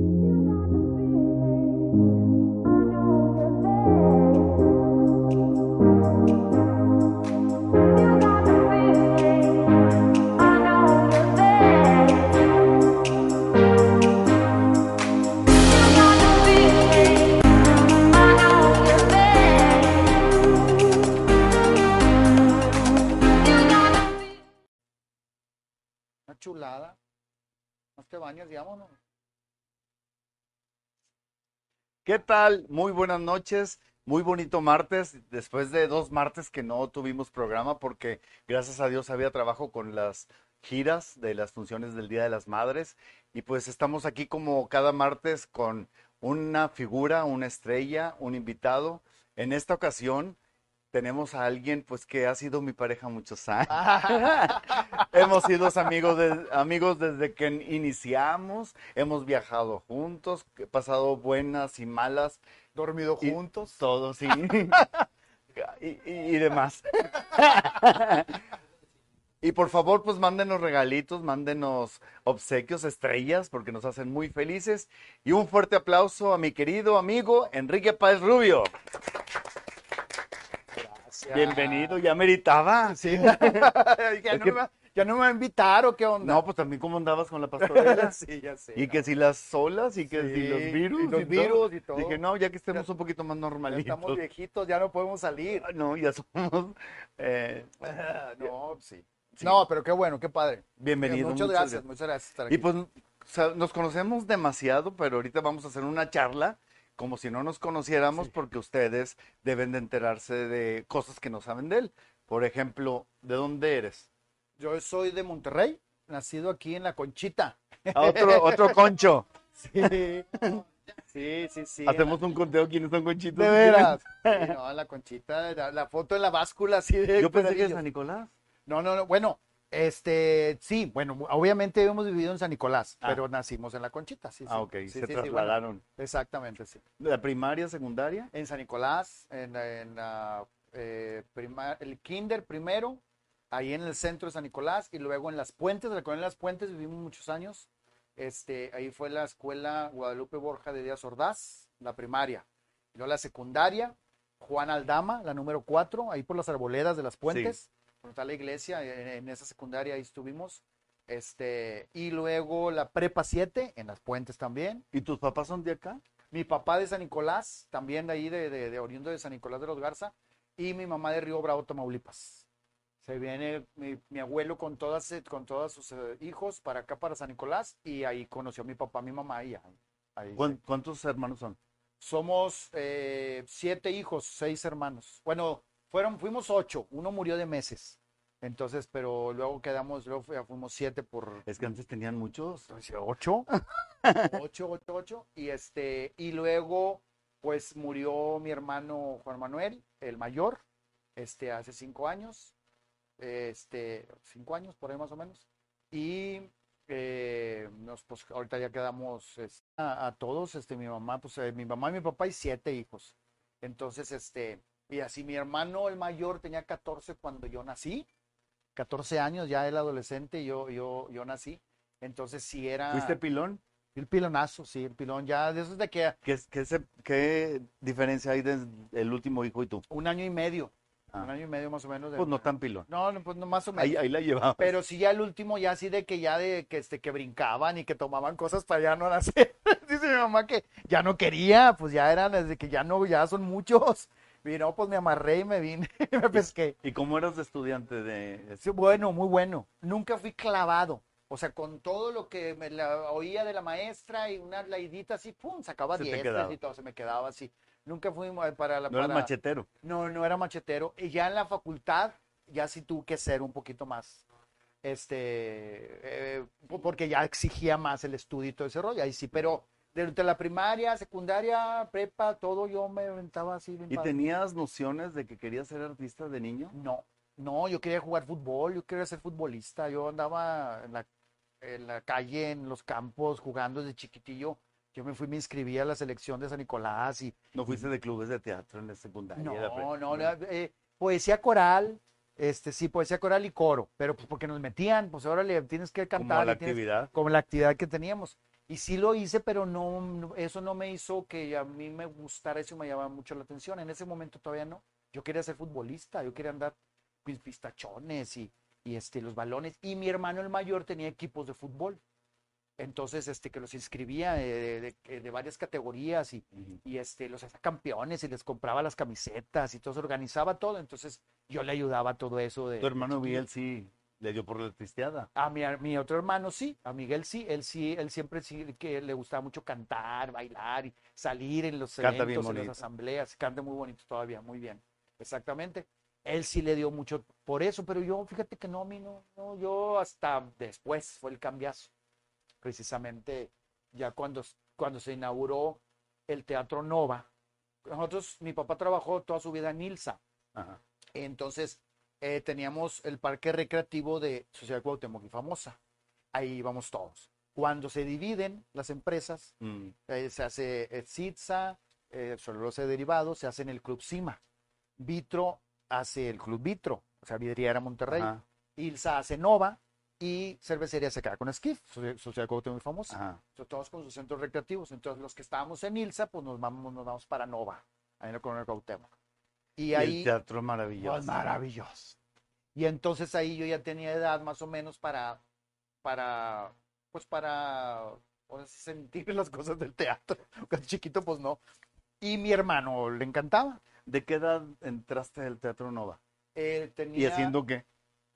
Una chulada. No te bañas y vámonos. ¿Qué tal? Muy buenas noches, muy bonito martes, después de dos martes que no tuvimos programa porque gracias a Dios había trabajo con las giras de las funciones del Día de las Madres y pues estamos aquí como cada martes con una figura, una estrella, un invitado. En esta ocasión tenemos a alguien pues que ha sido mi pareja muchos años. hemos sido amigos, de- amigos desde que iniciamos, hemos viajado juntos, pasado buenas y malas, Dormido Y- juntos. todo sí, y, y- y demás. Y por favor, pues mándenos regalitos, mándenos obsequios, estrellas, porque nos hacen muy felices. Y un fuerte aplauso a mi querido amigo Enrique Páez Rubio. Gracias. Bienvenido, ya meritaba. Sí. ya, no que- me, va- ya no me va a invitar o qué onda. No, pues también cómo andabas con la pastorela. sí, ya sé. Y que si las olas y que Sí, si los virus. y los virus y todo. Dije, no, ya que estemos Ya- un poquito más Ya normalitos. estamos viejitos, ya no podemos salir. Ah, No, ya somos. eh, no, sí. Sí. No, pero qué bueno, qué padre. bienvenido. muchas, gracias, muchas gracias por estar aquí. Y pues nos conocemos demasiado, pero ahorita vamos a hacer una charla como si no nos conociéramos Sí. porque ustedes deben de enterarse de cosas que no saben de él. Por ejemplo, ¿de dónde eres? Yo soy de Monterrey, nacido aquí en La Conchita. A otro, otro concho. Sí, sí, sí. sí. Hacemos un conteo quiénes son conchitos. De veras. Sí, no, La Conchita, la, la foto de la báscula así de... Yo pensé que es. San Nicolás. No, no, no, bueno, este, sí, bueno, obviamente hemos vivido en San Nicolás, Ah. pero nacimos en La Conchita, sí, sí. Ah, ok, Sí, se sí, sí, bueno, trasladaron. exactamente, sí. ¿De la primaria, secundaria? En San Nicolás, en, la- en eh, prima- el kinder primero, ahí en el centro de San Nicolás, y luego en Las Puentes, en la colonia Las Puentes vivimos muchos años. Este, ahí fue la escuela Guadalupe Borja de Díaz Ordaz, la primaria. Y luego la secundaria, Juan Aldama, la número 4, ahí por las arboledas de Las Puentes, donde está la iglesia, en, en esa secundaria ahí estuvimos. Este, y luego la prepa 7, en Las Puentes también. ¿Y tus papás son de acá? Mi papá de San Nicolás, también de ahí, de, de, de oriundo de San Nicolás de los Garza, y mi mamá de Río Bravo, Tamaulipas. Se viene mi, mi abuelo con todas, eh, con todos sus eh, hijos para acá, para San Nicolás, y ahí conoció a mi papá, a mi mamá, y ahí, ahí ¿Cuán- ¿Cuántos hermanos son? somos eh, siete hijos, seis hermanos. Bueno, fueron, fuimos ocho, uno murió de meses. Entonces, pero luego quedamos, luego fu- fuimos siete por Es que antes tenían muchos. ocho. ocho, ocho, ocho. Y este, y luego, pues murió mi hermano Juan Manuel, el mayor, este, hace cinco años. Este, cinco años, por ahí más o menos. Y eh, nos, pues ahorita ya quedamos este, a, a todos, este, mi mamá, pues eh, mi mamá y mi papá y siete hijos. Entonces, este, y así mi hermano, el mayor, tenía 14 cuando yo nací. 14 años, ya el adolescente, yo, yo, yo nací. Entonces, sí era. ¿Fuiste pilón? El pilonazo, sí, el pilón. Ya, de eso es de que ¿Qué, qué, se- qué diferencia hay desde el último hijo y tú? un año y medio. Ah. Un año y medio más o menos. de- Pues no tan pilón. No, no, pues no, más o menos. Ahí, ahí la llevaba. Pero sí ya el último, ya así de que ya de que, este, que brincaban y que tomaban cosas para ya no nacer. Dice mi mamá que ya no quería, pues ya eran desde que ya no, ya son muchos. Y no, pues me amarré y me vine y me pesqué. ¿Y cómo eras de estudiante de Sí, bueno, muy bueno. Nunca fui clavado. O sea, con todo lo que me la oía de la maestra y una laidita así, pum, sacaba Se te 10 quedaba. y todo, se me quedaba así. Nunca fui para la... No para- machetero? No, no era machetero. Y ya en la facultad, ya sí tuve que ser un poquito más, este, eh, po- porque ya exigía más el estudio y todo ese rollo. Ahí sí, pero desde la primaria, secundaria, prepa, todo yo me aventaba así. bien ¿Y padre. tenías nociones de que querías ser artista de niño? No, no, yo quería jugar fútbol, yo quería ser futbolista. Yo andaba en la, en la calle, en los campos, jugando desde chiquitillo. Yo me fui, me inscribí a la selección de San Nicolás y ¿No fuiste de clubes de teatro en la secundaria? No, la no, no, eh, poesía coral, este sí, poesía coral y coro, pero pues porque nos metían, pues ahora le tienes que Como cantar, la y tienes- actividad. como la actividad que teníamos. Y sí lo hice, pero no, no- eso no me hizo que a mí me gustara eso y me llamaba mucho la atención. En ese momento todavía no. Yo quería ser futbolista, yo quería andar mis pistachones y, y este, los balones. Y mi hermano el mayor tenía equipos de fútbol. Entonces, este, que los inscribía de, de- de varias categorías y, y este, los hacía campeones y les compraba las camisetas y todo, se organizaba todo. Entonces, yo le ayudaba a todo eso de, Tu hermano Miguel sí le dio por la tristeada. a mi, a mi otro hermano sí, a Miguel sí, él sí, él siempre sí que le gustaba mucho cantar, bailar y salir en los Canta eventos, en las asambleas, canta muy bonito todavía, muy bien, exactamente. Él sí le dio mucho por eso, pero yo, fíjate que no, a mí no, no, yo hasta después fue el cambiazo, precisamente ya cuando, cuando se inauguró el Teatro Nova. Nosotros, mi papá trabajó toda su vida en Ilsa, Ajá. entonces eh, teníamos el parque recreativo de Sociedad Cuauhtémoc y Famosa. Ahí íbamos todos. Cuando se dividen las empresas, Mm. eh, se hace eh, CITSA, eh, celulosa de derivados, se hace en el Club Cima. Vitro hace el Club Vitro, o sea, Vidriera Monterrey. Ajá. Ilsa hace Nova y Cervecería se queda con Skiff, Socie- Sociedad Cuauhtémoc y Famosa. Entonces, todos con sus centros recreativos. Entonces, los que estábamos en Ilsa, pues nos vamos, nos vamos para Nova, ahí en el Coronel Cuauhtémoc. Y Y ahí... el teatro maravilloso. Pues, maravilloso. Y entonces ahí yo ya tenía edad más o menos para, para, pues para sentir las cosas del teatro. Cuando chiquito, pues no. Y mi hermano le encantaba. ¿De qué edad entraste al Teatro Nova? Él tenía, ¿Y haciendo qué?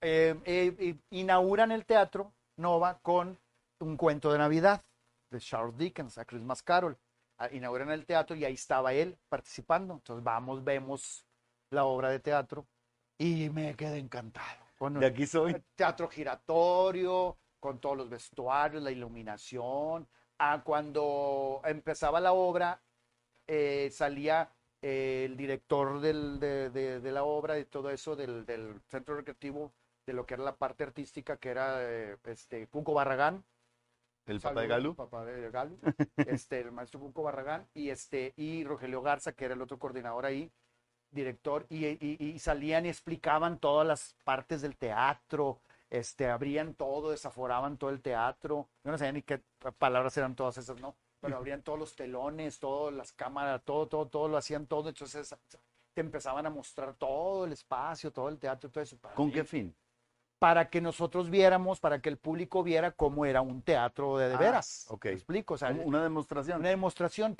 eh, eh, eh, inauguran el teatro Nova con un cuento de Navidad de Charles Dickens, a Christmas Carol. Ah, Inauguran el teatro y ahí estaba él participando. Entonces vamos, vemos la obra de teatro y me quedé encantado. Con De aquí soy. teatro giratorio, con todos los vestuarios, la iluminación. Ah, cuando empezaba la obra, eh, salía eh, el director del- de, de- de la obra y todo eso del, del centro recreativo, de lo que era la parte artística, que era eh, este, Cuco Barragán. El papá de Galo. Papá de Galo. Este, el maestro Cuco Barragán y, este, y Rogelio Garza, que era el otro coordinador ahí, director, y, y- y salían y explicaban todas las partes del teatro, este, abrían todo, desaforaban todo el teatro. Yo no sabía ni qué palabras eran todas esas, ¿no? Pero abrían todos los telones, todas las cámaras, todo, todo, todo, lo hacían todo. Entonces te empezaban a mostrar todo el espacio, todo el teatro, todo eso. ¿Con qué fin? para que nosotros viéramos, para que el público viera cómo era un teatro de, de Ah, veras. ok. ¿Me explico? O sea, Una demostración. una demostración,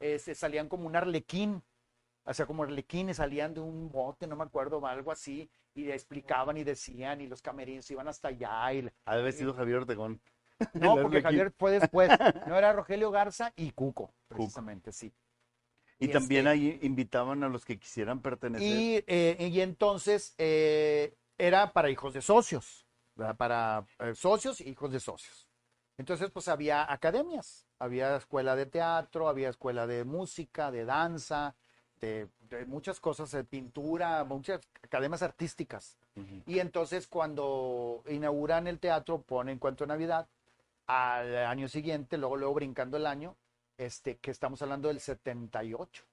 eh, se salían como un arlequín, o sea, como arlequines salían de un bote, no me acuerdo, algo así, y explicaban y decían, y los camerinos iban hasta allá, y, Ha sido Javier Ortegón. no, porque. Javier fue después, no era Rogelio Garza y Cuco, precisamente, sí. Y, Y también este- ahí invitaban a los que quisieran pertenecer. Y, eh, y entonces eh, era para hijos de socios, ¿verdad? para eh, socios y hijos de socios. Entonces, pues había academias, había escuela de teatro, había escuela de música, de danza, de muchas cosas, de pintura, muchas academias artísticas. Y entonces cuando inauguran el teatro, ponen cuento de Navidad, al año siguiente, luego, luego brincando el año, este, que estamos hablando del 78.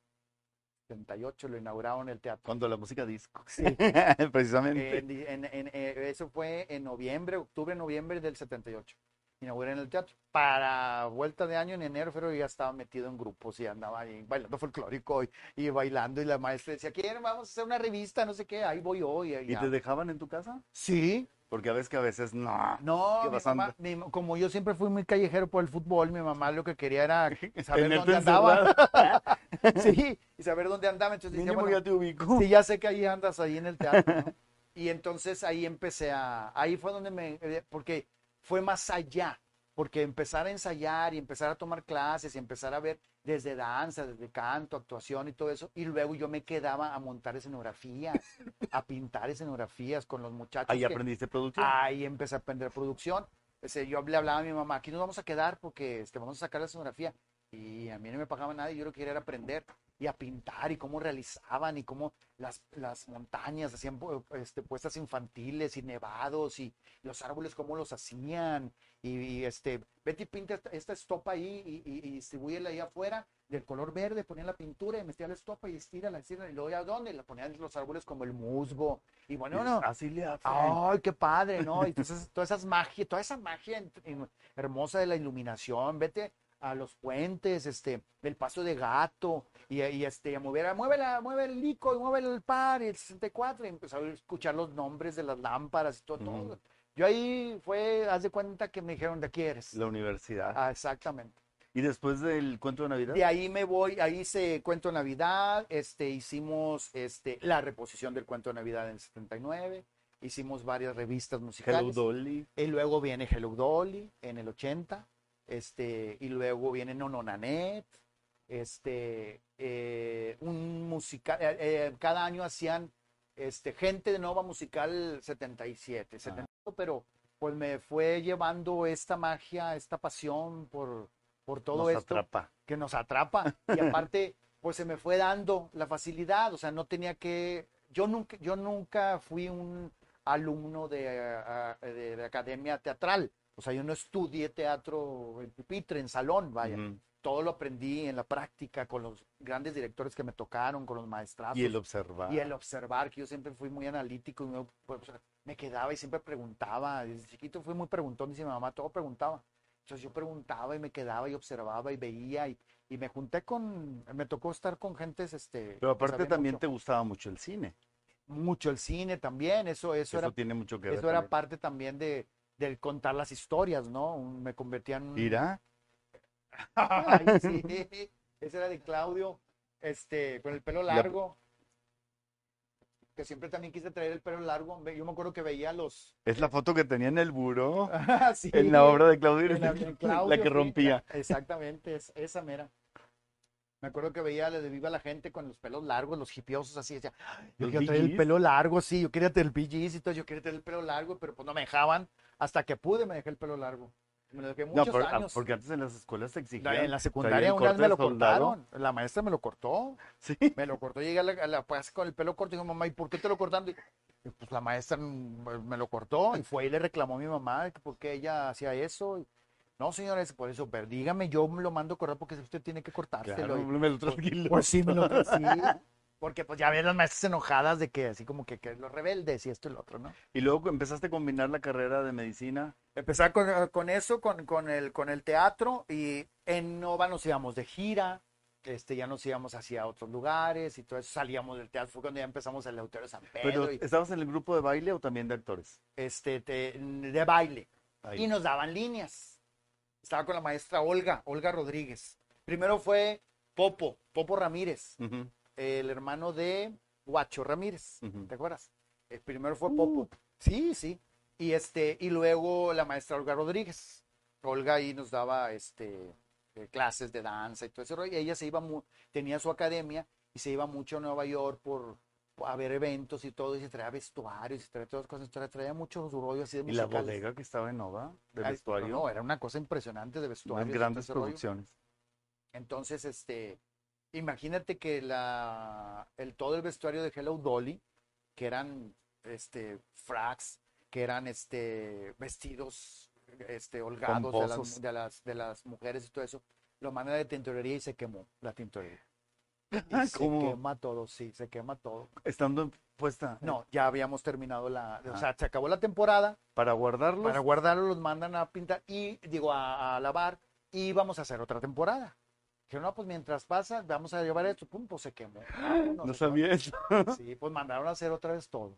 78 lo inauguraron el teatro. Cuando la música disco. Sí. Precisamente. En- en- en- eh, eso fue en noviembre, octubre, noviembre del 78. Inauguré en el teatro. Para vuelta de año, en enero, pero ya estaba metido en grupos y andaba ahí bailando folclórico y, y bailando. Y la maestra decía, ¿quieren? Vamos a hacer una revista, no sé qué. Ahí voy hoy. ¿Y te dejaban en tu casa? Sí. Porque a veces que a veces no. No, ¿Qué mi mamá- mi- como yo siempre fui muy callejero por el fútbol, mi mamá lo que quería era saber dónde andaba. sí, y saber dónde andaba. Entonces decía, bueno, ya te ubico. Sí, ya sé que ahí andas, ahí en el teatro, ¿no? Y entonces ahí empecé a, ahí fue donde me, eh, porque fue más allá, porque empezar a ensayar y empezar a tomar clases y empezar a ver desde danza, desde canto, actuación y todo eso, y luego yo me quedaba a montar escenografías, a pintar escenografías con los muchachos. Ahí que- aprendiste producción. Ahí empecé a aprender producción. Yo le hablaba a mi mamá, aquí nos vamos a quedar porque este, vamos a sacar la escenografía. Y a mí no me pagaban nada y yo lo que quería era aprender. Y a pintar y cómo realizaban y cómo las, las montañas hacían este, puestas infantiles y nevados y los árboles cómo los hacían y, y, este, vete y pinta esta, estopa ahí y, y, y distribúyela ahí afuera del color verde, ponían la pintura y metía la estopa y estírala, estírala y luego ya dónde, la ponían los árboles como el musgo y bueno, no, Así le hace. Ay, qué padre, ¿no? Y Entonces, todas esas magias, toda esa magia en- en- hermosa de la iluminación, vete a los puentes, este, el paso de gato, y, y este, a mover, a- mueve, la, mueve el lico, y mueve el par, y el 64, y empezó a escuchar los nombres de las lámparas y todo, todo. Ujú. Yo ahí fue, haz de cuenta que me dijeron, ¿de qué eres? La universidad. Ah, exactamente. ¿Y después del cuento de Navidad? De ahí me voy, ahí hice Cuento de Navidad, este, hicimos este, la reposición del Cuento de Navidad en el 79, hicimos varias revistas musicales. Hello Dolly. Y luego viene Hello Dolly en el 80. Este, y luego viene Nononanet. Este, eh, un musical. eh, eh, cada año hacían este, gente de Nova Musical 77, 70, pero pues me fue llevando esta magia, esta pasión por, por todo Nos esto atrapa. que nos atrapa. Y aparte, pues se me fue dando la facilidad, o sea, no tenía que, yo nunca, yo nunca fui un alumno de, de- de academia teatral, o sea, yo no estudié teatro en pupitre, en salón, vaya. Ujú. Todo lo aprendí en la práctica, con los grandes directores que me tocaron, con los maestrazos. Y el observar. Y el observar, que yo siempre fui muy analítico y me, pues, me quedaba y siempre preguntaba. Desde chiquito fui muy preguntón, dice mi mamá, todo preguntaba. Entonces yo preguntaba y me quedaba y observaba y veía y, y me junté con, me tocó estar con gentes, este. Pero aparte también mucho. te gustaba mucho el cine. Mucho el cine también, eso, eso, Eso era, tiene mucho que ver. eso era también. parte también de, del contar las historias, ¿no? Me convertía en un... Mira, Ay, sí, ese era de Claudio, este, con el pelo largo. Que siempre también quise traer el pelo largo. Yo me acuerdo que veía los. es la foto que tenía en el buró, Sí, en la obra de Claudio, en la- en la Claudio, que sí, rompía. Exactamente, es, esa mera. Me acuerdo que veía la de Viva la gente con los pelos largos, los hipiosos así. Decía, "Ay, yo quiero traer el pelo largo, sí, yo quería tener el BGs y todo, yo quería tener el pelo largo, pero pues no me dejaban. Hasta que pude me dejé el pelo largo. Me lo dejé No, muchos por- ah, años. porque antes en las escuelas te exigían. En la secundaria una vez me lo cortaron. La maestra me lo cortó. Sí. Me lo cortó. Llegué a la, a la clase con el pelo corto y digo, mamá, ¿y por qué te lo cortaron? Y, pues la maestra me lo cortó y fue y le reclamó a mi mamá que por qué ella hacía eso. Y, no, señores, por eso, pero dígame, yo lo mando a cortar porque usted tiene que cortárselo. Claro, me lo tranquilo. pues sí, me lo sí. Porque pues ya ves las maestras enojadas de que así como que, que los rebeldes y esto y lo otro, ¿no? Y luego empezaste a combinar la carrera de medicina. Empezar con, con eso, con, con el, con el teatro y en Nova nos íbamos de gira, este, ya nos íbamos hacia otros lugares y todo eso, salíamos del teatro, fue cuando ya empezamos el de San Pedro, Pero, y, ¿estabas en el grupo de baile o también de actores? este, te- de baile Ahí. y nos daban líneas. Estaba con la maestra Olga, Olga Rodríguez. Primero fue Popo, Popo Ramírez, el hermano de Guacho Ramírez. ¿te acuerdas? El primero fue Popo. Sí, sí. Y este, y luego la maestra Olga Rodríguez. Olga ahí nos daba este eh, clases de danza y todo eso. Y ella se iba tenía su academia y se iba mucho a Nueva York por- a ver eventos y todo, y se traía vestuarios, y se traía todas las cosas, traía, traía muchos rollos así de Y la bodega que estaba en Nova, de Ay, vestuario. No, era una cosa impresionante de unas vestuarios. todo grandes rollo. producciones. Entonces, este, imagínate que la, el, todo el vestuario de Hello Dolly, que eran este, fracs, que eran este, vestidos este, holgados de las, de, las, de las mujeres y todo eso, lo mandan de tintorería y se quemó la tintorería. Y se ¿cómo? quema todo, sí, se quema todo. Estando en- puesta. No, ya habíamos terminado la, o Ah. sea, se acabó la temporada, Para guardarlos. para guardarlo los mandan a pintar y digo a, a lavar y vamos a hacer otra temporada. Dijeron, no, pues mientras pasa, vamos a llevar esto, pum, pues se quemó. No sabía eso. Sí, pues mandaron a hacer otra vez todo.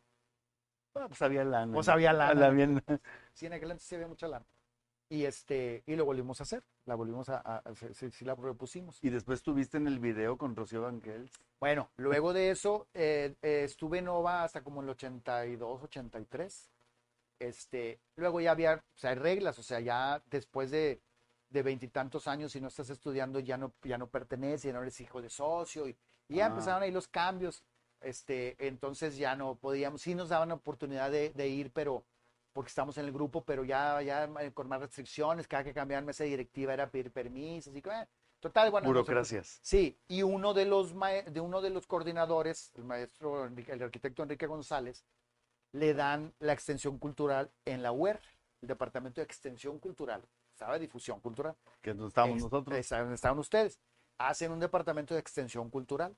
Ah, pues había lana. Pues había lana. La bien- Sí, en aquel entonces sí había mucha lana. Y este, y lo volvimos a hacer. La volvimos a, a- a- sí, sí, sí la propusimos. Y después tuviste en el video con Rocío Banquels. Bueno, luego de eso, eh, eh, estuve en Nova hasta como el 82, 83. Este, luego ya había, o sea, hay reglas, o sea, ya después de de veintitantos años, si no estás estudiando, ya no, ya no pertenece, ya no eres hijo de socio, y, y ya Ah. empezaron ahí los cambios. Este, entonces ya no podíamos, sí nos daban la oportunidad de, de ir, pero porque estamos en el grupo, pero ya, ya eh, con más restricciones, cada que cambiaban mesa directiva era pedir permisos, y, eh, Total, bueno. no se- Burocracias. Sí, y uno de los, de uno de los coordinadores, el maestro, Enrique- el arquitecto Enrique González, le dan la extensión cultural en la UER, el departamento de extensión cultural, estaba difusión cultural. Que no estábamos Ex- nosotros. Estaban, estaban ustedes. Hacen un departamento de extensión cultural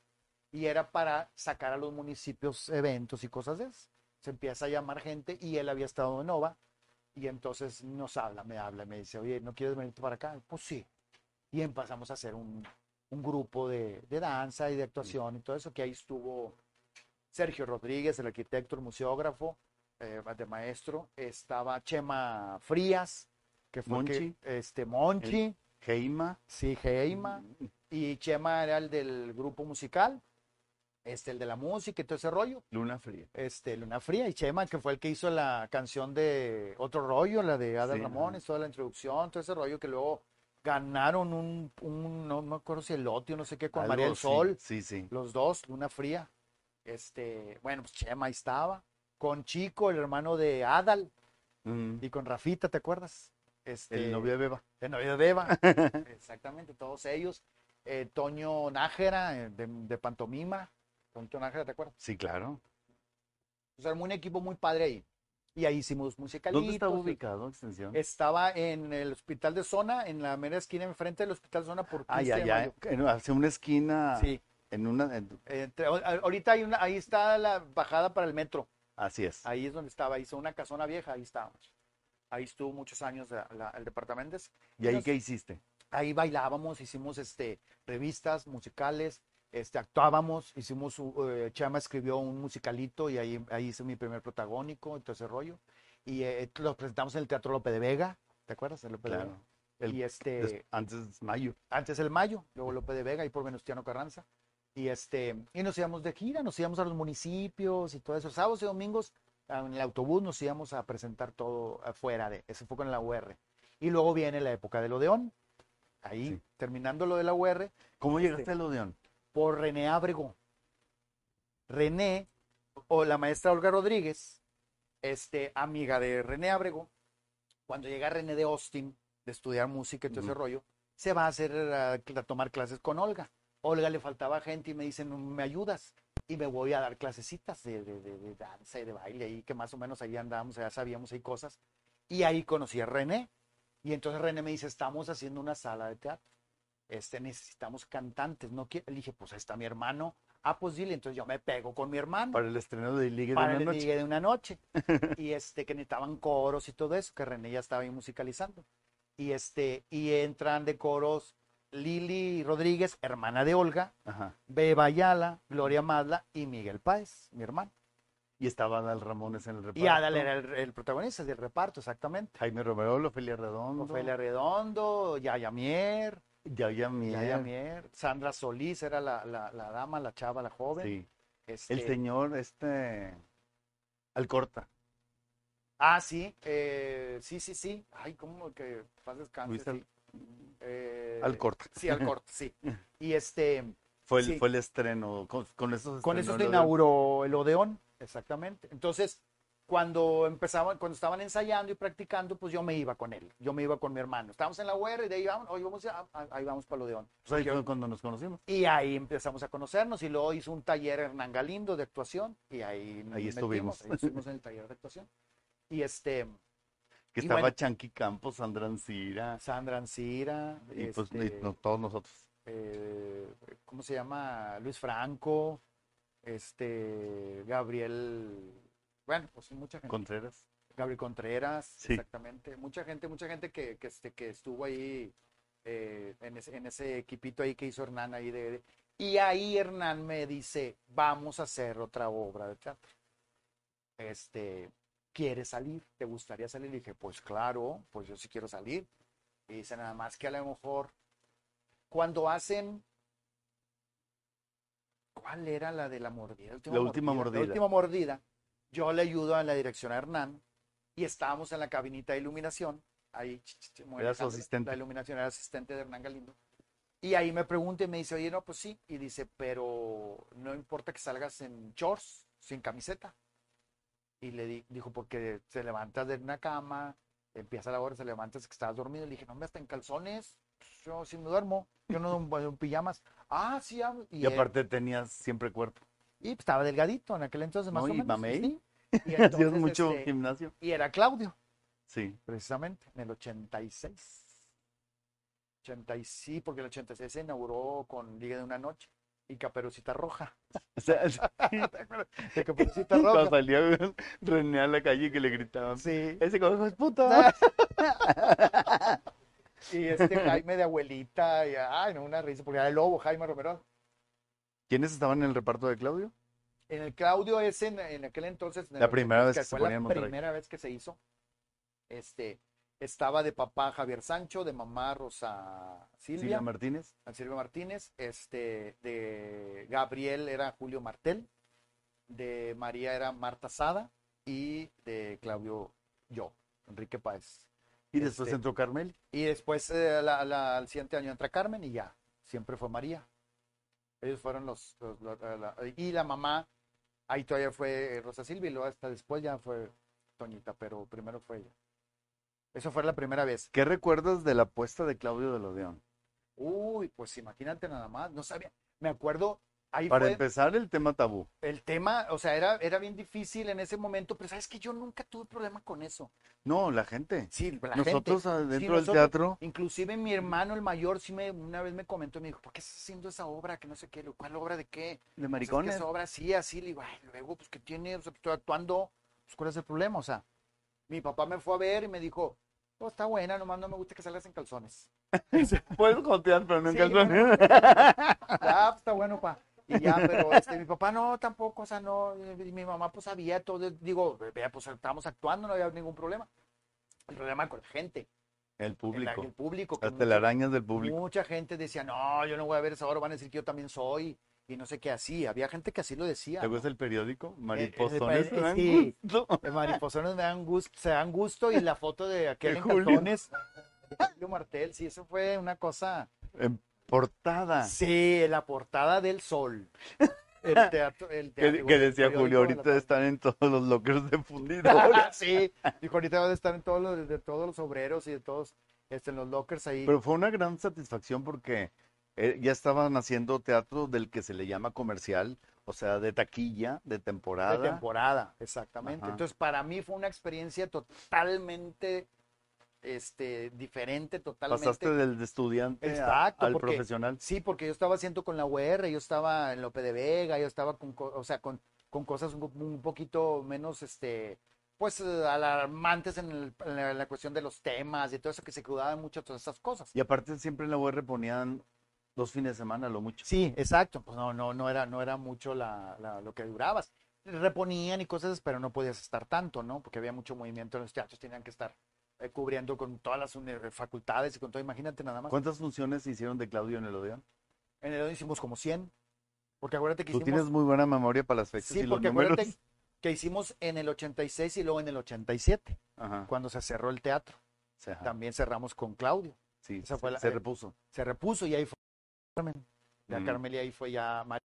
y era para sacar a los municipios eventos y cosas de eso. Se empieza a llamar gente y él había estado en Nova y entonces nos habla, me habla, me dice, oye, ¿no quieres venir para acá? Pues sí. Y empezamos a hacer un, un grupo de, de danza y de actuación y todo eso, que ahí estuvo Sergio Rodríguez, el arquitecto, el museógrafo, eh, de maestro, estaba Chema Frías, que fue que- Monchi. este Monchi, Heima. sí, Geima, y Chema era el del grupo musical, este, el de la música y todo ese rollo, Luna Fría. este, Luna Fría, y Chema, que fue el que hizo la canción de Otro Rollo, la de Adal Sí, Ramones, toda la introducción, todo ese rollo que luego ganaron un, un no me acuerdo si el Lotio, no sé qué, con Algo, María del Sol, Sí, sí. los dos, Luna Fría, este, bueno, pues Chema ahí estaba, con Chico, el hermano de Adal, Mm. y con Rafita, ¿te acuerdas? Este, El novio de Beba. el novio de Beba. Exactamente, todos ellos. Eh, Toño Nájera, eh, de, de Pantomima. Toño Nájera, ¿te acuerdas? Sí, claro. O sea, un equipo muy padre ahí. Y ahí hicimos musicalitos. ¿Dónde estaba ubicado Extensión? Estaba en el hospital de zona, en la mera esquina enfrente del hospital de zona por Ah, 15 ya, de ya. mayo. en- hacia una esquina. Sí. En una. en- Entre- ahorita hay una, ahí está la bajada para el metro. así es. Ahí es donde estaba. Hizo una casona vieja, ahí estábamos. Ahí estuvo muchos años la- la- el departamento. ¿Y ahí Entonces- qué hiciste? ahí bailábamos, hicimos este revistas musicales, este actuábamos, hicimos u- eh, Chama escribió un musicalito y ahí, ahí hice mi primer protagónico, y todo ese rollo. Y eh, lo presentamos en el Teatro Lope de Vega, ¿te acuerdas? El Lope de Claro. Vega. El- y este Des- antes mayo. antes el Mayo, luego Lope de Vega y por Venustiano Carranza. Y este y nos íbamos de gira, nos íbamos a los municipios y todo eso. Sábados y domingos ah, en el autobús nos íbamos a presentar todo afuera de, eso fue con la UR. Y luego viene la época del Odeón. Ahí, Sí. terminando lo de la UR, ¿Cómo Este, llegaste al Odeón? Por René Ábrego. René, o la maestra Olga Rodríguez, este, amiga de René Ábrego, cuando llega René de Austin de estudiar música y todo ese rollo, se va a hacer a, a tomar clases con Olga. Olga le faltaba gente y me dicen, ¿me ayudas? Y me voy a dar clasecitas de, de, de- de danza y de baile, ahí que más o menos ahí andábamos, ya sabíamos ahí cosas. Y ahí conocí a René. Y entonces René me dice, estamos haciendo una sala de teatro. Este, necesitamos cantantes. No quiere. Le dije, pues ahí está mi hermano. Ah, pues dile. Entonces yo me pego con mi hermano Para el estreno de Ligue de para una el noche. ligue de una noche. y este, que necesitaban coros y todo eso, que René ya estaba ahí musicalizando. Y este, y entran de coros Lili Rodríguez, hermana de Olga, Ajá. Beba Ayala, Gloria Madla y Miguel Páez, mi hermano. Y estaba Adal Ramones en el reparto. Y Adal era el, el protagonista del reparto, exactamente. Jaime Romero, Ofelia Redondo. Ofelia Redondo, Yaya Mier, Yaya Mier. Yaya Mier, Sandra Solís era la, la, la dama, la chava, la joven. Sí. Este, El señor, este. Alcorta. Ah, sí, eh, sí, sí, sí. Ay, cómo que paz descanse. Al-. Eh, Alcorta. Sí, Alcorta, sí. Y este, Fue el, Sí. fue el estreno. Con, con eso con eso se el inauguró el Odeón, exactamente. Entonces, cuando empezaban, cuando estaban ensayando y practicando, pues yo me iba con él, yo me iba con mi hermano. Estábamos en la UR y de ahí vamos, hoy vamos a, a- ahí vamos para Odeón. Pues ahí fue cuando nos conocimos. Y ahí empezamos a conocernos y luego hizo un taller Hernán Galindo de actuación y ahí nos Ahí metimos, estuvimos. ahí estuvimos en el taller de actuación. Y este, Que Y estaba bueno. Chanqui Campos, Sandra Ancira. Sandra Ancira, Y pues y este, no- todos nosotros. eh, ¿cómo se llama? Luis Franco, este, Gabriel, bueno, pues mucha gente. Contreras. Gabriel Contreras, Sí. exactamente. Mucha gente, mucha gente que, que, este, que estuvo ahí eh, en, ese, en ese equipito ahí que hizo Hernán ahí de, de- Y ahí Hernán me dice, vamos a hacer otra obra de teatro. Este, ¿quieres salir? ¿Te gustaría salir? Y dije, pues claro, pues yo sí quiero salir. Y dice nada más que a lo mejor cuando hacen ¿cuál era la de la mordida? La última mordida. La última mordida. Yo le ayudo a la dirección a Hernán y estábamos en la cabinita de iluminación. Ahí Era su asistente. La iluminación era asistente de Hernán Galindo. Y ahí me pregunta y me dice, oye, no, pues sí. Y dice, pero no importa que salgas en shorts, sin camiseta. Y le di- dijo, porque se levantas de una cama, empieza la hora, se levantas que estabas dormido. Le dije, no, me hasta en calzones. yo sí me duermo, yo no en pijamas. Ah, sí, ah, Y, aparte tenías siempre cuerpo. Y pues, estaba delgadito en aquel entonces, más No, o y menos. sí. Y entonces, mucho este, gimnasio. y era Claudio, Sí. precisamente, en el 86. 80 y sí, porque el 86 se inauguró con Liga de una Noche y Caperucita Roja. O sea, ¿Te acuerdas de Caperucita cuando Roja? salía René a la calle que le gritaban, Sí. ese cojo es puta. Y este Jaime de abuelita, y, ay, no, una risa, porque era el lobo, Jaime Romero. ¿Quiénes estaban en el reparto de Claudio? En el Claudio ese, en, en aquel entonces. en La primera 86, vez que se fue ponía en la primera vez que se hizo. Este, estaba de papá Javier Sancho, de mamá Rosa Silvia Silvia, Martínez. Silvia Martínez, este, de Gabriel era Julio Martel, de María era Marta Sada y de Claudio yo, Enrique Páez. Y después Este, entró Carmel. Y después eh, la- la- al siguiente año entra Carmen y ya, siempre fue María. Ellos fueron los, los- los- la- la- y la mamá, ahí todavía fue Rosa Silvia y luego hasta después ya fue Toñita, pero primero fue ella. Eso fue la primera vez. ¿Qué recuerdas de la apuesta de Claudio de Odeón? Uy, pues imagínate nada más, no sabía, me acuerdo, ahí Para fue empezar, el tema tabú. el tema, o sea, era, era bien difícil en ese momento, pero sabes que yo nunca tuve problema con eso. No, la gente. Sí, la Nosotros gente. Sí, del teatro, Inclusive mi hermano, el mayor, sí me una vez me comentó y me dijo, ¿por qué estás haciendo esa obra? Que no sé qué, ¿cuál obra de qué? de "Pues es que maricones. esa obra sí, así, le digo, ay, luego, pues, ¿qué tiene? O sea, estoy actuando, pues, ¿cuál es el problema? O sea, mi papá me fue a ver y me dijo, oh, está buena, nomás no me gusta que salgas en calzones. Puedes jotear, pero no en Sí, calzones. Ah, pues, está bueno, pa. Y ya, pero este, mi papá no, tampoco, o sea, no, y mi mamá pues sabía todo, digo, vea, pues estábamos actuando, no había ningún problema. El problema con la gente, El el, público. el público. que Las telarañas del público. Mucha gente decía, no, yo no voy a ver esa hora, van a decir que yo también soy, y no sé qué así. Había gente que así lo decía. ¿Te ¿no? gusta el periódico? eh, Mariposones. eh, ¿te dan sí. gusto? Mariposones me dan gusto, se dan gusto, y la foto de aquel en Julio. Martel, sí, eso fue una cosa. En portada. Sí, la portada del sol. El teatro, el Que, teatro- que decía Julio, ahorita están en todos los lockers de fundido. sí, dijo ahorita van a estar en todos los, de todos los obreros y de todos, este, en los lockers ahí. Pero fue una gran satisfacción porque eh, ya estaban haciendo teatro del que se le llama comercial, o sea, de taquilla, de de temporada. temporada, exactamente. Ajá. Entonces, para mí fue una experiencia totalmente este, diferente, totalmente. Pasaste del de estudiante a- al porque- profesional. Sí, porque yo estaba haciendo con la UR, yo estaba en Lope de Vega, yo estaba con, co- o sea, con, con cosas un, po- un poquito menos, este, pues, eh, alarmantes en, el- en la, en la cuestión de los temas y todo eso, que se cuidaban mucho todas esas cosas. Y aparte siempre en la UR ponían dos fines de semana, lo mucho. Sí, exacto. Pues no, no, no era, no era mucho la, la- lo que durabas. Reponían y cosas, pero no podías estar tanto, ¿no? Porque había mucho movimiento en los teatros, tenían que estar eh, cubriendo con todas las facultades y con todo. Imagínate nada más. ¿Cuántas funciones hicieron de Claudio en el Odeón? En el hicimos como 100. Porque acuérdate que Tú hicimos. tienes muy buena memoria para las fechas Sí, y los porque números. acuérdate que hicimos en el 86 y luego en el 87, Ajá. cuando se cerró el teatro. sea, También cerramos con Claudio. sí, esa se, fue la- se eh, repuso. Se repuso y ahí fue Carmen. Ya Mm. Y ahí fue ya María.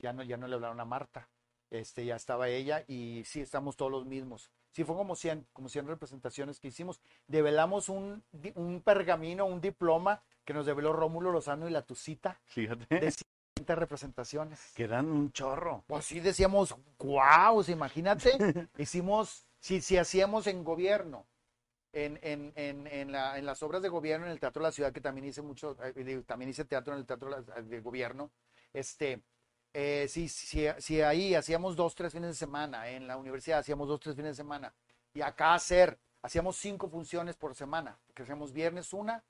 Ya no, ya no le hablaron a Marta. Este, ya estaba ella y sí, estamos todos los mismos. Sí, fue como 100, como 100 representaciones que hicimos. Develamos un, un pergamino, un diploma que nos develó Rómulo Lozano y la Tucita Fíjate. de 100 representaciones. Que eran un chorro. Pues sí decíamos, wow, imagínate, hicimos, si, si hacíamos en gobierno, en, en, en, en, la- en las obras de gobierno, en el Teatro de la Ciudad, que también hice mucho, eh, también hice teatro en el Teatro de Gobierno, este, eh, si, si, si ahí hacíamos dos, tres fines de semana, en la universidad hacíamos dos, tres fines de semana, y acá hacer, hacíamos cinco funciones por semana, porque hacíamos viernes una,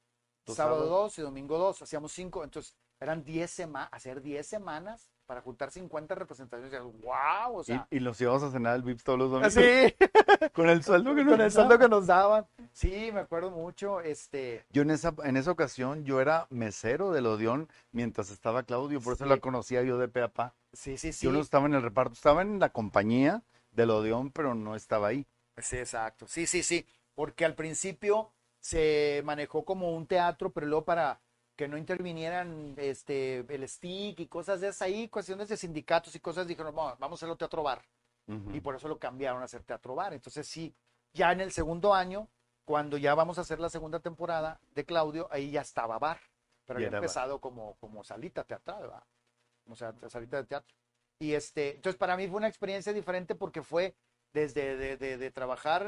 sábado sábados. dos y domingo dos, hacíamos cinco, entonces eran 10 semanas, hacer 10 semanas para juntar 50 representaciones. ¡Wow! O sea, y, y los llevamos a cenar al Vips todos los domingos. sí, Con el sueldo que nos con el sueldo que nos daban. Sí, me acuerdo mucho. Este, Yo en esa, en esa ocasión, yo era mesero del Odeón mientras estaba Claudio, por eso la conocía yo de pe a pa. sí, sí, sí. Yo no estaba en el reparto, estaba en la compañía del Odeón, pero no estaba ahí. Sí, exacto. Sí, sí, sí. Porque al principio se manejó como un teatro, pero luego para que no intervinieran este, el stick y cosas de esas ahí, cuestiones de sindicatos y cosas, dijeron, "Vamos, vamos a hacerlo teatro bar. Ujú. y por eso lo cambiaron a hacer teatro bar. Entonces sí, ya en el segundo año cuando ya vamos a hacer la segunda temporada de Claudio, ahí ya estaba bar, pero Ya había bar. empezado como, como salita teatral, ¿verdad? O sea, salita de teatro. Y este, entonces para mí fue una experiencia diferente porque fue desde de, de- de trabajar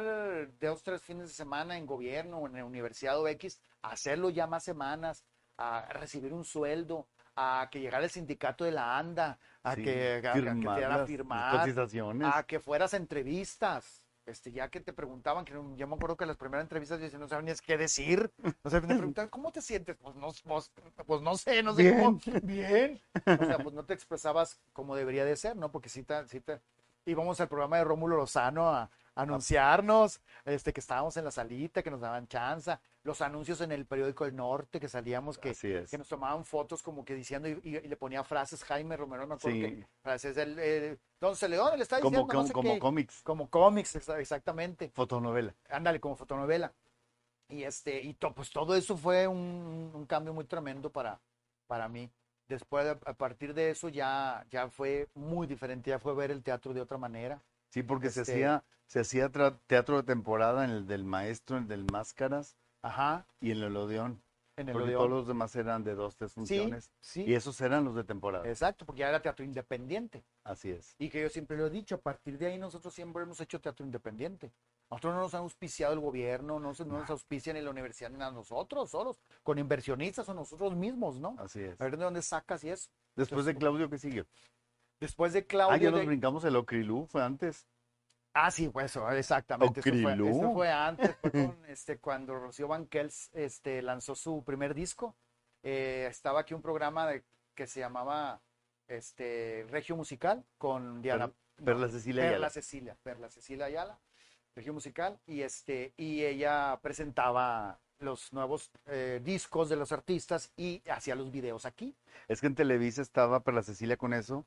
dos, tres fines de semana en gobierno o en la universidad o X, hacerlo ya más semanas, a recibir un sueldo, a que llegara el sindicato de la ANDA, a Sí, que, a- que firmar dieran a firmar, a que fueras a entrevistas. Este, ya que te preguntaban, que yo me acuerdo que las primeras entrevistas yo decía, no sabías qué decir. No sabías, me preguntaban, ¿cómo te sientes? Pues no, pues, pues no sé, no sé Bien. cómo. Bien. O sea, pues no te expresabas como debería de ser, ¿no? Porque sí te, sí te- íbamos al programa de Rómulo Lozano a anunciarnos, este, que estábamos en la salita, que nos daban chanza, los anuncios en el periódico El Norte, que salíamos, que, es. que nos tomaban fotos como que diciendo y, y- y le ponía frases Jaime Romero, me acuerdo Sí. que frases del eh, Don Celedón, le está Como, diciendo, no como, sé como qué. cómics, como cómics, exa- exactamente, fotonovela. ándale, como fotonovela. Y este, y to- pues todo eso fue un, un cambio muy tremendo para, para mí. Después, a a partir de eso ya, ya fue muy diferente, ya fue ver el teatro de otra manera. Sí, porque se Este- hacía, se hacía teatro de temporada en el del maestro, en el del Máscaras Ajá, y en el Odeón. en el Porque Odeón. todos los demás eran de dos, tres funciones. sí, Y esos eran los de temporada. exacto, porque ya era teatro independiente. Así es. Y que yo siempre lo he dicho, a partir de ahí nosotros siempre hemos hecho teatro independiente. Nosotros no nos ha auspiciado el gobierno, no, se- no nos auspicia ni la universidad ni a nosotros solos, con inversionistas o nosotros mismos, ¿no? Así es. A ver de dónde sacas y eso. Después de Claudio, ¿qué siguió? Después de Ah, Claudio. ya nos de- brincamos el Ocrilú, fue antes. Ah, sí, pues eso, exactamente. Eso fue, eso fue antes, fue con, este, cuando Rocío Banquels este, lanzó su primer disco. Eh, estaba aquí un programa de, que se llamaba este, Regio Musical con Diana. Perla Cecilia Ayala. Perla Cecilia, Perla Cecilia Ayala, Regio Musical, y, este, y ella presentaba los nuevos eh, discos de los artistas y hacía los videos aquí. Es que en Televisa estaba Perla Cecilia con eso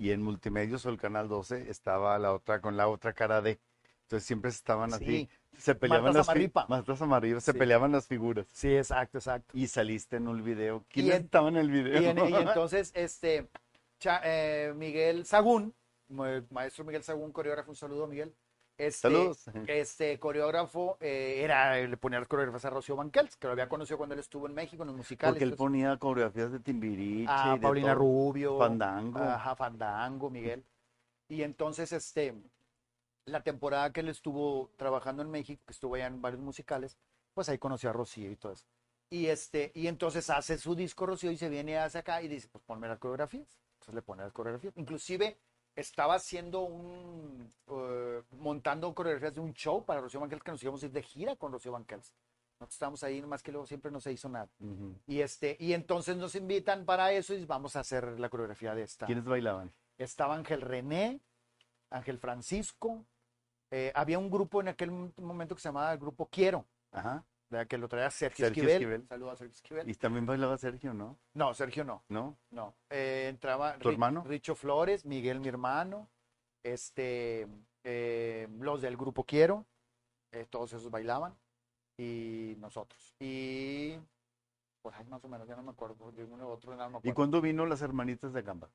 y en Multimedios o el Canal 12 estaba la otra con la otra cara de. Entonces siempre estaban así. Sí. Se peleaban Marta las. Marta se Sí. peleaban las figuras. Sí, exacto, exacto. Y saliste en un video. Y ¿Quiénes en- el video? Y, en- y entonces, este, Cha- eh, Miguel Sagún, ma- maestro Miguel Sagún, coreógrafo, un saludo, Miguel. Este, Saludos. Este coreógrafo eh, era, le ponía las coreografías a Rocío Banquels, que lo había conocido cuando él estuvo en México en los musicales. Porque él entonces, ponía coreografías de Timbiriche. a y de Ah, Paulina todo. Rubio, Fandango. Ajá, Fandango, Miguel. Y entonces, este, la temporada que él estuvo trabajando en México, que estuvo allá en varios musicales, pues ahí conoció a Rocío y todo eso. Y este, y entonces hace su disco Rocío y se viene hacia acá y dice, pues ponme las coreografías. Entonces le pone las coreografías. Inclusive estaba haciendo un, eh, montando coreografías de un show para Rocío Banquels que nos íbamos a ir de gira con Rocío Banquels. Nosotros estábamos ahí, más que luego siempre no se hizo nada. Y este, y entonces nos invitan para eso y vamos a hacer la coreografía de esta. ¿Quiénes bailaban? Estaba Ángel René, Ángel Francisco. eh, había un grupo en aquel momento que se llamaba el grupo Quiero, Ajá. ¿Verdad? que lo traía Sergio, Sergio Esquivel. Esquivel. Saludos a Sergio Esquivel. Y también bailaba Sergio, ¿no? No, Sergio no, ¿No? no. Eh, entraba ¿Tu Ri- hermano? Richo Flores, Miguel, mi hermano, este, eh, los del grupo Quiero, eh, todos esos bailaban y nosotros. Y pues ahí más o menos, ya no me acuerdo de uno u otro, no me ¿Y acuerdo. cuándo vino las hermanitas de Gamba?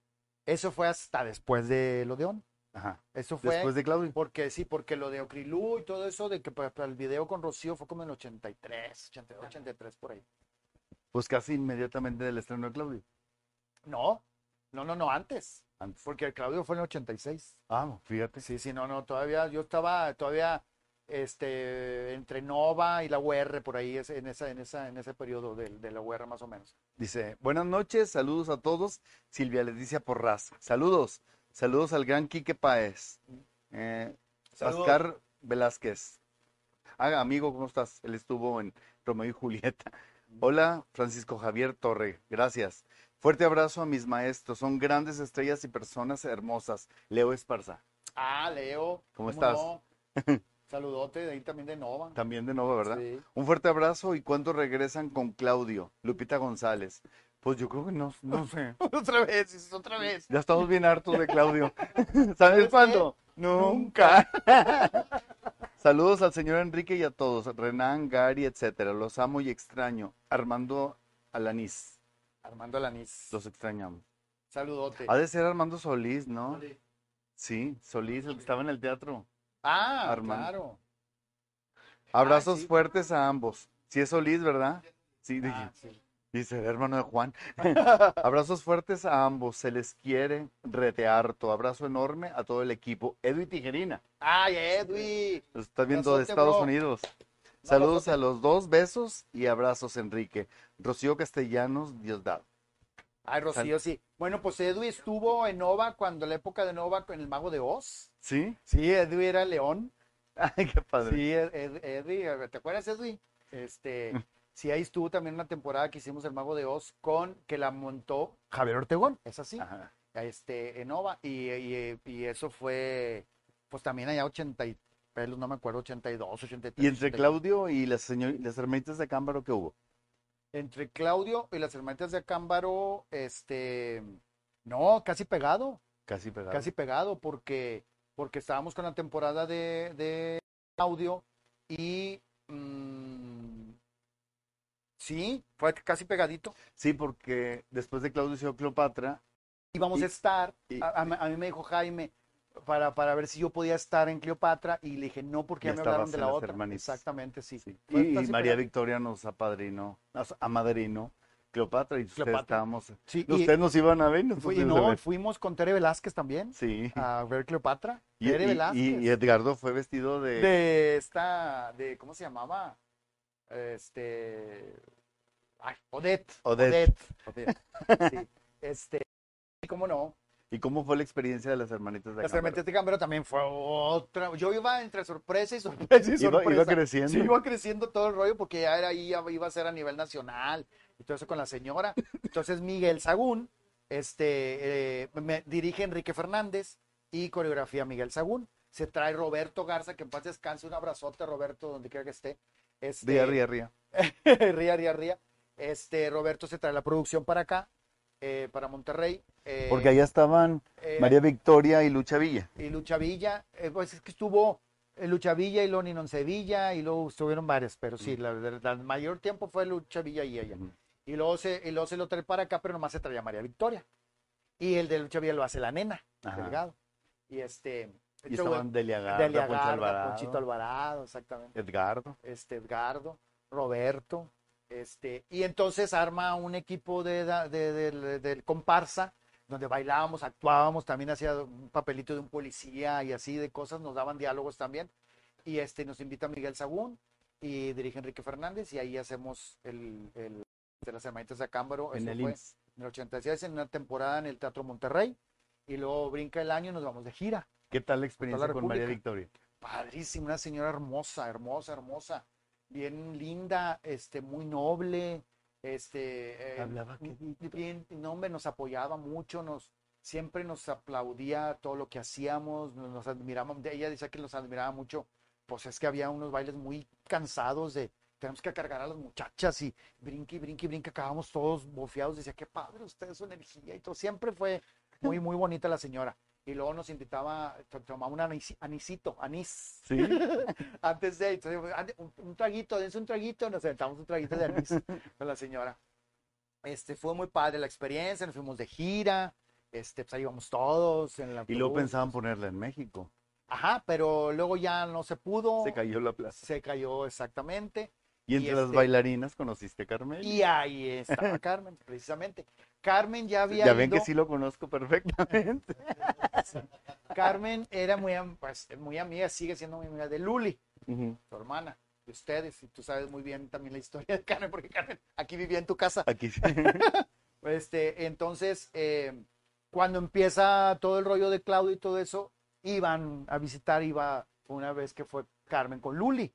Eso fue hasta después de Odeón. Ajá. Eso fue Después de Claudio. Porque sí, porque lo de Ocrilú y todo eso, de que para, para el video con Rocío fue como en el 83, 82, 83 por ahí. Pues casi inmediatamente del estreno de Claudio. No, no, no, no, antes. Antes. Porque el Claudio fue en el 86. Ah, fíjate. Sí, sí, no, no, todavía, yo estaba todavía este, entre Nova y la UR por ahí, en, esa, en, esa, en ese periodo de, de la UR más o menos. Dice, buenas noches, saludos a todos. Silvia Leticia Porras. Saludos. Saludos al gran Quique Paez. Eh. Oscar Velázquez. Ah, amigo, ¿cómo estás? Él estuvo en Romeo y Julieta. Hola, Francisco Javier Torre. Gracias. Fuerte abrazo a mis maestros. Son grandes estrellas y personas hermosas. Leo Esparza. Ah, Leo. ¿Cómo estás? no? Saludote de ahí también de Nova. También de nuevo, ¿verdad? Sí. Un fuerte abrazo. ¿Y cuándo regresan con Claudio? Lupita González. Pues yo creo que no, no sé. otra vez, otra vez. Ya estamos bien hartos de Claudio. ¿Sabes ¿Sabes cuándo? Nunca. Saludos al señor Enrique y a todos. Renan, Gary, etcétera. Los amo y extraño. Armando Alanís. Armando Alanís. Los extrañamos. Saludote. Ha de ser Armando Solís, ¿no? Sí, Solís, el que estaba en el teatro. Ah, Armando. claro. Abrazos sí. fuertes a ambos. Si es Solís, ¿verdad? Sí, dije, Ah, sí. Dice el hermano de Juan. Abrazos fuertes a ambos. Se les quiere rete harto. Abrazo enorme a todo el equipo. Edwin Tijerina. Ay, Edwin. Nos está viendo de Estados bro. Unidos. Saludos abrazote. a los dos, besos y abrazos, Enrique. Rocío Castellanos, Diosdado. Ay, Rocío, sí. Bueno, pues Edwin estuvo en Nova cuando la época de Nova con el mago de Oz. ¿Sí? Sí, Edwin era león. Ay, qué padre. Sí, Ed- Ed- Edwin, ¿te acuerdas, Edwin? Este, sí, ahí estuvo también una temporada que hicimos el mago de Oz con que la montó Javier Ortegón, es así, Ajá. este, en Nova. Y, y- y eso fue, pues también allá 80 y pelos, no me acuerdo, 82, 83. Y entre 84. Claudio y las, señor- las hermanitas de Cámbaro, ¿qué hubo? Entre Claudio y las hermanitas de Acámbaro, este, no, casi pegado. Casi pegado. casi pegado porque, porque estábamos con la temporada de, de audio y mm, sí, fue casi pegadito. Sí, porque después de Claudio Cleopatra, Íbamos Y- a estar, y- a, mí me dijo Jaime para, para ver si yo podía estar en Cleopatra y le dije no porque Ya me hablaron de la otra. hermanitas. Exactamente, sí. Y, María. Victoria nos apadrinó, nos amadrinó Cleopatra y ustedes Cleopatra. estábamos. Sí, y, Ustedes nos iban a ver, y fui- no, ver. fuimos con Tere Velázquez también Sí. a ver Cleopatra. Y, Tere y- Velázquez. y- y Edgardo fue vestido de, de esta, de, ¿cómo se llamaba? Este, ay, Odette. Odette. Odette, sí. Este, y cómo no. ¿Y cómo fue la experiencia de las hermanitas de Las Cámbaro? hermanitas de Cámbaro también fue otra. Yo iba entre sorpresa y sorpresa y Iba, sorpresa. iba creciendo. Sí, iba creciendo todo el rollo porque ya era ahí, iba a ser a nivel nacional y todo eso con la señora. Entonces Miguel Sagún, este, eh, me dirige Enrique Fernández y coreografía Miguel Sagún. Se trae Roberto Garza, que en paz descanse, un abrazote Roberto, donde quiera que esté. Este, Ría, ría, ría. ría, ría, ría. Este, Roberto se trae la producción para acá, eh, para Monterrey. eh, Porque allá estaban eh, María Victoria y Lucha Villa. y Lucha Villa, pues es que estuvo Lucha Villa y Loni Non Sevilla y luego estuvieron varias, pero sí, la, la- la mayor tiempo fue Lucha Villa y ella. Y luego se, y luego se lo trae para acá, pero nomás se traía María Victoria. Y el de Lucha Villa lo hace la nena, Ajá. Delgado. Y este, Y este estaban Delia Poncho Alvarado, Ponchito Alvarado, exactamente. Edgardo. Este, Edgardo, Roberto, este, y entonces arma un equipo de, comparsa, donde bailábamos, actuábamos, también hacía un papelito de un policía y así de cosas, nos daban diálogos también, y este, nos invita Miguel Sagún, y dirige Enrique Fernández, y ahí hacemos el, el de las hermanitas de Acámbaro, En eso el fue IMSS. en el 86, en una temporada en el Teatro Monterrey, y luego brinca el año y nos vamos de gira ¿Qué tal la experiencia la con María. Victoria? padrísima, una señora hermosa, hermosa, hermosa, bien linda, este, muy noble, este, eh, ¿Hablaba qué? bien, no, hombre, nos apoyaba mucho, nos, siempre nos aplaudía todo lo que hacíamos, nos, nos admiramos, de- ella decía que nos admiraba mucho, pues es que había unos bailes muy cansados de, tenemos que cargar a las muchachas y brinque, y brinque, y brinque, acabamos todos bofeados, decía, qué padre ustedes, su energía y todo, siempre fue muy, muy bonita la señora. Y luego nos invitaba, to- tomaba un anisi- anisito, anís, Sí. antes de, entonces, ande, un, un traguito, dense un traguito, nos sentamos un traguito de anís con la señora. Este, fue muy padre la experiencia, nos fuimos de gira, este, pues ahí íbamos todos en la Y luego pensaban ponerla en México. Ajá, pero luego ya no se pudo. Se cayó la plaza. Se cayó exactamente. Y entre las este- bailarinas conociste a Carmen. Y ahí estaba Carmen, precisamente. Carmen ya había ya ven que sí lo conozco perfectamente. Carmen era muy, pues, muy amiga, sigue siendo muy amiga de Luli, tu hermana, de ustedes. Y tú sabes muy bien también la historia de Carmen, porque Carmen aquí vivía en tu casa. Aquí sí. Este, entonces, eh, cuando empieza todo el rollo de Claudio y todo eso, iban a visitar, iba una vez que fue Carmen con Luli,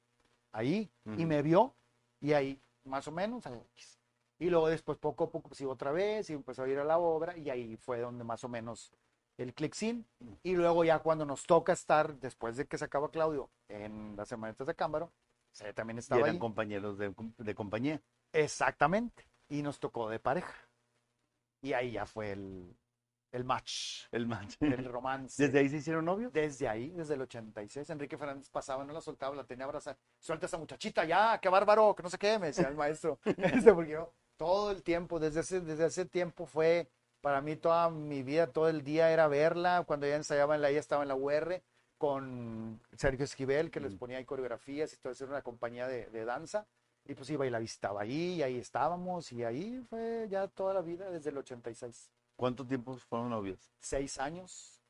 ahí, y me vio, y ahí, más o menos, ahí, y luego después poco a poco pues iba otra vez y empezó a ir a la obra, y ahí fue donde más o menos el clicksin, y luego ya cuando nos toca estar, después de que se acaba Claudio, en las hermanitas de Cámbaro, se también Y estaba eran ahí. compañeros de, de compañía. Exactamente. Y nos tocó de pareja. Y ahí ya fue el, el match, El match. el romance. ¿Desde ahí se hicieron novios? Desde ahí, desde el 86, Enrique Fernández pasaba, no la soltaba, la tenía abrazada. Suelta esa muchachita ya, qué bárbaro, que no sé qué, me decía el maestro. Este, porque yo, todo el tiempo, desde ese, desde ese tiempo fue, para mí toda mi vida, todo el día era verla. Cuando ella ensayaba en la, ella estaba en la UR, con Sergio Esquivel, que les Mm. ponía ahí coreografías y todo eso, era una compañía de, de danza. Y pues iba y la visitaba ahí, y ahí estábamos, y ahí fue ya toda la vida, desde el 86. ¿Cuánto tiempo fueron novios? Seis años.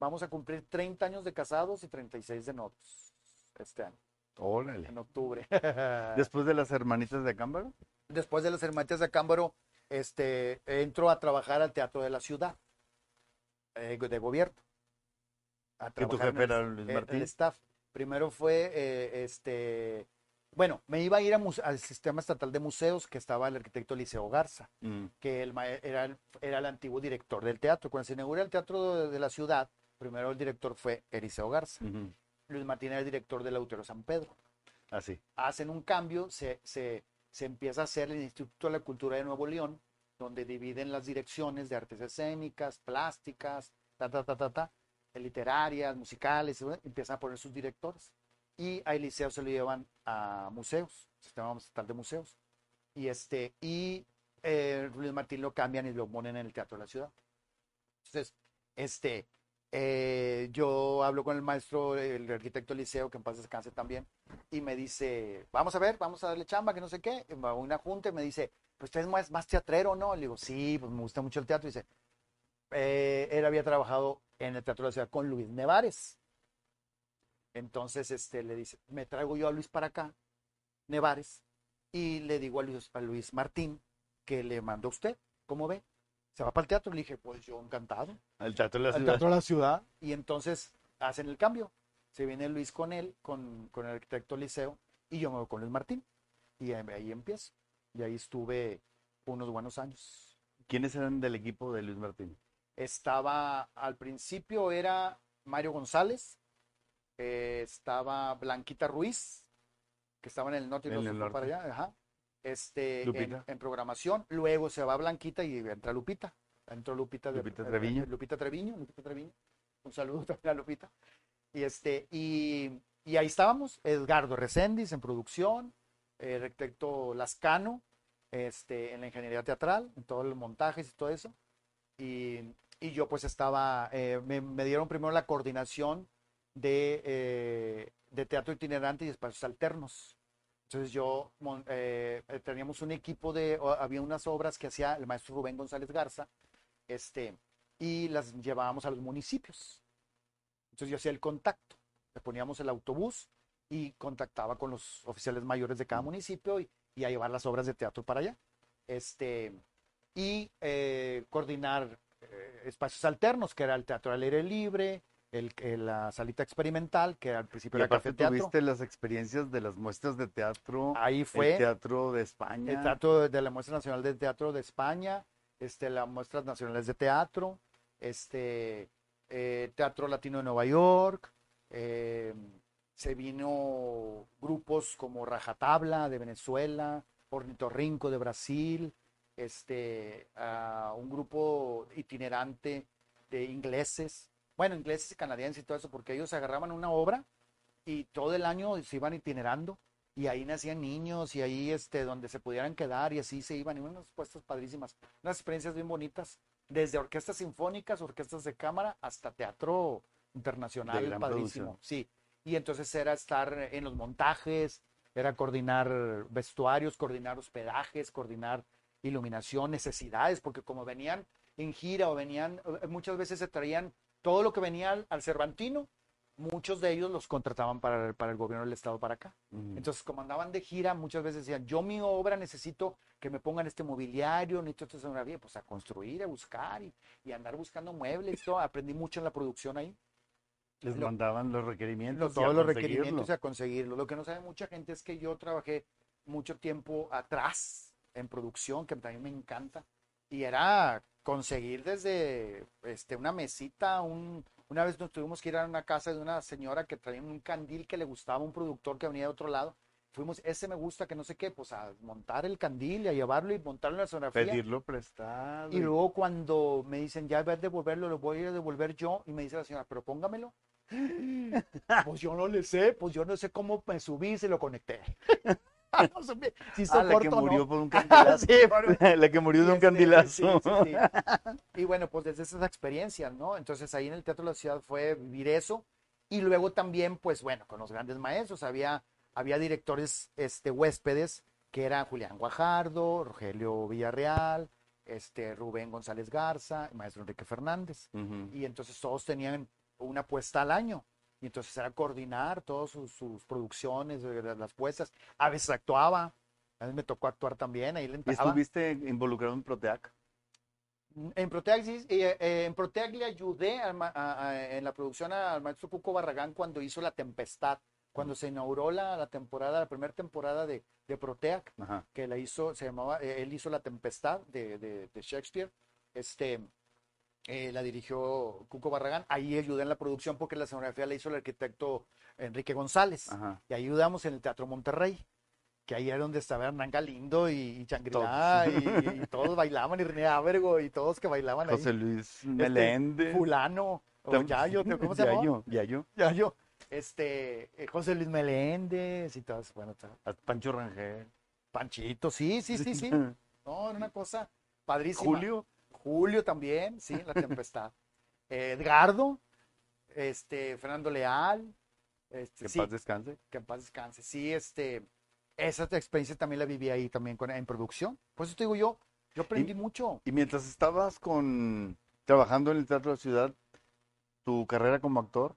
Vamos a cumplir 30 años de casados y 36 de novios este año, Órale. en octubre. Después de las hermanitas de Cámbaro. Después de las hermanitas de Cámbaro, este, entro a trabajar al Teatro de la Ciudad, eh, de gobierno. A Que tu jefe era Luis el- Martín. El staff. Primero fue, eh, este, bueno, me iba a ir a al Sistema Estatal de Museos, que estaba el arquitecto Liceo Garza, Mm. que el, era, el- era el antiguo director del teatro. Cuando se inaugura el Teatro de, de la Ciudad, primero el director fue Eliseo Garza. Luis Martín era el director del Auditorio San Pedro. Así. Hacen un cambio, se, se, se empieza a hacer el Instituto de la Cultura de Nuevo León, donde dividen las direcciones de artes escénicas, plásticas, ta, ta, ta, ta, ta, literarias, musicales, empiezan a poner sus directores. Y a Eliseo se lo llevan a museos, sistema estatal de museos. Y este, y eh, Luis Martín lo cambian y lo ponen en el Teatro de la Ciudad. Entonces, este, eh, yo hablo con el maestro, el arquitecto Eliseo, que en paz descanse también, y me dice, vamos a ver, vamos a darle chamba, que no sé qué. Va a una junta y me dice, pues usted es más, más teatrero, ¿no? Le digo, sí, pues me gusta mucho el teatro. Y dice, eh, él había trabajado en el Teatro de la Ciudad con Luis Nevares. Entonces, este, le dice, me traigo yo a Luis para acá, Nevares, y le digo a Luis, a Luis Martín que le mando a usted, ¿cómo ve? ¿Se va para el teatro? Le dije, pues yo encantado El teatro de la al ciudad. Teatro de la Ciudad. Y entonces hacen el cambio. Se viene Luis con él, con, con el arquitecto Liceo, y yo me voy con Luis Martín. Y ahí, ahí empiezo. Y ahí estuve unos buenos años. ¿Quiénes eran del equipo de Luis Martín? Estaba, al principio era Mario González, eh, estaba Blanquita Ruiz, que estaba en el norte y En el para allá, ajá. Este, en, programación, luego se va Blanquita y entra Lupita. Entró Lupita, de- Lupita eh, Treviño. Lupita Treviño, Lupita Treviño. Un saludo también a Lupita. Y este, y, y ahí estábamos, Edgardo Recendis en producción, el arquitecto Lascano, este, en la ingeniería teatral, en todos los montajes y todo eso. Y, y yo pues estaba, eh, me, me dieron primero la coordinación de, eh, de teatro itinerante y espacios alternos. Entonces yo, eh, eh, teníamos un equipo de, había unas obras que hacía el maestro Rubén González Garza, este, y las llevábamos a los municipios. Entonces yo hacía el contacto, le poníamos el autobús y contactaba con los oficiales mayores de cada municipio y, a llevar las obras de teatro para allá. Este, y eh, coordinar espacios alternos, que era el teatro al aire libre, el, el- la salita experimental, que al principio Y era café teatro. tuviste las experiencias de las muestras de teatro, Ahí el fue teatro de España. el teatro de la Muestra Nacional de Teatro de España, este, las muestras nacionales de teatro, este, eh, Teatro Latino de Nueva York, eh, se vino grupos como Rajatabla de Venezuela, Ornitorrinco de Brasil, este, un grupo itinerante de ingleses, bueno, ingleses y canadienses y todo eso, porque ellos agarraban una obra y todo el año se iban itinerando y ahí nacían niños y ahí este donde se pudieran quedar y así se iban y unas puestas padrísimas unas experiencias bien bonitas desde orquestas sinfónicas orquestas de cámara hasta teatro internacional padrísimo producción. sí y entonces era estar en los montajes era coordinar vestuarios coordinar hospedajes coordinar iluminación necesidades porque como venían en gira o venían eh, muchas veces se traían todo lo que venía al, al Cervantino muchos de ellos los contrataban para, el- para el gobierno del estado para acá. Ujú. Entonces, como andaban de gira, muchas veces decían, yo mi obra necesito que me pongan este mobiliario, necesito esta escenografía, pues a construir, a buscar y, y andar buscando muebles, todo. Aprendí mucho en la producción ahí, Les lo- mandaban los requerimientos. los- todos los requerimientos y a conseguirlo. Lo que no sabe mucha gente es que yo trabajé mucho tiempo atrás en producción, que también me encanta, y era conseguir desde este, una mesita, un, una vez nos tuvimos que ir a una casa de una señora que traía un candil que le gustaba un productor que venía de otro lado. Fuimos, ese me gusta, que no sé qué, pues a montar el candil y a llevarlo y montarlo en la sonografía. Pedirlo prestado. Y luego cuando me dicen, ya voy a devolverlo, lo voy a ir a devolver yo, y me dice la señora, pero póngamelo. Pues yo no le sé, pues yo no sé cómo me subí y se lo conecté. No sé si Ah, la que no. murió por un candilazo. Sí, bueno, la que murió de un este, candilazo. sí, sí, sí. Y bueno, pues desde esas experiencias, ¿no? Entonces ahí en el Teatro de la Ciudad fue vivir eso Y luego también, pues bueno, con los grandes maestros, había, había directores este, huéspedes que eran Julián Guajardo, Rogelio Villarreal, este, Rubén González Garza, el maestro Enrique Fernández. Ujú. Y entonces todos tenían una puesta al año. Y entonces era coordinar todas sus, sus producciones, eh, las puestas. A veces actuaba, a veces me tocó actuar también, ahí le ¿Y entraba. estuviste involucrado en Proteac? En Proteac, sí, eh, eh, en Proteac le ayudé ma- a- a- en la producción al maestro Cuco Barragán cuando hizo La Tempestad, cuando se inauguró la, la temporada, la primera temporada de, de Proteac, Ajá. que la hizo, se llamaba, eh, él hizo La Tempestad de, de- de Shakespeare, este, eh, la dirigió Cuco Barragán, ahí ayudé en la producción porque la escenografía la hizo el arquitecto Enrique González, Ajá. y ayudamos en el Teatro Monterrey, que ahí era donde estaba Hernán Galindo y, y y, y todos bailaban, y René Ábergo, y todos que bailaban ahí. José Luis Meléndez. Fulano, o Yayo, ¿cómo se llama? Yayo. Este, eh, José Luis Meléndez y todo eso. Bueno, todo. Pancho Rangel. Panchito, sí, sí, sí, sí. No, era una cosa padrísima. Julio. Julio también, sí, La Tempestad. Eh, Edgardo, este, Fernando Leal. Este, Que sí, paz descanse. que en paz descanse. Sí, este, esa experiencia también la viví ahí también con, en producción. Por eso te digo yo, yo aprendí mucho. Y mientras estabas con trabajando en el Teatro de la Ciudad, tu carrera como actor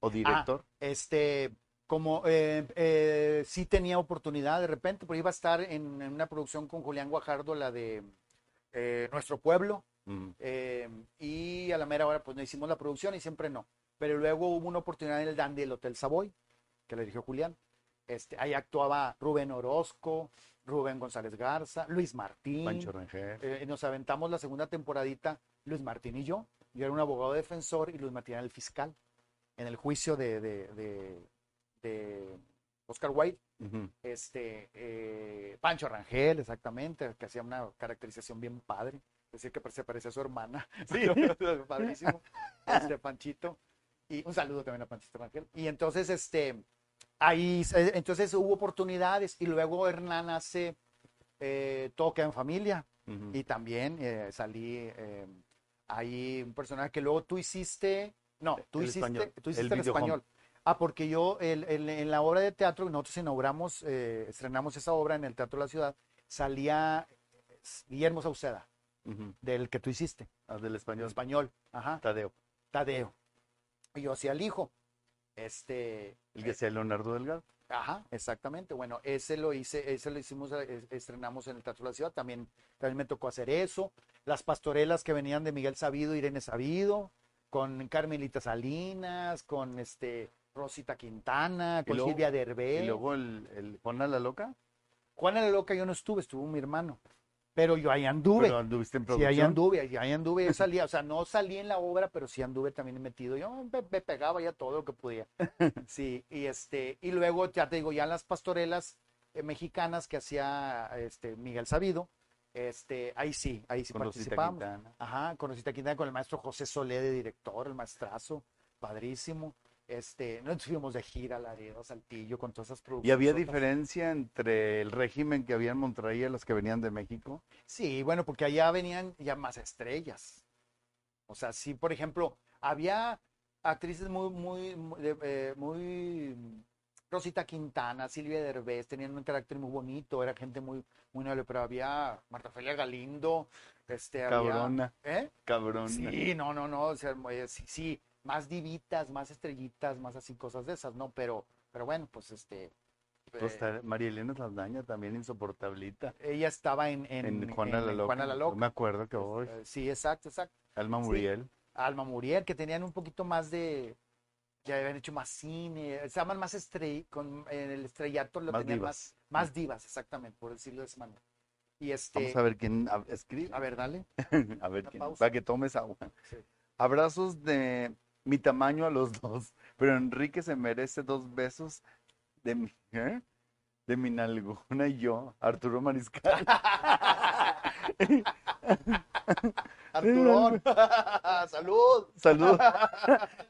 o director. este, como eh, eh, sí tenía oportunidad de repente, pero iba a estar en, en una producción con Julián Guajardo, la de eh, Nuestro Pueblo, eh, y a la mera hora pues no hicimos la producción y siempre no. Pero luego hubo una oportunidad en el Dandy del Hotel Savoy, que le dirigió Julián. Este, ahí actuaba Rubén Orozco, Rubén González Garza, Luis Martín. Pancho Rangel. Eh, nos aventamos la segunda temporadita, Luis Martín y yo. Yo era un abogado defensor y Luis Martín era el fiscal en el juicio de, de, de- de Oscar Wilde. Este, eh, Pancho Rangel, exactamente, que hacía una caracterización bien padre. Decía que se parecía a su hermana. Sí, padrísimo. Este, Panchito. Y un saludo también a Panchito Rangel. Y entonces, este, ahí, entonces hubo oportunidades y luego Hernán hace eh, queda en familia. Y también eh, salí eh, ahí un personaje que luego tú hiciste, no, tú El hiciste, español, tú hiciste el el, español. Ah, porque yo el- el- en la obra de teatro, nosotros inauguramos, eh, estrenamos esa obra en el Teatro de la Ciudad, salía eh, Guillermo Sauceda, del que tú hiciste, Ah, del el español. español, ajá, Tadeo. Tadeo. Y yo hacía el hijo. Este, El que sea Leonardo Delgado. Ajá, exactamente. Bueno, ese lo hice, ese lo hicimos, eh, estrenamos en el Teatro de la Ciudad. También, también me tocó hacer eso. Las pastorelas que venían de Miguel Sabido, Irene Sabido, con Carmelita Salinas, con este Rosita Quintana, con Silvia Derbez. Y luego el, el Juana la Loca. Juana la Loca yo no estuve, estuvo mi hermano. Pero yo ahí anduve. Pero anduviste en Sí, producción. ahí anduve, ahí anduve, yo salía, o sea, no salí en la obra, pero sí anduve también metido. Yo me, me pegaba ya todo lo que podía. Sí, y este, y luego ya te digo, ya en las pastorelas eh, mexicanas que hacía este Miguel Sabido, este, ahí sí, ahí sí Con Rosita participamos. Quintana. Ajá, con Rosita Quintana, con el maestro José Solé de director, el maestrazo, padrísimo. Este, nos fuimos de gira Laredo, Saltillo, con todas esas producciones. ¿Y había diferencia entre el régimen que había en Monterrey y los que venían de México? Sí, bueno, porque allá venían ya más estrellas. O sea, sí, por ejemplo, había actrices muy, muy, muy, eh, muy Rosita Quintana, Silvia Derbez, tenían un carácter muy bonito, era gente muy, muy noble, pero había Marta Felia Galindo, este, había- Cabrona, ¿eh? cabrona. Sí, no, no, no, o sea, eh, sí, sí, más divitas, más estrellitas, más así cosas de esas, ¿no? Pero, pero bueno, pues este, Pues eh, María Elena Saldaña también insoportablita. ella estaba en, en, En, Juana en- la Loca. Juana la No Loca. me acuerdo que hoy. Eh, Sí, exacto, exacto. Alma sí. Muriel. Alma Muriel, que tenían un poquito más de, ya habían hecho más cine, se llaman más estrella, con en el estrellato lo Más tenían divas. más, más divas, exactamente, por decirlo de esa manera. Y este, Vamos a ver quién escribe. a ver, dale. A ver quién. pausa. Para que tomes agua. Sí. Abrazos de mi tamaño a los dos. Pero Enrique se merece dos besos de mi, ¿eh? de mi nalgona y yo, Arturo Mariscal. Arturón, salud. Saludos.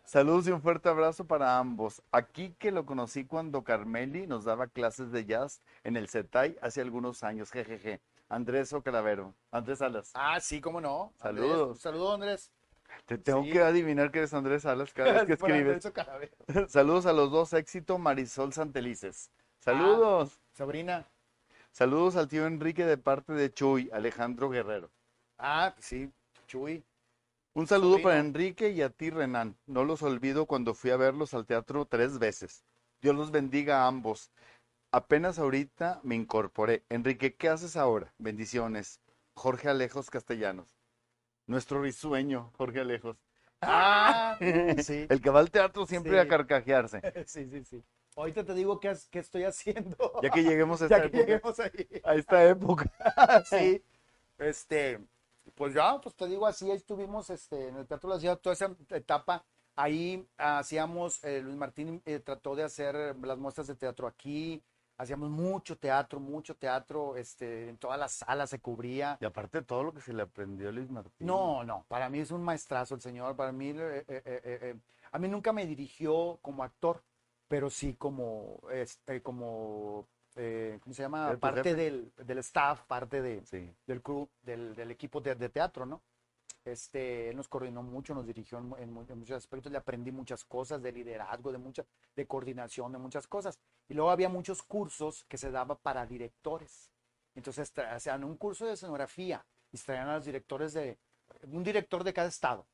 Saludos y un fuerte abrazo para ambos. Aquí que lo conocí cuando Carmeli nos daba clases de jazz en el CETAI hace algunos años. Jejeje. Andrés Ocalavero. Andrés Salas. Ah, sí, cómo no. Andrés, Saludos. un saludo, Andrés. Te tengo Sí. que adivinar que eres Andrés Salas cada vez que escribes. Saludos a los dos, éxito Marisol Santelices. Saludos. Sobrina. Saludos al tío Enrique de parte de Chuy, Alejandro Guerrero. Ah, sí, Chuy. Un saludo para Enrique y a ti, Renan. No los olvido cuando fui a verlos al teatro tres veces. Dios los bendiga a ambos. Apenas ahorita me incorporé. Enrique, ¿qué haces ahora? Bendiciones. Jorge Alejos Castellanos. Nuestro risueño, Jorge Alejos. Ah, sí. El que va al teatro siempre Sí. a carcajearse. Sí, sí, sí. Ahorita te digo qué, estoy haciendo. Ya que lleguemos a esta Ya que época. lleguemos ahí. A esta época. sí. Este, pues ya, pues te digo así, ahí estuvimos este, en el Teatro de la Ciudad, toda esa etapa. Ahí hacíamos, eh, Luis Martín eh, trató de hacer las muestras de teatro aquí, hacíamos mucho teatro, mucho teatro, este, en todas las salas se cubría. Y aparte todo lo que se le aprendió a Luis Martín. No, no, para mí es un maestrazo el señor, para mí, eh, eh, eh, eh, a mí nunca me dirigió como actor, pero sí como, este, como, eh, ¿cómo se llama? Parte del, del staff, parte de, Sí. del crew, del, del equipo de, de teatro, ¿no? Este, él nos coordinó mucho, nos dirigió en, mu- en mu- en muchos aspectos, le aprendí muchas cosas de liderazgo, de mucha, de coordinación, de muchas cosas. Y luego había muchos cursos que se daba para directores. Entonces, hacían un curso de escenografía y traían a los directores de, un director de cada estado.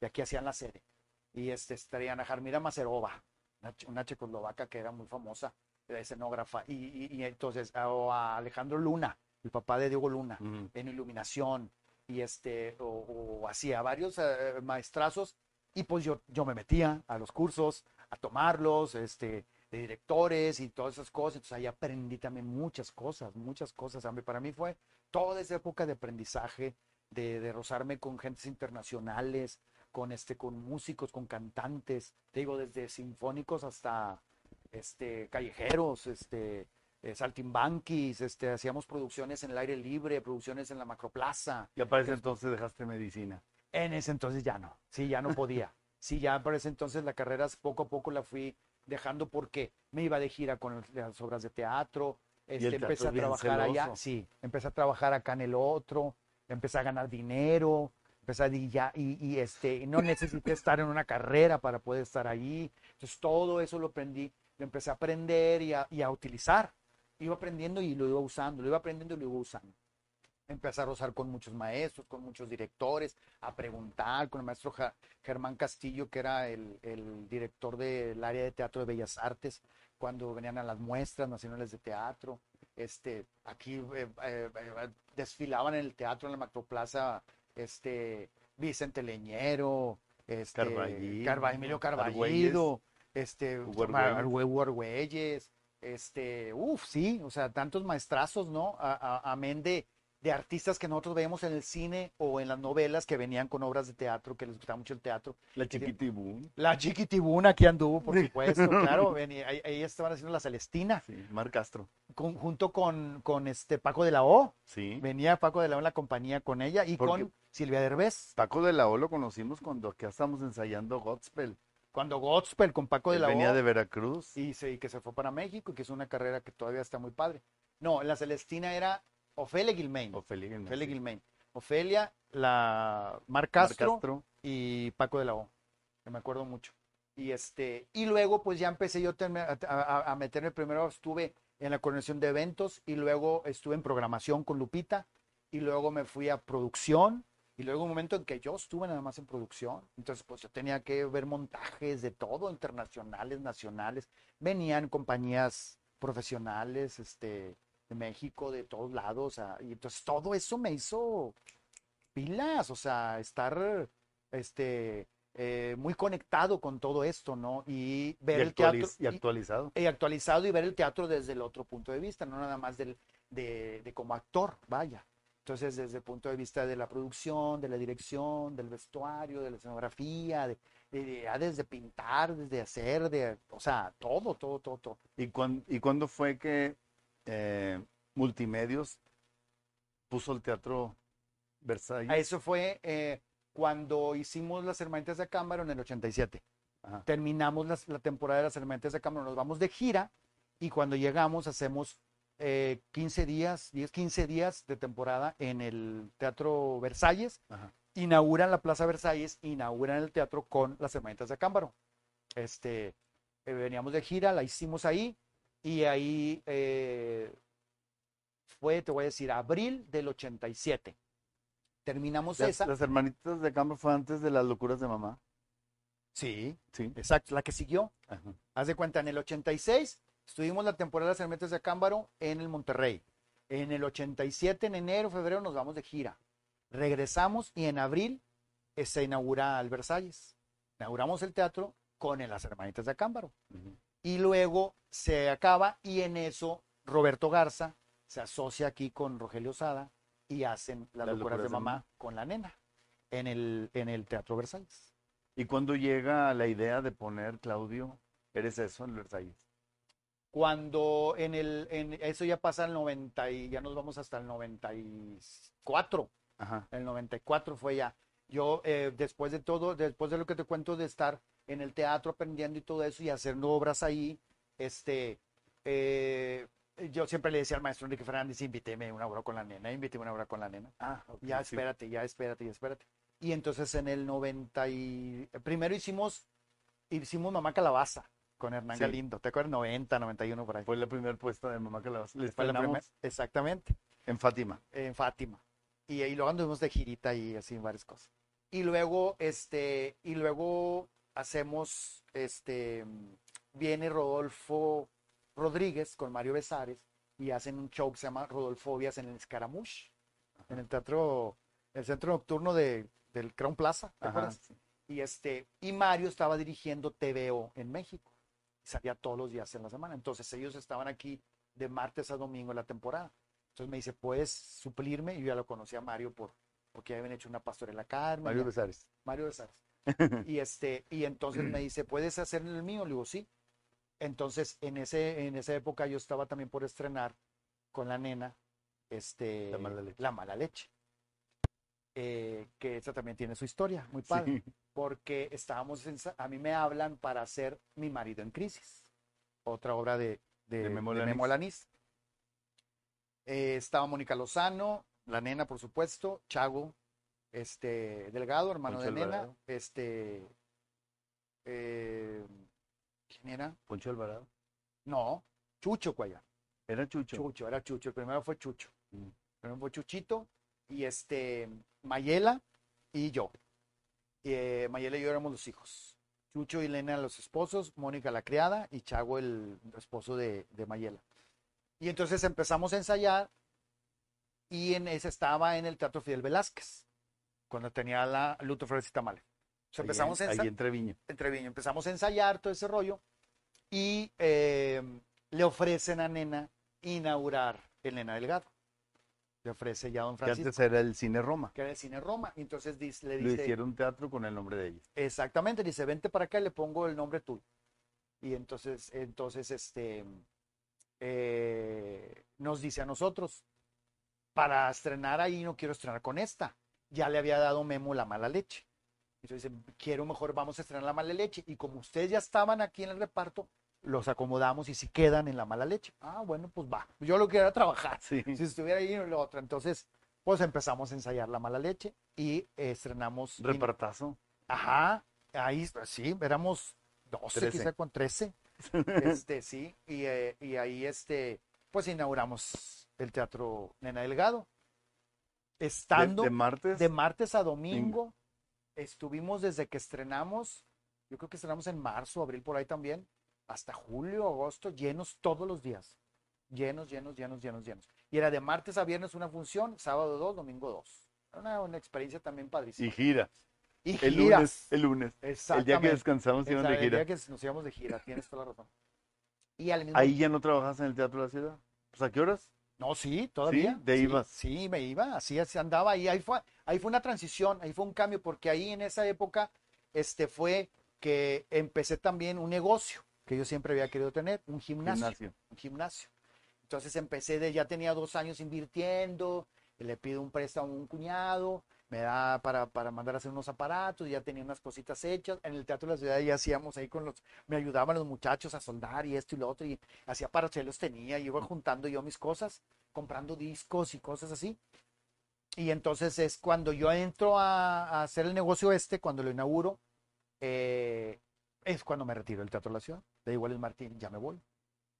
Y aquí hacían la sede. Y este, traían a Jarmira Macerova, una, che- una checoslovaca que era muy famosa, era escenógrafa. Y, y- y entonces, a- o a Alejandro Luna, el papá de Diego Luna en iluminación y este o, hacía varios eh, maestrazos y pues yo, yo me metía a los cursos a tomarlos este de directores y todas esas cosas. Entonces ahí aprendí también muchas cosas muchas cosas. Para mí fue toda esa época de aprendizaje de, de rozarme con gentes internacionales con este con músicos con cantantes te digo desde sinfónicos hasta este callejeros este eh, saltimbanquis, este, hacíamos producciones en el aire libre, producciones en la macroplaza. Y para ese entonces dejaste medicina. En ese entonces ya no, sí, ya no podía. Sí, ya para ese entonces la carrera poco a poco la fui dejando porque me iba de gira con las obras de teatro, este, teatro empecé a trabajar allá, celoso. sí, empecé a trabajar acá en el otro, empecé a ganar dinero, empecé a y ya, y, y, este, no necesité estar en una carrera para poder estar ahí. Entonces todo eso lo aprendí, lo empecé a aprender y a, y a utilizar. Iba aprendiendo y lo iba usando, lo iba aprendiendo y lo iba usando. Empecé a rozar con muchos maestros, con muchos directores, a preguntar con el maestro Ja- Germán Castillo, que era el, el director del área de teatro de Bellas Artes, cuando venían a las muestras nacionales de teatro. Este, aquí eh, eh, eh, desfilaban en el teatro en la Macroplaza este, Vicente Leñero, este, Carballido, Carva- Emilio. Carballido, este. Hugo Argüelles, este, uff, sí, o sea, tantos maestrazos, ¿no? Amén de, de artistas que nosotros veíamos en el cine o en las novelas que venían con obras de teatro, que les gustaba mucho el teatro. La chiquitibún. La Chiquitibuna aquí anduvo, por supuesto, claro, venía- ahí, ahí estaban haciendo la Celestina, Sí, Mar Castro. con- junto con, con este Paco de la O, Sí. venía Paco de la O en la compañía con ella y Porque- con Silvia Derbez. Paco de la O lo conocimos cuando acá estábamos ensayando Godspell. Cuando Godspell con Paco de la venía de Veracruz. y, se, y que se fue para México y que es una carrera que todavía está muy padre. No, la Celestina era Ofelia Gilmain. Ofelia Guilmán, Ofelia sí. Gilmain. Ofelia, la Mar Mar Castro, Castro. y Paco de la O, que me acuerdo mucho. Y este, y luego pues ya empecé yo a- a- a meterme, primero estuve en la coordinación de eventos y luego estuve en programación con Lupita y luego me fui a producción y luego un momento en que yo estuve nada más en producción, entonces pues yo tenía que ver montajes de todo, internacionales, nacionales, venían compañías profesionales, este, de México, de todos lados, ah, y entonces todo eso me hizo pilas, o sea, estar este, eh, muy conectado con todo esto, ¿no? Y ver Y, el teatro y y- actualizado. y actualizado y ver el teatro desde el otro punto de vista, no nada más del, de, de como actor, vaya. Entonces, desde el punto de vista de la producción, de la dirección, del vestuario, de la escenografía, de, de- de- desde pintar, desde hacer, de, o sea, todo, todo, todo, todo. ¿Y, cuán- y cuándo fue que eh, Multimedios puso el teatro Versalles? Eso fue eh, cuando hicimos las herramientas de cámara en el 87. Ajá. Terminamos las- la temporada de las herramientas de cámara, nos vamos de gira y cuando llegamos hacemos eh, 15 días, 10, 15 días de temporada en el Teatro Versalles Ajá. inauguran la Plaza Versalles, inauguran el teatro con las hermanitas de Cámbaro. Este, eh, veníamos de gira, la hicimos ahí y ahí eh, fue, te voy a decir, abril del 87. Terminamos Las, esa. las hermanitas de Cámbaro fue antes de las locuras de mamá. Sí, Sí. exacto, la que siguió. Ajá. Haz de cuenta, en el 86 estuvimos la temporada de las hermanitas de Cámbaro en el Monterrey. En el 87, en enero, febrero, nos vamos de gira. Regresamos y en abril eh, se inaugura el Versalles. Inauguramos el teatro con el- las hermanitas de Cámbaro. Ujú. y luego se acaba y en eso Roberto Garza se asocia aquí con Rogelio Sada y hacen las, Las locuras de locuras de mamá con la nena en el, en el Teatro Versalles. ¿Y cuando llega la idea de poner, Claudio, eres eso en Versalles? Cuando en el, en eso ya pasa el 90 y ya nos vamos hasta el 94. Ajá. El 94 fue ya. Yo, eh, después de todo, después de lo que te cuento de estar en el teatro aprendiendo y todo eso y haciendo obras ahí, este, eh, yo siempre le decía al maestro Enrique Fernández, invíteme una obra con la nena, invíteme una obra con la nena. Ah, Ya sí. espérate, ya espérate, ya espérate. Y entonces en el 90 y... Primero hicimos, hicimos Mamá Calabaza con Hernán Sí. Galindo, ¿te acuerdas? 90, 91 por ahí. Fue la primera puesta de mamá que la Le Fue la primer- exactamente en Fátima. en Fátima. Y ahí luego anduvimos de girita y así varias cosas. Y luego, este, y luego hacemos, este, viene Rodolfo Rodríguez con Mario Besares y hacen un show que se llama Rodolfobias en el Escaramush, en el teatro, el centro nocturno de, del Crown Plaza, ¿te Ajá. acuerdas? Y este, y Mario estaba dirigiendo TVO en México. Salía todos los días en la semana. Entonces ellos estaban aquí de martes a domingo en la temporada. Entonces me dice, ¿puedes suplirme? Y yo ya lo conocía a Mario por, porque habían hecho una pastorela Carmen. Mario ya- Besares. Mario Besares. y este, y entonces me dice, ¿puedes hacer el mío? Le digo, sí. Entonces, en ese, en esa época yo estaba también por estrenar con la nena, este, La mala leche. La Mala Leche. Eh, que esa también tiene su historia, muy padre Sí. Porque estábamos en, a mí me hablan para hacer Mi marido en crisis, otra obra de, de, De Memo de. Memo. Eh, estaba Mónica Lozano, la nena, por supuesto, Chago, este, Delgado, hermano Poncho de nena, Alvarado. este, eh, ¿quién era? Poncho Alvarado. No, Chucho Cuaya. Era Chucho. Chucho, era Chucho. El primero fue Chucho. Mm. El primero fue Chuchito y este Mayela y yo. Y, eh, Mayela y yo éramos los hijos. Chucho y Elena los esposos, Mónica la criada y Chago el esposo de, de Mayela. Y entonces empezamos a ensayar y en ese estaba en el Teatro Fidel Velázquez, cuando tenía la Luto Flores y Tamales. Entonces Ahí empezamos a en- ensayar en Treviño. empezamos a ensayar todo ese rollo y eh, le ofrecen a Nena inaugurar el Nena Delgado. Le ofrece ya Don Que Francisco, antes era el Cine Roma. que era el cine Roma. Y entonces dice- le dice, hicieron teatro con el nombre de ella. exactamente, dice, vente para acá y le pongo el nombre tuyo. Y entonces, entonces este, eh, nos dice a nosotros, para estrenar ahí no quiero estrenar con esta. Ya le había dado Memo la mala leche. Entonces dice, quiero mejor, vamos a estrenar la mala leche. Y como ustedes ya estaban aquí en el reparto, los acomodamos y si quedan en la mala leche. Ah, bueno, pues va. Yo lo que era trabajar. Sí. Si estuviera ahí en lo otro. Entonces, pues empezamos a ensayar la mala leche y estrenamos. Repartazo. Ajá, ahí sí, éramos 12, Trece. quizá con 13. Este, sí, y, eh, y ahí este, pues inauguramos el Teatro Nena Delgado. De, Estando de martes. de martes a domingo, estuvimos desde que estrenamos, yo creo que estrenamos en marzo, abril por ahí también, hasta julio, agosto, llenos todos los días. Llenos, llenos, llenos, llenos, llenos. Y era de martes a viernes una función, sábado dos, domingo dos. Era una, una experiencia también padrísima. y gira. Y, El giras. lunes. El lunes. El día que Exactamente. descansamos iban de el gira. día que nos íbamos de gira, tienes toda la razón. Y al mismo Ahí ya no trabajas en el Teatro de la Ciudad. Pues, ¿a qué horas? No, sí, todavía. de sí, ibas. Sí, me iba, así, así andaba. Y ahí fue, ahí fue una transición, ahí fue un cambio, porque ahí en esa época este, fue que empecé también un negocio que yo siempre había querido tener, un gimnasio. Gimnasio. Un gimnasio. Entonces empecé de, ya tenía dos años invirtiendo, le pido un préstamo a un cuñado, me da para, para mandar a hacer unos aparatos, ya tenía unas cositas hechas. En el Teatro de la Ciudad ya hacíamos ahí con los, me ayudaban los muchachos a soldar y esto y lo otro, y hacía parachelos tenía, y iba juntando yo mis cosas, comprando discos y cosas así. y entonces es cuando yo entro a, a hacer el negocio este, cuando lo inauguro, eh, es cuando me retiro del Teatro de la Ciudad. Le digo a Luis Martín, ya me voy.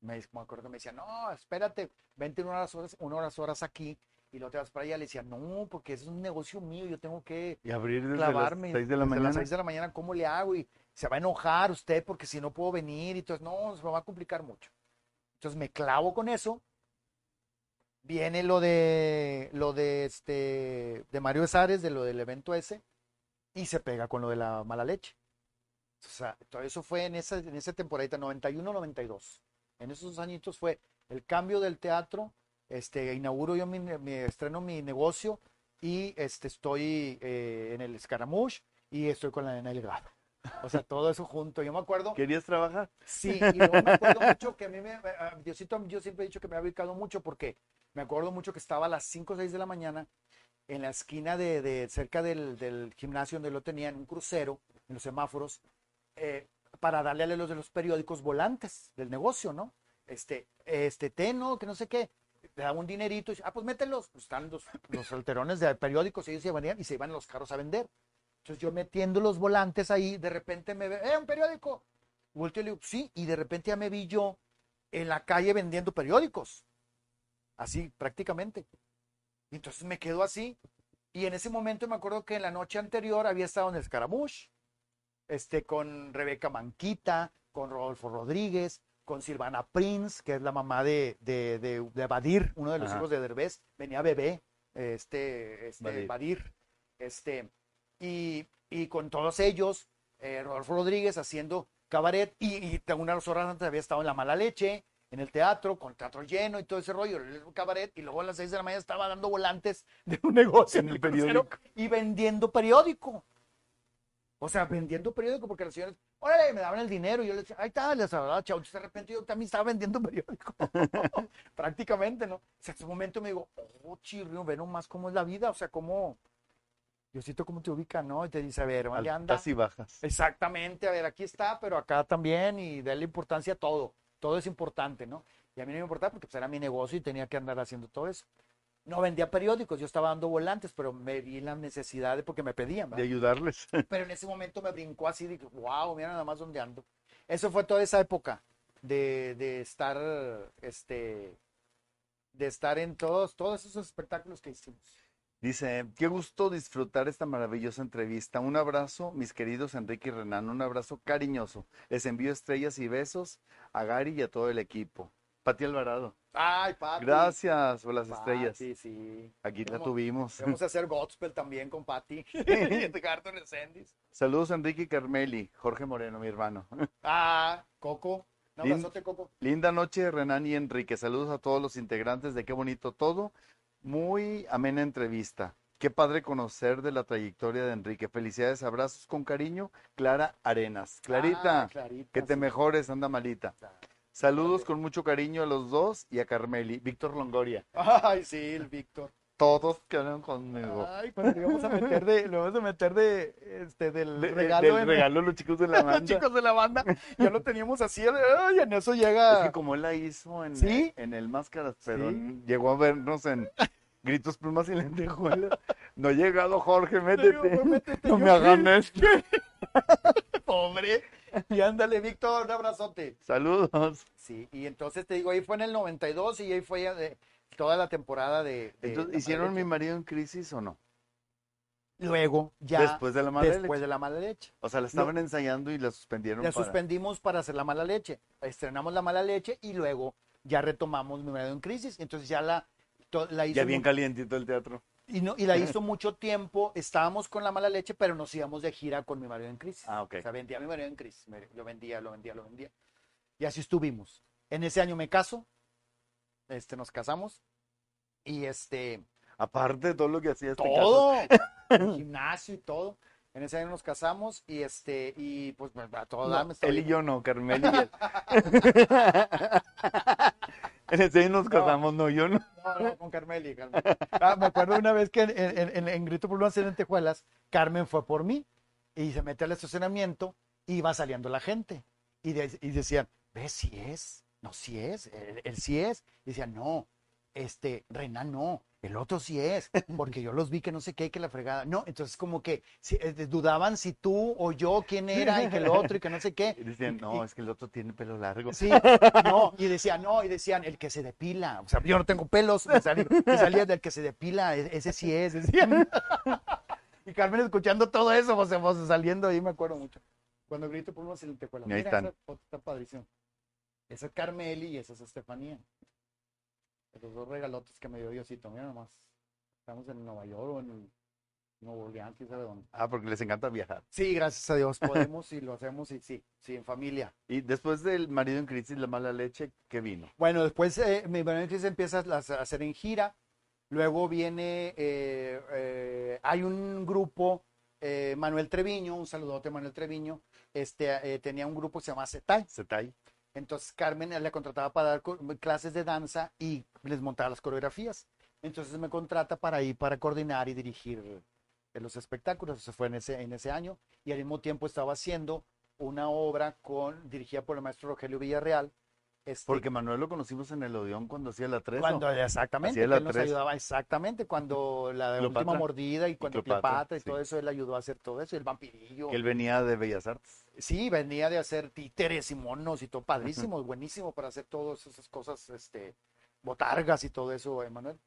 Me, me acuerdo que me decía, no, espérate, vente unas horas, unas horas aquí y luego te vas para allá. Le decía, no, porque ese es un negocio mío, yo tengo que Y abrir desde clavarme. las 6 de la desde mañana. las 6 de la mañana, ¿cómo le hago? Y se va a enojar usted porque si no puedo venir y entonces, no, se me va a complicar mucho. Entonces me clavo con eso. Viene lo de lo de este de Mario Besares, de lo del evento ese, y se pega con lo de la mala leche. O sea, todo eso fue en esa, en esa temporada 91-92. En esos añitos fue el cambio del teatro, este, inauguro yo mi, mi- estreno mi negocio y este, estoy eh, en el Scaramouche y estoy con la nena Delgado. O sea, todo eso junto. Yo me acuerdo ¿Querías trabajar? Sí, y luego me acuerdo mucho que a mí me, Diosito, yo siempre he dicho que me ha ubicado mucho porque me acuerdo mucho que estaba a las 5 o 6 de la mañana en la esquina de, de cerca del, del gimnasio donde lo tenían, un crucero, en los semáforos, eh, para darle a los de los periódicos volantes del negocio, ¿no? Este, este, teno, que no sé qué, te daba un dinerito, y ah, pues mételos, pues están los, los alterones de periódicos, ellos se venían y se iban los carros a vender. Entonces yo metiendo los volantes ahí, de repente me ve, ¡eh, un periódico! Volteo y le digo, sí, y de repente ya me vi yo en la calle vendiendo periódicos. Así, prácticamente. Entonces me quedo así. Y en ese momento me acuerdo que en la noche anterior había estado en el Scaramouche, este, con Rebeca Manquita, con Rodolfo Rodríguez, con Silvana Prince, que es la mamá de, de, de, de Badir, uno de los Ajá. hijos de Derbez. Venía bebé, este, este Badir. Badir. Este, y, y con todos ellos, eh, Rodolfo Rodríguez haciendo cabaret y, y unas horas antes había estado en La Mala Leche, en el teatro, con teatro lleno y todo ese rollo, el cabaret, y luego a las seis de la mañana estaba dando volantes de un negocio En el periódico. y vendiendo periódico. O sea, vendiendo periódico porque las señoras, órale, me daban el dinero y yo les decía, ahí está, les hablaba. Entonces de repente yo también estaba vendiendo periódico. Prácticamente, ¿no? O sea, en ese momento me digo, oh, chirrión, ve nomás cómo es la vida, o sea, cómo, Diosito, cómo te ubica, ¿no? Y te dice, a ver, ¿dónde anda? Y bajas. Exactamente, a ver, aquí está, pero acá también y darle importancia a todo. Todo es importante, ¿no? Y a mí no me importaba porque pues, era mi negocio y tenía que andar haciendo todo eso. No vendía periódicos, yo estaba dando volantes, pero me vi la necesidad de porque me pedían, De ¿verdad? ayudarles. Pero en ese momento me brincó así, dije, wow, mira nada más dónde ando. Eso fue toda esa época de, de estar, este, de estar en todos, todos esos espectáculos que hicimos. Dice, qué gusto disfrutar esta maravillosa entrevista. Un abrazo, mis queridos Enrique y Renan, un abrazo cariñoso. Les envío estrellas y besos a Gary y a todo el equipo. Pati Alvarado, Ay, Pati. gracias por las estrellas. Pati, sí. Aquí la tuvimos. Vamos a hacer gospel también con Pati. Saludos Enrique Carmeli, Jorge Moreno, mi hermano. Ah, Coco. Un Lin- abrazote, Coco. Linda noche, Renan y Enrique. Saludos a todos los integrantes de Qué Bonito Todo. Muy amena entrevista. Qué padre conocer de la trayectoria de Enrique. Felicidades, abrazos con cariño. Clara Arenas. Clarita, Ah, Clarita, que te sí. mejores, anda malita. Saludos con mucho cariño a los dos y a Carmeli. Víctor Longoria. Ay, sí, el Víctor. Todos quedaron conmigo. Ay, cuando le vamos a meter de, le vamos a meter de, este, del De- regalo, del en- regalo a los chicos de la los banda. chicos de la banda. Ya lo teníamos así, ay, en eso Es llega. que como él la hizo en, ¿Sí? en el Máscaras, pero Sí. llegó a vernos en Gritos, Plumas y Lentejuelas. No ha llegado Jorge, métete. Digo, métete, No me hagan esto. Pobre. Y ándale, Víctor, un abrazote. Saludos. Sí, y entonces te digo, ahí fue en el 92 y ahí fue toda la temporada de. de Entonces, ¿hicieron Mi marido en crisis o no? Luego, ya. Después de la mala después leche. de la mala leche. O sea, la estaban ensayando y la suspendieron La para... suspendimos para hacer la mala leche. Estrenamos la mala leche y luego ya retomamos Mi marido en crisis. Entonces ya la, la hizo Ya bien mu- calientito el teatro. Y, no, y la hizo mucho tiempo. Estábamos con la mala leche, pero nos íbamos de gira con mi marido en crisis. Ah, ok. O sea, vendía mi marido en crisis. Yo vendía, lo vendía, lo vendía. Y así estuvimos. En ese año me caso. Este, nos casamos. Y este, Aparte de todo lo que hacía este caso. todo. el gimnasio y todo. En ese año nos casamos y este, y pues a todo No, él y yo no, Carmel y él. en ese año nos casamos, no, yo no. No, no, con Carmeli. Carmeli. Ah, me acuerdo una vez que en, en- en- en Grito por Luan en Tejuelas, Carmen fue por mí y se mete al estacionamiento y iba saliendo la gente. Y, de- y decían, ¿ves si es? No, si es, él, él sí es. Y decían, no, este, Renan no, el otro sí es, porque yo los vi que no sé qué, que la fregada. No, entonces como que si, eh, dudaban si tú o yo quién era y que el otro y que no sé qué. Y decían, no, y- es que el otro tiene pelo largo. Sí, no, y decían, no, y decían, el que se depila. O sea, yo no tengo pelos, me salía, me salía del que se depila, e- ese sí es, decían. Y Carmen escuchando todo eso, pues, pues, saliendo ahí, me acuerdo mucho. Cuando grito por unos en el tejuelo. Y ahí Mira, están. esa foto está padrísimo. Esa es Carmeli y esa es Estefanía. Los dos regalotes que me dio Diosito, mira nomás. Estamos en Nueva York o en Nuevo Orleans, quién sabe dónde. Ah, porque les encanta viajar. Sí, gracias a Dios, podemos y lo hacemos y sí, sí, en familia. Y después del marido en crisis, la mala leche, ¿qué vino? Bueno, después eh, mi Beneficio empieza a las- a hacer en gira. Luego viene, eh, eh, hay un grupo, eh, Manuel Treviño, un saludote Manuel Treviño, este, eh, tenía un grupo que se llama Zetay. Setay. Entonces Carmen le contrataba para dar clases de danza y les montaba las coreografías. Entonces me contrata para ir para coordinar y dirigir los espectáculos. Eso fue en ese, en ese año. Y al mismo tiempo estaba haciendo una obra con, dirigida por el maestro Rogelio Villarreal. Este, Porque Manuel lo conocimos en el Odeón cuando hacía la tres. cuando exactamente, la él nos ayudaba exactamente cuando la Cleopatra. última mordida y cuando Cleopatra, y sí. todo eso él ayudó a hacer todo eso, el vampirillo. Que él venía de Bellas Artes. Sí, venía de hacer títeres y monos y todo padrísimo, buenísimo para hacer todas esas cosas, este, botargas y todo eso, Emanuel.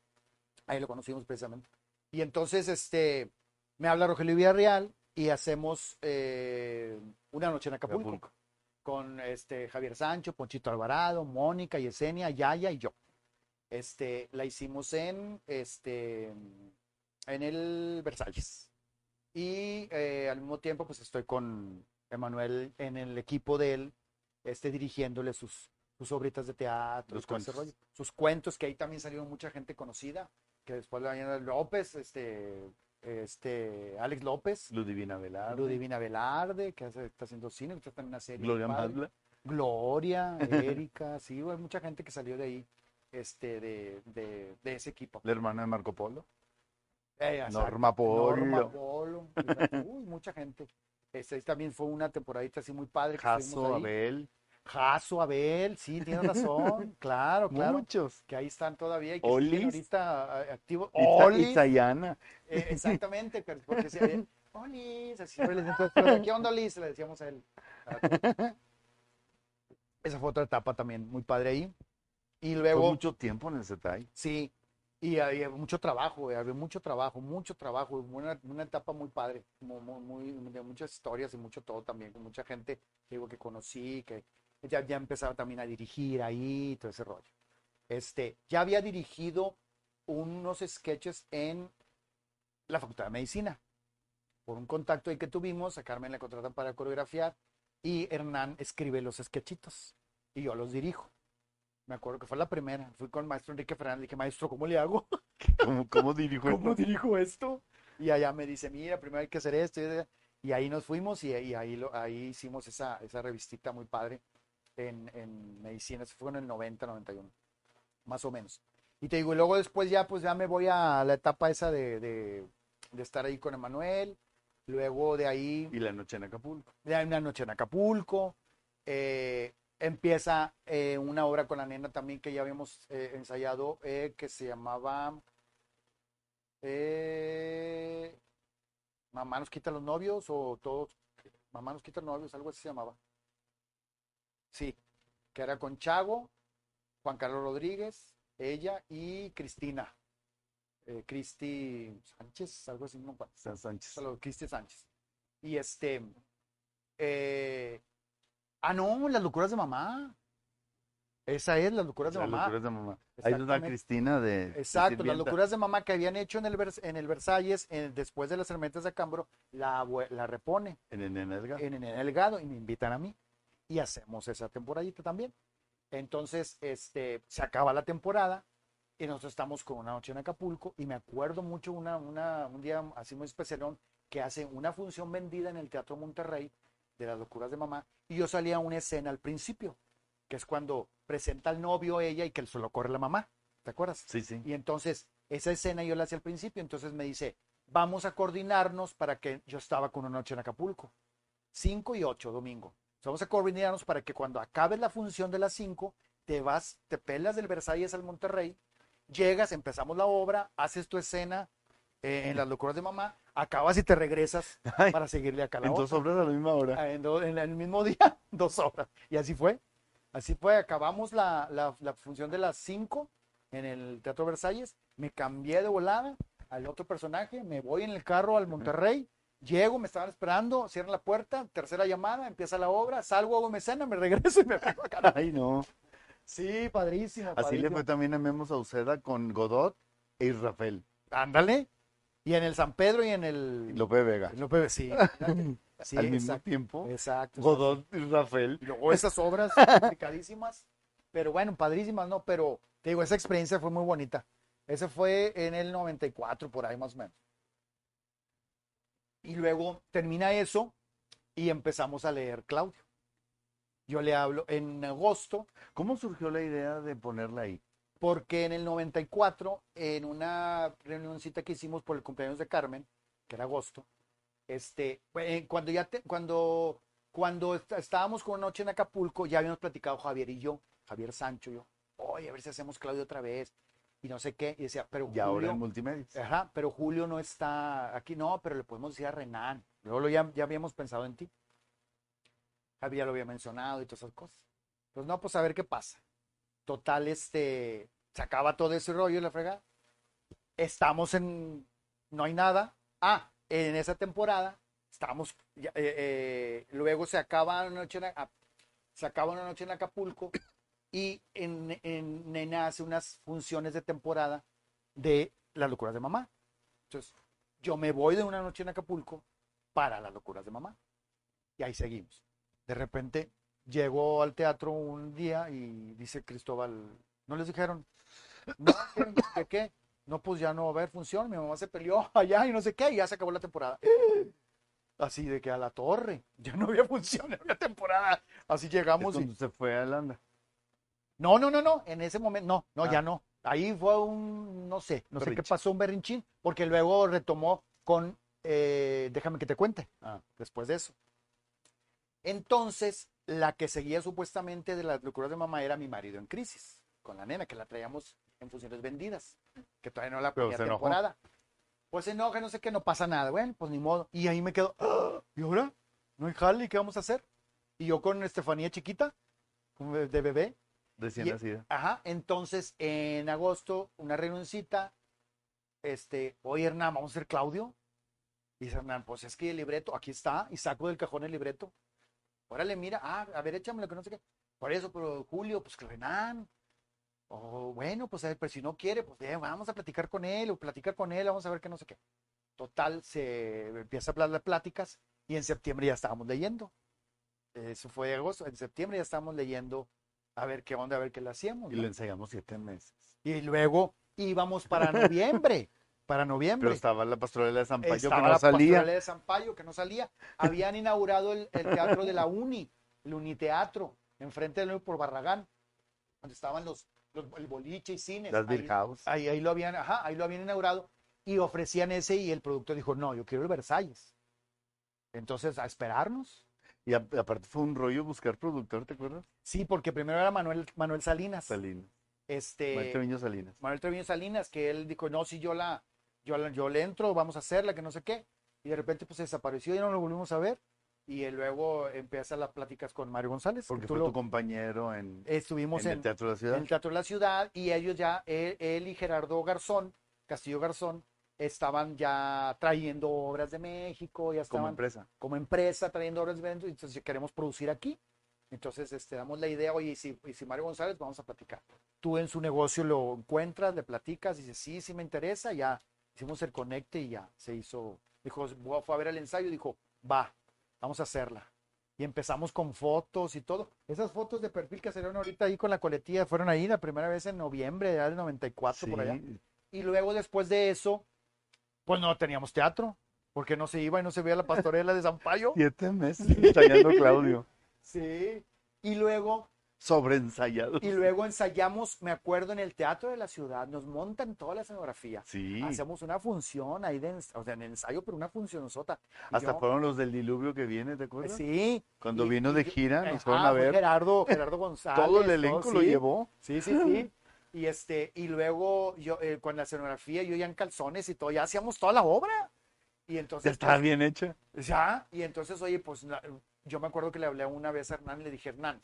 Ahí lo conocimos precisamente. Y entonces, este, me habla Rogelio Villarreal y hacemos eh, una noche en Acapulco, Acapulco. Con este Javier Sancho, Ponchito Alvarado, Mónica, Yesenia, Yaya y yo. Este, la hicimos en, este, en el Versalles. Y eh, al mismo tiempo, pues estoy con Emanuel en el equipo de él, este, dirigiéndole sus, sus obritas de teatro, Los cuentos. rollo. sus cuentos, que ahí también salieron mucha gente conocida, que después la Diana López, este, este, Alex López, Ludivina Velarde. Ludivina Velarde, que hace- está haciendo cine, que está en una serie. Gloria. Madla. Gloria, Erika, sí, hay mucha gente que salió de ahí, este, de, de, de ese equipo. La hermana de Marco Polo. Eh. Norma Polo. Norma Polo. Uy, mucha gente. Este, también fue una temporadita así muy padre. ahí. Abel. Jaso, Abel, sí, tienes razón. claro, claro. Muchos. Que ahí están todavía y que Olis. siguen ahorita eh, activos. Olis, Itayana. eh, exactamente, pero porque se eh, Olis, así siempre les entonces, ¿qué onda Olis? Le decíamos a él. Esa fue otra etapa también muy padre ahí. Y Fue luego, mucho tiempo en el Setay. sí, y había mucho trabajo, había mucho trabajo, mucho trabajo, una, una etapa muy padre, muy, muy, muy- de muchas historias y mucho todo también, con mucha gente digo, que conocí, que ya, ya empezaba también a dirigir ahí, y todo ese rollo. Este, ya había dirigido unos sketches en la Facultad de Medicina. Por un contacto ahí que tuvimos, a Carmen le contratan para coreografiar y Hernán escribe los sketchitos y yo los dirijo. Me acuerdo que fue la primera. Fui con el maestro Enrique Fernández. Le dije, maestro, ¿cómo le hago? ¿Cómo, cómo dirijo ¿Cómo esto? dirijo esto? Y allá me dice, mira, primero hay que hacer esto. Y ahí nos fuimos y, y ahí, lo, ahí hicimos esa, esa revistita muy padre en, en medicina. Eso fue en el 90, 91, más o menos. Y te digo, y luego después ya, pues ya me voy a la etapa esa de, de, de estar ahí con Emanuel. Luego de ahí Y la noche en Acapulco. de una noche en Acapulco. eh, empieza eh, una obra con la nena también que ya habíamos eh, ensayado que se llamaba eh, Mamá nos quita los novios o todos Mamá nos quita los novios, algo así se llamaba. Sí, que era con Chago, Juan Carlos Rodríguez, ella y Cristina. Eh, Cristi Sánchez, algo así, no. San Sánchez. Cristi Sánchez. Y este. eh, ah, no, las locuras de mamá. Esa es, las locuras de Las mamá. locuras de mamá. Da Exactamente. Cristina de. de Exacto, las locuras de mamá que habían hecho en el, Vers- en el Versalles, en- después de las herramientas de Cambro, la, la repone En el Nenelga. en, en el Delgado y me invitan a mí. Y hacemos esa temporadita también. Entonces, este, se acaba la temporada y nosotros estamos con una noche en Acapulco y me acuerdo mucho una, una, un día así muy especialón que hace una función vendida en el Teatro Monterrey de las locuras de mamá y yo salía a una escena al principio, que es cuando presenta al novio ella y que se lo corre la mamá, ¿te acuerdas? Sí, sí. Y entonces, esa escena yo la hacía al principio, entonces me dice, vamos a coordinarnos para que yo estaba con una noche en Acapulco, 5 y 8, domingo. Vamos a coordinarnos para que cuando acabe la función de las 5, te vas, te pelas del Versalles al Monterrey llegas, empezamos la obra, haces tu escena eh, en las locuras de mamá, acabas y te regresas Ay, para seguirle acá a la en dos obras a la misma hora. Ah, En, do- en el mismo día, dos horas. Y así fue. Así fue. Acabamos la, la- la función de las 5 en el Teatro Versalles. Me cambié de volada al otro personaje. Me voy en el carro al Monterrey. Llego, me estaban esperando, cierran la puerta, tercera llamada, empieza la obra, salgo, hago mi escena, me regreso y me vengo acá. Ay, no. Sí, padrísimo. Así le fue también a Memo Sauceda con Godot e Israfel. Ándale. Y en el San Pedro y en el. Lope Vega. Lope- sí. sí, Al mismo exacto, tiempo. Exacto. Godot y Rafael. Y luego esas obras complicadísimas, pero bueno, padrísimas, ¿no? Pero te digo, esa experiencia fue muy bonita. Ese fue en el 94, por ahí más o menos. Y luego termina eso y empezamos a leer Claudio. Yo le hablo en agosto, ¿Cómo surgió la idea de ponerla ahí? porque en el 94, en una reunioncita que hicimos por el cumpleaños de Carmen, que era agosto, este, eh, cuando ya te- cuando, cuando est- estábamos con una noche en Acapulco, ya habíamos platicado Javier y yo, Javier Sancho y yo, oye, a ver si hacemos Claudio otra vez, y no sé qué, y decía, pero Y ahora Julio, en multimedia. ajá, pero Julio no está aquí, no, pero le podemos decir a Renan, luego ya, ya habíamos pensado en ti. Javier ya lo había mencionado y todas esas cosas. Pues no, pues a ver qué pasa. Total, este, se acaba todo ese rollo, la fregada. Estamos en, no hay nada. Ah, en esa temporada, estamos, eh, eh, luego se acaba una noche en, ah, se acaba una noche en Acapulco y en, en Nena hace unas funciones de temporada de las locuras de mamá. Entonces, yo me voy de una noche en Acapulco para las locuras de mamá. Y ahí seguimos. De repente llego al teatro un día y dice Cristóbal, ¿no les dijeron? No, ¿qué? ¿de qué? No, pues ya no va a haber función, mi mamá se peleó allá y no sé qué, y ya se acabó la temporada. Así de que a la torre, ya no había función, no había temporada. Así Es llegamos y... se fue a Landa. No, no, no, no, en ese momento, no, no, Ah. ya no. Ahí fue un, no sé, no sé qué pasó, un berrinchín, porque luego retomó con, eh, déjame que te cuente, Ah. después de eso. Entonces, la que seguía supuestamente de las locuras de mamá era mi marido en crisis, con la nena, que la traíamos en funciones vendidas, que todavía no la primera se enojó. temporada. Pues se enoja, no sé qué, no pasa nada, bueno, pues ni modo. Y ahí me quedo, "Ah, ¿y ahora? ¿No hay jale? ¿Qué vamos a hacer? Y yo con Estefanía chiquita, de bebé, Recién Y- nacida. Ajá, entonces en agosto, una reunioncita, este, oye Hernán, vamos a hacer Claudio. Y dice Hernán, pues es que el libreto, aquí está, y saco del cajón el libreto. Órale, mira, ah, a ver, échame lo que no sé qué. Por eso, pero Julio, pues que Hernán. O bueno, pues a ver, pero si no quiere, pues eh, vamos a platicar con él, o platicar con él, vamos a ver qué no sé qué. Total, se empieza a hablar de pláticas, y en septiembre ya estábamos leyendo. Eso fue agosto, en septiembre ya estábamos leyendo a ver qué onda, a ver qué le hacíamos. Y ¿no? lo ensayamos siete meses. Y luego íbamos para noviembre, para noviembre. Pero estaba la pastorela de San Payo Estaba que no la salía. pastorela de San Payo que no salía. Habían inaugurado el, el teatro de la Uni, el Uniteatro, enfrente del por Barragán, donde estaban los, los- el boliche y cines. Las ahí, House. ahí, ahí lo habían, ajá, ahí lo habían inaugurado y ofrecían ese y el productor dijo, no, yo quiero el Versalles. Entonces, a esperarnos. Y a- aparte fue un rollo buscar productor, ¿te acuerdas? Sí, porque primero era Manuel, Manuel Salinas. Salinas. Este, Maestro Niño Salinas. Manuel Treviño Salinas, que él dijo, no, si yo la, yo, la- yo le entro, vamos a hacerla, que no sé qué. Y de repente pues desapareció y no lo volvimos a ver. Y luego empieza las pláticas con Mario González. que Porque fue lo- tu compañero en, estuvimos en en, el Teatro de la en Ciudad. el Teatro de la Ciudad y ellos ya, él, él y Gerardo Garzón, Castillo Garzón, estaban ya trayendo obras de México, ya como estaban empresa. como empresa trayendo obras de México, entonces queremos producir aquí. Entonces, este, damos la idea, oye, y si, y si Mario González, vamos a platicar. Tú en su negocio lo encuentras, le platicas, dices, sí, sí me interesa, ya hicimos el conecte y ya se hizo. Dijo, fue a ver el ensayo, dijo, va, vamos a hacerla. Y empezamos con fotos y todo. Esas fotos de perfil que salieron ahorita ahí con la coletilla fueron ahí la primera vez en noviembre del 94 por allá. Sí, Y luego después de eso, pues no teníamos teatro, porque no se iba y no se veía la pastorela de San Payo. Siete meses ensayando Claudio. Sí. Y luego, Sobreensayado. y luego ensayamos, me acuerdo, en el Teatro de la Ciudad, nos montan toda la escenografía. Sí. Hacemos una función ahí, de, o sea, en ensayo, pero una función sota. Hasta fueron los del diluvio que viene, ¿te acuerdas? Sí. Cuando Y- vino de gira, nos Ajá, fueron a fue ver. Gerardo, Gerardo González. Todo el elenco lo sí. llevó. Sí, sí, sí. Y este, y luego yo eh, con la escenografía, yo ya en calzones y todo, ya hacíamos toda la obra. Y entonces. Ya estaba bien hecha. Ya, y entonces, oye, pues la- yo me acuerdo que le hablé una vez a Hernán y le dije, Hernán,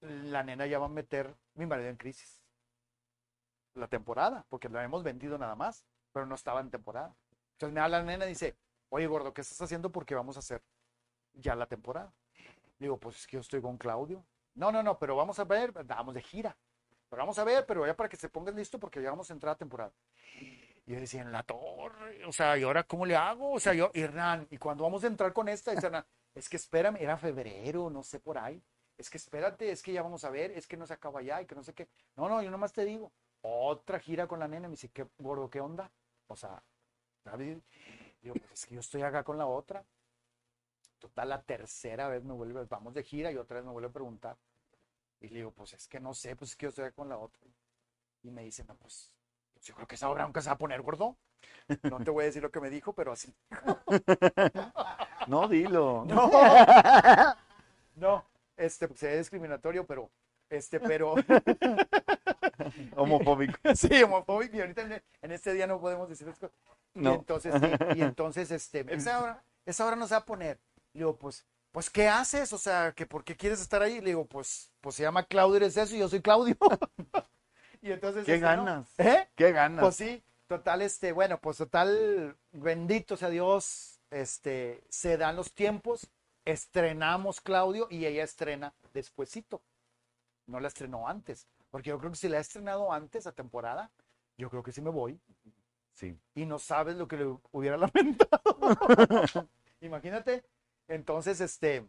la nena ya va a meter mi marido en crisis. La temporada, porque la hemos vendido nada más, pero no estaba en temporada. Entonces me habla la nena y dice, oye, gordo, ¿qué estás haciendo? Porque vamos a hacer ya la temporada. Digo, pues es que yo estoy con Claudio. No, no, no, pero vamos a ver, vamos de gira. Pero vamos a ver, pero ya para que se pongan listo porque ya vamos a entrar a temporada. Y yo decía, en la torre, o sea, ¿y ahora cómo le hago? O sea, yo, Hernán, ¿y cuando vamos a entrar con esta? Dice es que espérame, era febrero, no sé por ahí. Es que espérate, es que ya vamos a ver, es que no se acaba ya y que no sé qué. No, no, yo nomás te digo, otra gira con la nena. Me dice, ¿qué gordo, qué onda? O sea, David, digo, pues es que yo estoy acá con la otra. Total, la tercera vez me vuelve, vamos de gira y otra vez me vuelve a preguntar. Y le digo, pues es que no sé, pues es que yo estoy con la otra. Y me dice, no, pues, pues yo creo que esa obra nunca se va a poner gordo. No te voy a decir lo que me dijo, pero así. No, dilo. No, no, este, pues, es discriminatorio, pero, este, pero, Homofóbico. sí, homofóbico, y ahorita en, en este día no podemos decir eso. Y No. entonces, y, y entonces, este, esa hora, esa hora no se va a poner. Le digo, pues, pues, ¿qué haces? O sea, que ¿por qué quieres estar ahí? Le digo, pues, pues se llama Claudio, eres eso, y yo soy Claudio. y entonces, ¿Qué este, ¿no? ganas? ¿Eh? ¿Qué ganas? Pues sí, total, este, bueno, pues total, bendito sea Dios, este, se dan los tiempos, estrenamos Claudio y ella estrena despuesito. No la estrenó antes, porque yo creo que si la ha estrenado antes a temporada, yo creo que sí me voy Sí. y no sabes lo que le hubiera lamentado. Imagínate. Entonces, este,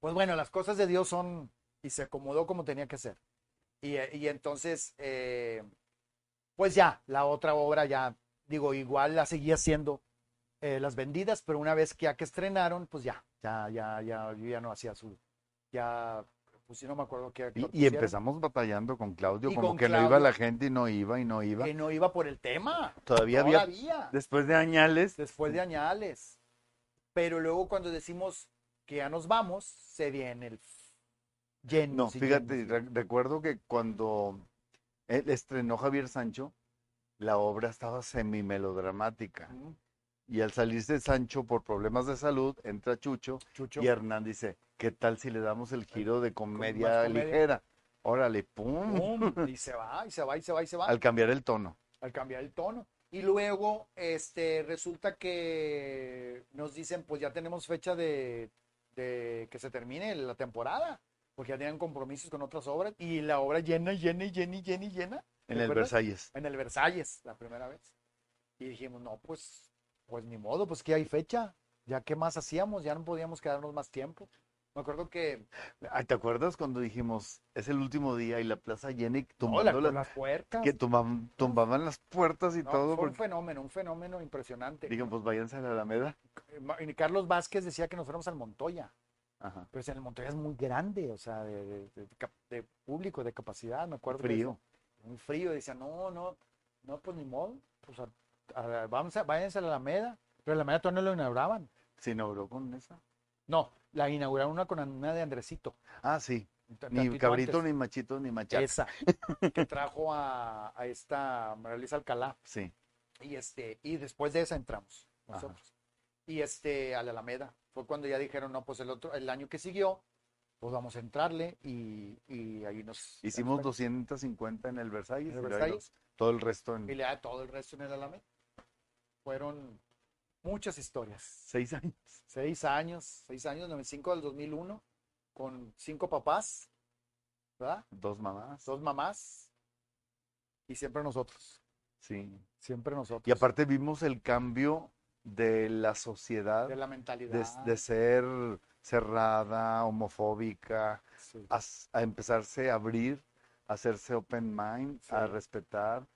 pues bueno, las cosas de Dios son y se acomodó como tenía que ser. Y, eh, y entonces, eh, pues ya, la otra obra ya, digo, igual la seguía haciendo eh, las vendidas, pero una vez que ya que estrenaron, pues ya, ya, ya, ya, yo ya no hacía su, ya, pues sí, no me acuerdo qué Y, y empezamos batallando con Claudio, Y como con que no iba la gente y no iba y no iba. que no iba por el tema. Todavía había, después de añales, después de añales. Pero luego cuando decimos que ya nos vamos, se viene el lleno. No, fíjate, re- recuerdo que cuando él estrenó Javier Sancho, la obra estaba semi-melodramática. Y al salirse Sancho por problemas de salud, entra Chucho Chucho. y Hernán dice, ¿qué tal si le damos el giro de comedia, comedia. ligera? Órale, pum, ¡pum! y se va, y se va, y se va, y se va, al cambiar el tono. al cambiar el tono. Y luego, este, resulta que nos dicen, pues ya tenemos fecha de, de que se termine la temporada, porque ya tenían compromisos con otras obras, y la obra llena, llena, y llena, y llena, y llena. ¿te En el? Versalles. en el Versalles la primera vez. Y dijimos, no, pues, pues ni modo, pues que hay fecha. Ya qué más hacíamos, ya no podíamos quedarnos más tiempo. Me acuerdo que Ay, ¿Te acuerdas cuando dijimos, es el último día y la plaza llena y no, tumbando la- las, puertas. que tumbaban, tumbaban las puertas y no, todo? fue un fenómeno, un fenómeno impresionante. digan, pues váyanse a la Alameda. Y Carlos Vázquez decía que nos fuéramos al Montoya, Ajá. pero si en el Montoya es muy grande, o sea, de, de- de cap- de público, de capacidad, me acuerdo. Frío. muy frío, decía, no, no, no, pues ni modo, pues a- a- vamos a, váyanse a la Alameda, pero la Alameda todavía no lo inauguraban. ¿Se inauguró con esa? No, la inauguraron una con una de Andresito. Ah, sí. Ni cabrito, antes. ni machito, ni machaca. Esa, que trajo a, a esta María Luisa Alcalá. Sí. Y, este, y después de esa entramos Ajá. nosotros. Y este, a la Alameda. Fue cuando ya dijeron, no, pues el otro, el año que siguió, pues vamos a entrarle y, y ahí nos... Hicimos 250 en el Versalles, En el y luego Versalles. todo el resto en Y le da todo el resto en el Alameda. Fueron muchas historias. seis años. Seis años, seis años, 95 del 2001, con cinco papás, ¿verdad? Dos mamás. Dos mamás y siempre nosotros, Sí. siempre nosotros. Y aparte vimos el cambio de la sociedad de la mentalidad. de ser cerrada, homofóbica, sí. a, empezarse a abrir, a hacerse open mind, a respetar.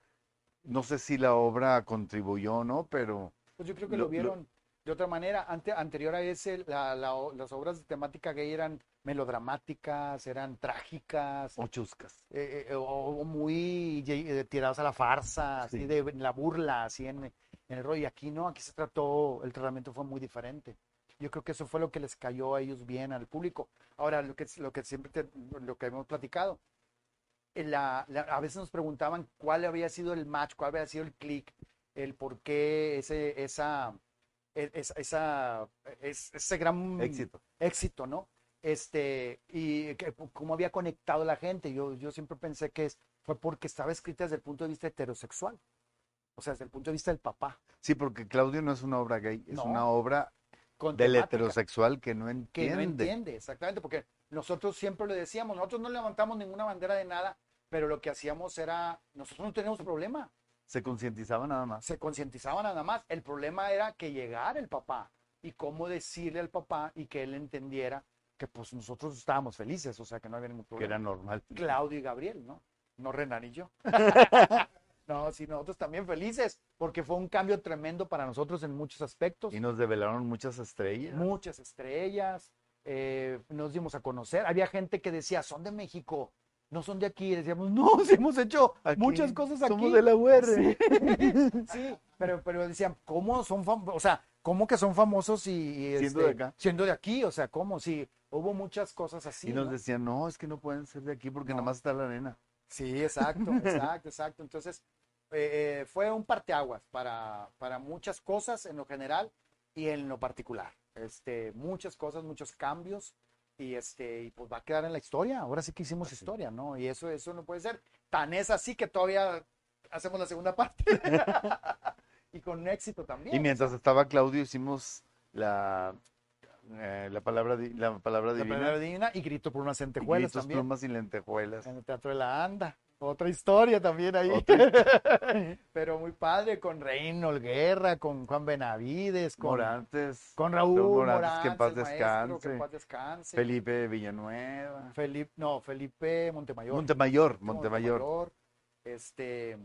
No sé si la obra contribuyó o no, pero Pues yo creo que lo- lo, lo- vieron de otra manera. Ante, anterior a ese, la- la las obras de temática gay eran melodramáticas, eran trágicas, o chuscas. eh, eh, o, o muy eh, tiradas a la farsa, así Sí. de la burla, así en, en el rollo. Y aquí no, aquí se trató, el tratamiento fue muy diferente. Yo creo que eso fue lo que les cayó a ellos bien, al público. Ahora, lo que, lo que siempre te- lo que hemos platicado, la- la- a veces nos preguntaban cuál había sido el match, cuál había sido el click, el por qué ese, esa, e- esa, esa- es- ese gran Éxito. éxito, ¿no? Este, y que- cómo había conectado la gente. Yo, yo siempre pensé que es- fue porque estaba escrita desde el punto de vista heterosexual. O sea, desde el punto de vista del papá. Sí, porque Claudio no es una obra gay, es No. una obra del heterosexual que no que entiende. no entiende, exactamente, porque nosotros siempre le decíamos, nosotros no levantamos ninguna bandera de nada, pero lo que hacíamos era, nosotros no tenemos problema, Se concientizaba nada más. se concientizaba nada más. El problema era que llegara el papá y cómo decirle al papá y que él entendiera que pues nosotros estábamos felices, o sea, que no había ningún que problema. era normal. Claudio y Gabriel, ¿no? No Renan y yo. no, sí, nosotros también felices, porque fue un cambio tremendo para nosotros en muchos aspectos. Y nos develaron muchas estrellas. Muchas estrellas, eh, nos dimos a conocer. Había gente que decía, son de México, no son de aquí. Y decíamos, no, sí hemos hecho Aquí, muchas cosas aquí. Somos de la UR. Sí, sí, pero, pero decían, ¿cómo son famosos? O sea, ¿cómo que son famosos y, y, Siendo este, de acá. Siendo de aquí, o sea, ¿cómo? Sí, hubo muchas cosas así. y nos ¿no? decían, no, es que no pueden ser de aquí porque No. nada más está la arena. Sí, exacto, exacto, exacto. Entonces, eh, eh, fue un parteaguas para, para muchas cosas en lo general y en lo particular. Este, muchas cosas, muchos cambios y este, y pues va a quedar en la historia. Ahora sí que hicimos Así. historia, ¿no? Y eso, eso no puede ser. Tan es así que todavía hacemos la segunda parte. y con éxito también. Y mientras estaba Claudio hicimos la, eh, la palabra di- la palabra La divina. primera divina y grito por unas y lentejuelas gritos, también. plumas y lentejuelas. En el Teatro de la Anda. Otra historia también ahí. Pero muy padre, con Reynold Guerra, con Juan Benavides, con, Morantes, con Raúl Morantes, Morantes, que en paz maestro, descanse. que en paz descanse. Felipe Villanueva, Felipe, no, Felipe Montemayor. Montemayor, Felipe Montemayor, Este,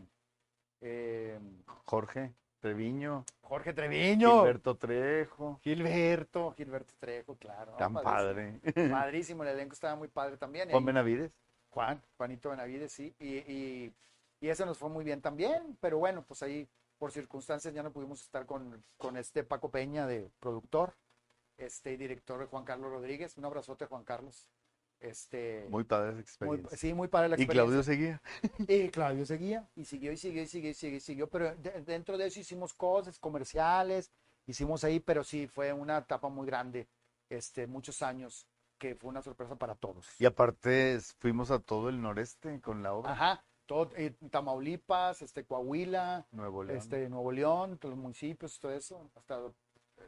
eh, Jorge Treviño, Jorge Treviño. Gilberto Trejo, Gilberto, Gilberto Trejo, claro. tan padrísimo. padre. Padrísimo, el elenco estaba muy padre también. Juan Benavides, Juan, Juanito Benavides, sí, y, y, y eso nos fue muy bien también, pero bueno, pues ahí por circunstancias ya no pudimos estar con, con este Paco Peña de productor, este director de Juan Carlos Rodríguez, un abrazote Juan Carlos, este, muy padres muy- experiencias. sí, muy padre la y experiencia. Claudio seguía. Y Claudio seguía, y siguió, y siguió, y siguió, y siguió, y siguió, pero de- dentro de eso hicimos cosas comerciales, hicimos ahí, pero sí, fue una etapa muy grande, este, muchos años, que fue una sorpresa para todos. Y aparte fuimos a todo el noreste con la obra. Ajá, todo, eh, Tamaulipas, este, Coahuila, Nuevo León. este, Nuevo León, todos los municipios, todo eso, hasta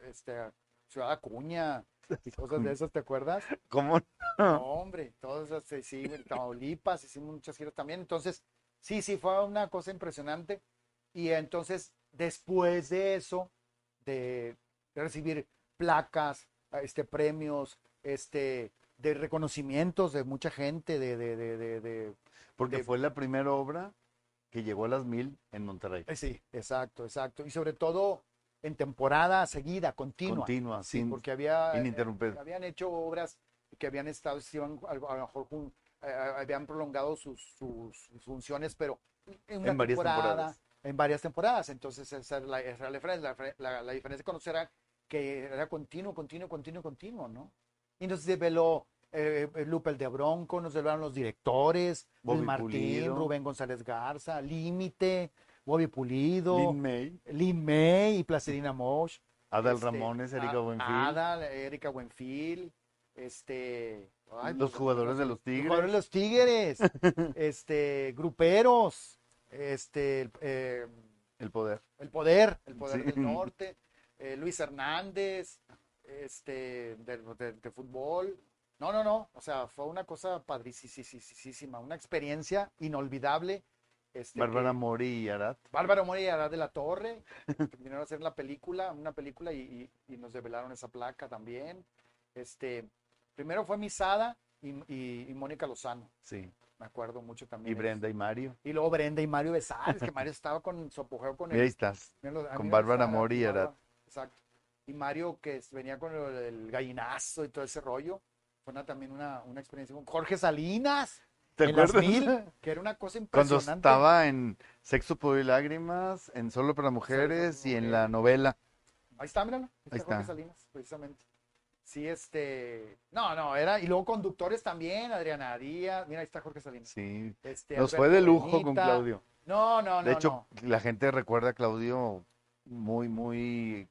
este, Ciudad Acuña y cosas de esas, ¿te acuerdas? ¿Cómo? No, hombre, todas este, sí, Tamaulipas, hicimos muchas giras también, entonces, sí, sí, fue una cosa impresionante, y entonces, después de eso, de, de recibir placas, este, premios, este, de reconocimientos de mucha gente, de, de, de, de- Porque fue la primera obra que llegó a las mil en Monterrey. Eh, Sí, exacto, exacto. Y sobre todo en temporada seguida, continua. Continua, Sí, sin, porque había, eh, habían hecho obras que habían estado, iban, a, lo mejor jun- eh, habían prolongado sus, sus- sus funciones, pero en una En varias temporada, temporadas. en varias temporadas. Entonces, esa era la, esa era la diferencia. La, la- la diferencia con nosotros era que era continuo, continuo, continuo, continuo, ¿no? Y nos desveló eh, eh, Lupe el de Bronco, nos desvelaron los directores, Luis Bobby Martín, Pulido. Rubén González Garza, Límite, Bobby Pulido, Lin May, Lin May y Placidina Mosh. Adal este, Ramones, Erika Buenfil, Adal, Erika Buenfil, este... ay, los jugadores de los los Tigres. jugadores de los Tigres, este, gruperos, este, el, eh, El poder. el poder, el poder Sí. del norte, eh, Luis Hernández, este, de, de- de fútbol. No, no, no, o sea, fue una cosa padricísima, una experiencia inolvidable. Este, Bárbara Mori y Arat. Bárbara Mori y Arad de la Torre, que vinieron a hacer la película, una película y, y- y nos develaron esa placa también. Este, primero fue Misada y, y- y Mónica Lozano, Sí. me acuerdo mucho Y también. Brenda y Mario. Y luego Brenda y Mario Besares, que Mario estaba con su apogeo con Mira, ahí estás. con Bárbara Mori y Arad. Exacto. Y Mario que venía con el, el gallinazo y todo ese rollo. Fue una- también una, una experiencia con Jorge Salinas. ¿Te en las acuerdas? mil, que era una cosa Cuando impresionante. estaba en Sexo, Poder y Lágrimas, en Solo para Mujeres y en la novela. Ahí está, míralo. Ahí Ahí está Jorge está. Salinas, precisamente. sí, este, no, no, era, y luego conductores también, Adriana Díaz, mira, ahí está Jorge Salinas. Sí. Este, Nos Alberto fue de lujo con. Claudio. No, no, no, De hecho, no. la gente recuerda a Claudio muy, muy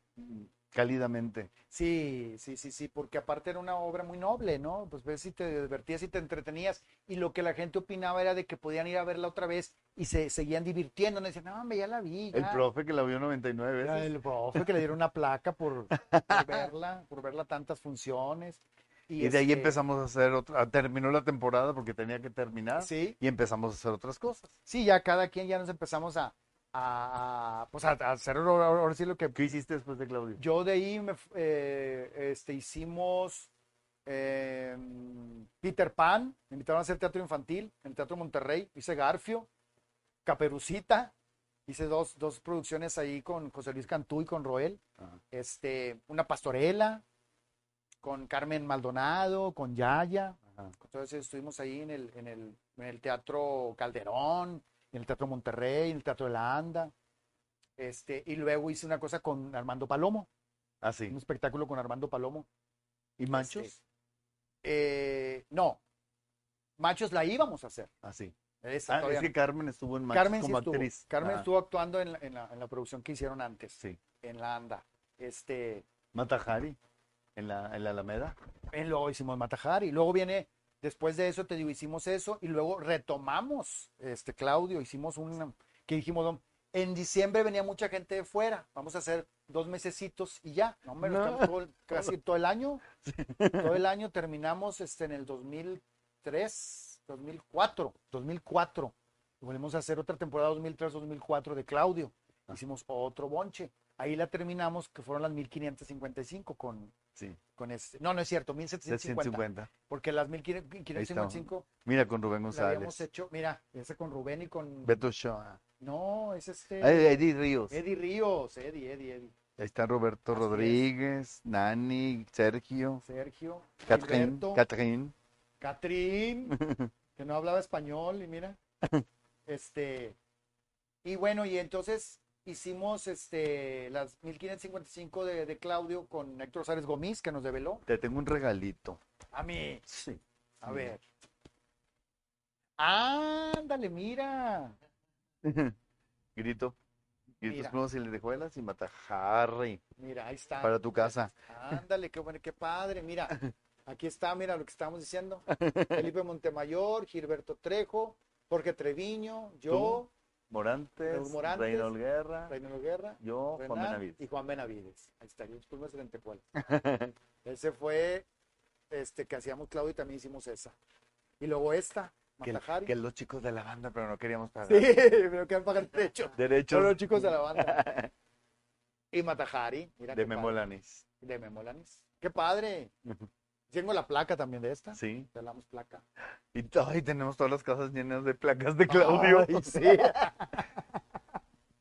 cálidamente. Sí, sí, sí, sí, porque aparte era una obra muy noble, ¿no? Pues ves si te divertías y te entretenías. Y lo que la gente opinaba era de que podían ir a verla otra vez y se seguían divirtiendo. No decían, no, hombre, ya la vi. El ya". profe que la vio 99 Era veces. el profe que le dieron una placa por, por verla, por verla tantas funciones. Y de ahí este, empezamos a hacer otra, terminó la temporada porque tenía que terminar Sí, y empezamos a hacer otras cosas. sí, ya cada quien ya nos empezamos a, a, pues a, a hacer ahora, sí lo que ¿Qué hiciste después de Claudio? Yo de ahí me, eh, este, hicimos eh, Peter Pan, me invitaron a hacer teatro infantil en el Teatro Monterrey, hice Garfio, Caperucita, hice dos, dos producciones ahí con José Luis Cantú y con Roel, Ajá. este, una pastorela con Carmen Maldonado, con Yaya, Ajá. entonces estuvimos ahí en el, en el, en el Teatro Calderón, en el Teatro Monterrey, en el Teatro de la Anda, este, y luego hice una cosa con Armando Palomo Ah, sí. un espectáculo con Armando Palomo. ¿Y machos? Este, eh, no, Machos la íbamos a hacer. Ah, sí. Esa Ah, es que. Carmen estuvo en machos Carmen sí como estuvo. actriz. Carmen Ah, estuvo actuando en la, en la- en la producción que hicieron antes, Sí. en la ANDA. Este, Matajari, en la, en la Alameda. en luego hicimos Matajari. Luego viene, después de eso, te digo, hicimos eso. Y luego retomamos, este, Claudio, hicimos un, que dijimos, en diciembre venía mucha gente de fuera. Vamos a hacer dos mesecitos y ya. No, hombre, No. quedamos todo el- casi todo el año. Todo el año terminamos este, en el 2003, 2004, 2004. Y volvemos a hacer otra temporada 2003-2004 de Claudio. Ah. Hicimos otro bonche. Ahí la terminamos, que fueron las 1555 con, Sí. con este. No, no es cierto, 1750. 750. Porque las 1555 Mira con Rubén la habíamos González. hecho, mira, ese con Rubén y con. Beto Shoa. No, es este. Eddie Ríos. Eddie Ríos, Eddie, Eddie, Eddie. Ahí está Roberto Así es. Rodríguez, Nani, Sergio, Sergio, Catrín, Catrín. Catrín, que no hablaba español, y mira. Este. Y bueno, y entonces hicimos este las 1555 de, de Claudio con Héctor Sárez Gómez, que nos develó. Te tengo un regalito. A mí. Sí. A ver. Ándale, mira. Grito. Gritos plumas y lentejuelas y matajarri Mira, ahí está. para tu casa. Ándale, qué bueno, qué padre. Mira, aquí está, mira lo que estábamos diciendo. Felipe Montemayor, Gilberto Trejo, Jorge Treviño, yo, Morantes, Raúl Morantes, Reinhold Guerra, Guerra, yo, Juan Benavides. y Juan Benavides. Ahí está, Gritos Plumas y Lentejuelas. Ese fue este que hacíamos Claudio y también hicimos esa. Y luego esta, que, Matajari. que los chicos de la banda, pero no queríamos pagar. Sí, pero que pagar techo. Derechos Son los chicos de la banda. Y Matajari, mira de padre. Memolanis. De Memolanis. Qué padre. Tengo la placa también de esta. Sí. Te damos placa. Y ay, tenemos todas las casas llenas de placas de Claudio. Ay, sí.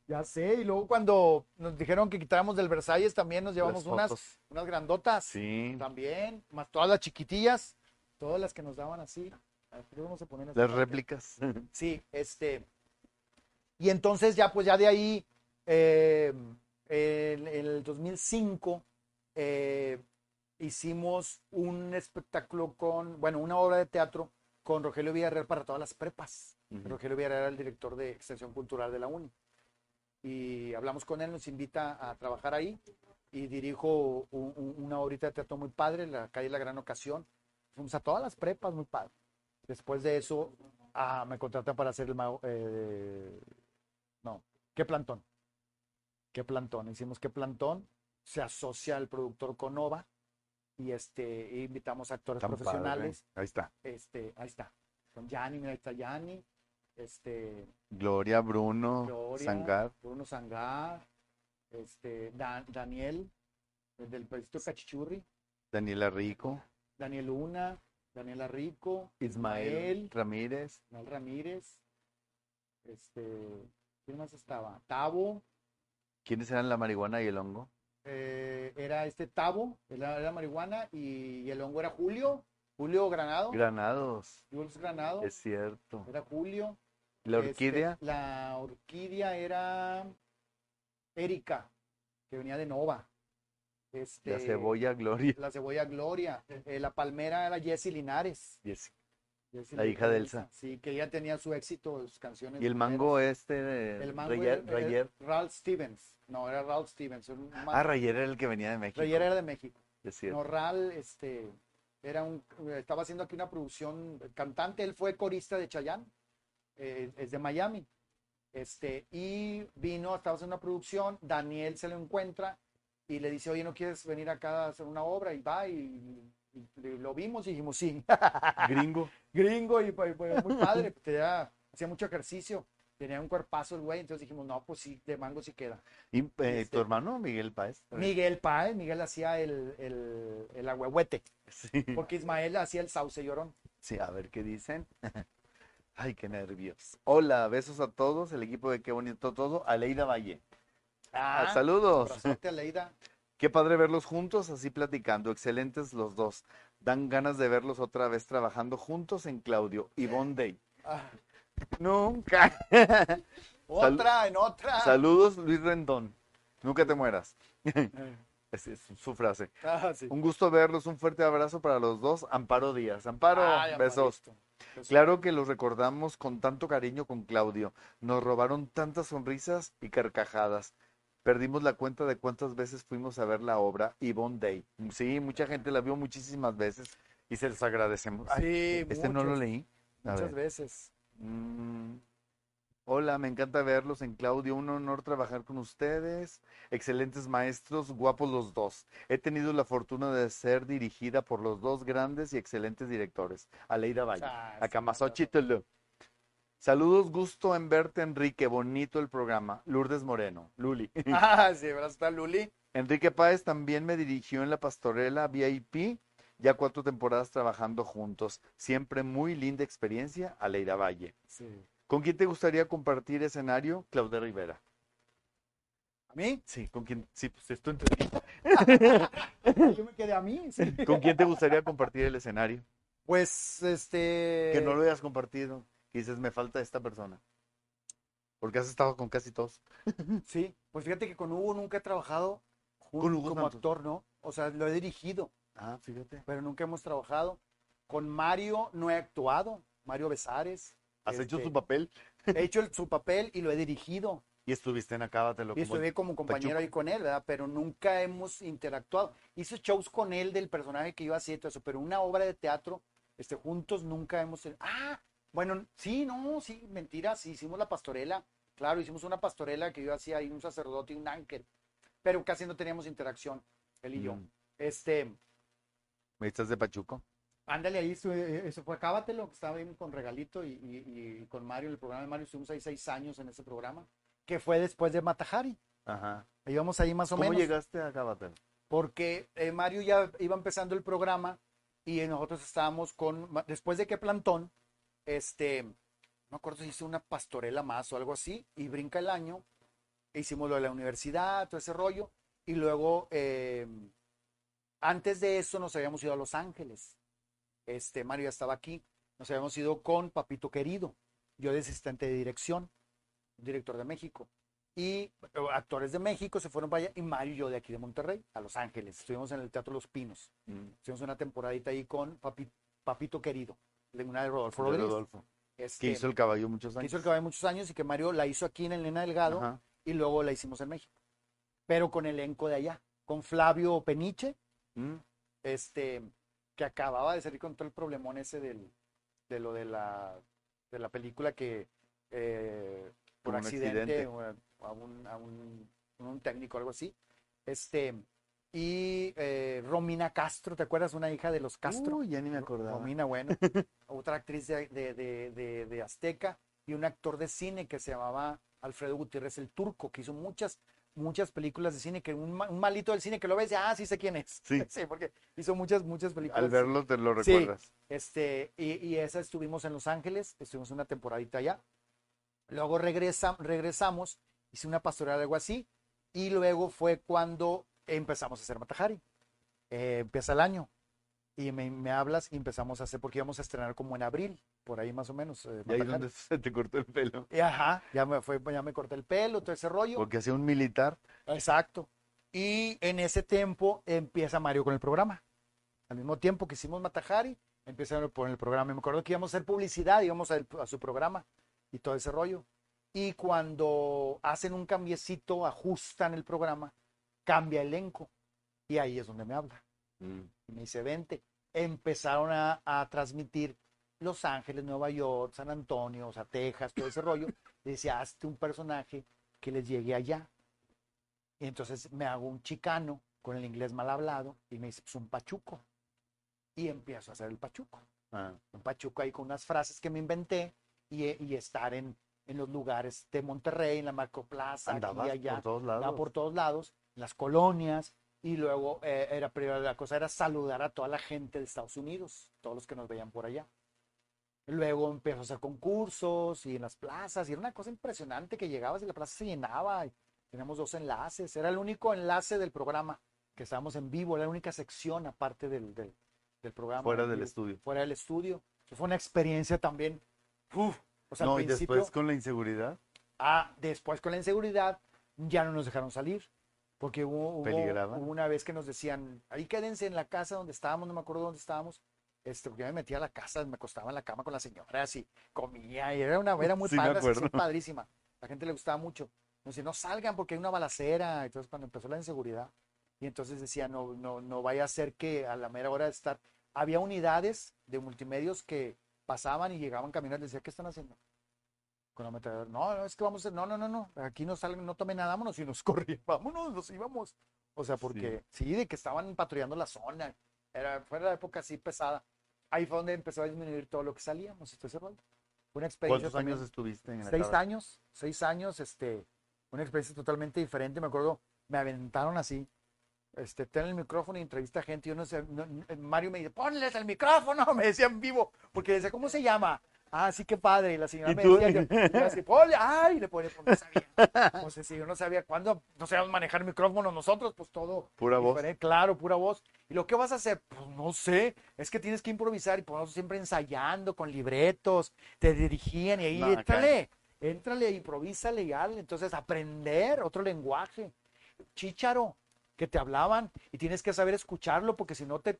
ya sé. Y luego cuando nos dijeron que quitáramos del Versalles también nos llevamos unas, unas grandotas. Sí. También. Más todas las chiquitillas. Todas las que nos daban así. Vamos a poner Las réplicas. Sí, este. Y entonces ya, pues ya de ahí, eh, en, en el 2005, eh, hicimos un espectáculo con, bueno, una obra de teatro con Rogelio Villarreal para todas las prepas. Ujú. Rogelio Villarreal era el director de Extensión Cultural de la UNI. Y hablamos con él, nos invita a trabajar ahí y dirijo un- un- una horita de teatro muy padre, la calle La Gran Ocasión. Fuimos a todas las prepas, muy padre. Después de eso, ah, me contratan para hacer el mago. eh, no, ¿qué plantón? ¿Qué plantón? Hicimos qué plantón. Se asocia el productor con Nova y este invitamos a actores Tan profesionales. padre. Ahí está. Este, ahí está. Con Yanni, mira, ahí está Yanni. Este, Gloria, Bruno, Gloria, Sangar. Bruno Sangar, este, Dan- Daniel, el del proyecto Cachichurri, Daniela Rico, Daniel Luna, Daniela Rico, Ismael Ismael, Ramírez, Ismael Ramírez, este, ¿quién más estaba? Tabo, ¿quiénes eran la marihuana y el hongo? Eh, era este Tabo, era, era marihuana, y, y el hongo era Julio, Julio Granado, Granados, Jules Granado, es cierto. era Julio. La Este, orquídea, la orquídea era Erika, que venía de Nova. Este, La cebolla Gloria. La cebolla Gloria. Eh, la palmera era Jessie Linares. Jessie La hija de Elsa. Sí, que ella tenía su éxito, sus canciones. Y el mango este, de El mango Rayer. era- Rayer. Ralph Stevens. No, era Ralph Stevens. un Ah, Rayer era el que venía de México. Rayer era de México. Es. No, Ral, este, era un, estaba haciendo aquí una producción, cantante, él fue corista de Chayanne, eh, es de Miami, este, y vino, estaba haciendo una producción, Daniel se lo encuentra y le dice, oye, ¿no quieres venir acá a hacer una obra? Y va, y lo vimos y dijimos, sí, Gringo. gringo, y pues, pues, muy padre, tenía- hacía mucho ejercicio, tenía un cuerpazo el güey, entonces dijimos, no, pues sí, de mango sí queda. Y eh, Este- tu hermano, Miguel Páez. Miguel Páez, Miguel hacía el, el, el agüehuete. Sí. Porque Ismael hacía el sauce llorón. Sí, a ver qué dicen. Ay, qué nervios. Hola, besos a todos, el equipo de Qué Bonito Todo, Aleida Valle. Ah, saludos. Abrazote a Leida. Qué padre verlos juntos, así platicando. Excelentes los dos. Dan ganas de verlos otra vez trabajando juntos en Claudio. Yvonne Day. Ah, Nunca. otra, en otra. Saludos, Luis Rendón. Nunca te mueras. Esa es su frase. Ah, sí. Un gusto verlos, un fuerte abrazo para los dos. Amparo Díaz. Amparo, Ay, besos. Amparito. Besos. Claro que los recordamos con tanto cariño con Claudio. Nos robaron tantas sonrisas y carcajadas. Perdimos la cuenta de cuántas veces fuimos a ver la obra Yvonne Day. Sí, mucha gente la vio muchísimas veces y se los agradecemos. Ay, este no lo leí. A Muchas ver. veces. Mm, Hola, me encanta verlos en Claudio. Un honor trabajar con ustedes. Excelentes maestros, guapos los dos. He tenido la fortuna de ser dirigida por los dos grandes y excelentes directores. Aleida Valle. Ah, sí. Saludos, gusto en verte, Enrique. Bonito el programa. Lourdes Moreno. Luli. Ah, sí, ¿verdad? Está Luli. Enrique Páez también me dirigió en la pastorela VIP. Ya cuatro temporadas trabajando juntos. Siempre muy linda experiencia. Aleida Valle. Sí. ¿Con quién te gustaría compartir escenario? Claudia Rivera. ¿A mí? Sí, ¿con quién? Sí, pues es tu entrevista. Yo me quedé a mí, sí. ¿Con quién te gustaría compartir el escenario? Pues, este... Que no lo hayas compartido. Que dices, me falta esta persona. Porque has estado con casi todos. Sí, pues fíjate que con Hugo nunca he trabajado Con Hugo como Santos. actor, ¿no? O sea, lo he dirigido, Ah, fíjate. pero nunca hemos trabajado. Con Mario no he actuado, Mario Besares. Has hecho Este, su papel He hecho el- su papel y lo he dirigido. y estuviste en Acábatelo. Y estuve como compañero ahí con él, ¿verdad? Pero nunca hemos interactuado. Hice shows con él del personaje que iba a hacer y todo eso, pero una obra de teatro, este, juntos nunca hemos... Ah, bueno, sí, no, sí, mentira, sí, hicimos la pastorela. Claro, hicimos una pastorela que yo hacía ahí, un sacerdote y un ángel, pero casi no teníamos interacción, él y yo. Mm. Este, ¿Me estás de Pachuco? ándale ahí, estu- eh, eso fue Acábatelo, que estaba ahí con Regalito y, y- y con Mario, el programa de Mario, estuvimos ahí seis años en ese programa, que fue después de Matajari. Ajá. Íbamos ahí más o ¿Cómo menos. llegaste a Acábatelo? porque eh, Mario ya iba empezando el programa y nosotros estábamos con, después de que Plantón, este, no me acuerdo si hizo una pastorela más o algo así, y brinca el año, e hicimos lo de la universidad, todo ese rollo, y luego, eh, antes de eso nos habíamos ido a Los Ángeles, este, Mario ya estaba aquí, nos habíamos ido con Papito Querido, yo de asistente de dirección, director de México, y eh, actores de México se fueron para allá y Mario y yo de aquí de Monterrey a Los Ángeles. Estuvimos en el Teatro Los Pinos. Mm, Estuvimos una temporadita ahí con Papi- Papito Querido, de una de Rodolfo de Rodríguez. Rodolfo. Este, Que hizo el caballo muchos que años. hizo el caballo muchos años y que Mario la hizo aquí en Elena Delgado Ajá. y luego la hicimos en México. Pero con elenco de allá, con Flavio Peniche, Mm, este, que acababa de salir con todo el problemón ese del, de lo de la, de la película que eh, por accidente, accidente. o a, un, a un- un técnico algo así. Este, y eh, Romina Castro, ¿te acuerdas? Una hija de los Castro. Uy, ya ni me acordaba. Romina, bueno, otra actriz de, de- de- de- Azteca y un actor de cine que se llamaba Alfredo Gutiérrez el Turco, que hizo muchas, muchas películas de cine, que un, un malito del cine que lo ves, y, ah, sí sé quién es. Sí. porque hizo muchas, muchas películas. Al verlo te lo Sí. recuerdas. Este, y, y esa estuvimos en Los Ángeles, estuvimos una temporadita allá. Luego regresa, regresamos, hice una pastoral, algo así, y luego fue cuando empezamos a hacer Matajari. Eh, empieza el año, y me, me hablas y empezamos a hacer, porque íbamos a estrenar como en abril, por ahí más o menos. eh, Y ahí donde se te cortó el pelo. Y ajá, ya me, fue, ya me corté el pelo, todo ese rollo. Porque hacía un militar. Exacto. Y en ese tiempo empieza Mario con el programa. Al mismo tiempo que hicimos Matajari, empieza a poner el programa. Y me acuerdo que íbamos a hacer publicidad, íbamos a, a su programa y todo ese rollo. Y cuando hacen un cambiecito, ajustan el programa, cambia el elenco. Y ahí es donde me habla. Mm. Y me dice, vente. Empezaron a, a transmitir Los Ángeles, Nueva York, San Antonio, o sea, Texas, todo ese rollo. Y decía, hazte un personaje que les llegue allá. Y entonces me hago un chicano con el inglés mal hablado y me dice, pues un pachuco. Y empiezo a hacer el pachuco. Ah, Un pachuco ahí con unas frases que me inventé y, y estar en, en los lugares de Monterrey, en la Macroplaza, aquí andabas y allá por todos lados. andaba por todos lados, en las colonias, y luego eh, era, la cosa era saludar a toda la gente de Estados Unidos, todos los que nos veían por allá. Luego empezó a hacer concursos y en las plazas, y era una cosa impresionante que llegabas y la plaza se llenaba, y teníamos dos enlaces, era el único enlace del programa, que estábamos en vivo, era la única sección aparte del, del, del programa. Fuera del vivo, estudio. Fuera del estudio. Fue una experiencia también. uf, o sea, al no, y después con la inseguridad. Ah, después con la inseguridad ya no nos dejaron salir. Porque hubo, hubo- ¿Peligraban? hubo una vez que nos decían, ahí quédense en la casa donde estábamos, no me acuerdo dónde estábamos. Este, porque yo me metía a la casa, me acostaba en la cama con las señoras y comía, y era una, era muy Sí, padre, así, padrísima. La gente le gustaba mucho. Nos decía, no salgan porque hay una balacera. Entonces, cuando empezó la inseguridad, y entonces decía, no, no, no vaya a ser que a la mera hora de estar. Había unidades de multimedios que pasaban y llegaban caminando y decía, ¿qué están haciendo? Con la. No, no, es que vamos a, no, no, no, no, aquí no salgan, no tomen nada, vámonos y nos corrían, vámonos, nos íbamos. O sea, porque sí, de que estaban patrullando la zona. Era, fue la época así pesada. Ahí fue donde empezó a disminuir todo lo que salíamos, y rollo. Fue una experiencia. ¿Cuántos también. años estuviste en la Seis cabra? años, seis años, este, una experiencia totalmente diferente. Me acuerdo, me aventaron así, este, ten el micrófono y entrevista a gente. Yo no sé, no- no- Mario me dice, ponles el micrófono, me decían vivo, porque decía, ¿cómo se llama? Ah, sí, qué padre. Y la señora ¿Y me decía yo así, ay, le ponía, pues no sabía. No sé si yo no sabía cuándo, no sabíamos manejar micrófono nosotros, pues todo. Pura voz. Claro, pura voz. ¿Y lo que vas a hacer? Pues no sé, es que tienes que improvisar y por eso siempre ensayando con libretos, te dirigían y ahí, No, éntrale, éntrale, improvísale y hazle. Entonces, aprender otro lenguaje. Chícharo, que te hablaban y tienes que saber escucharlo porque si no te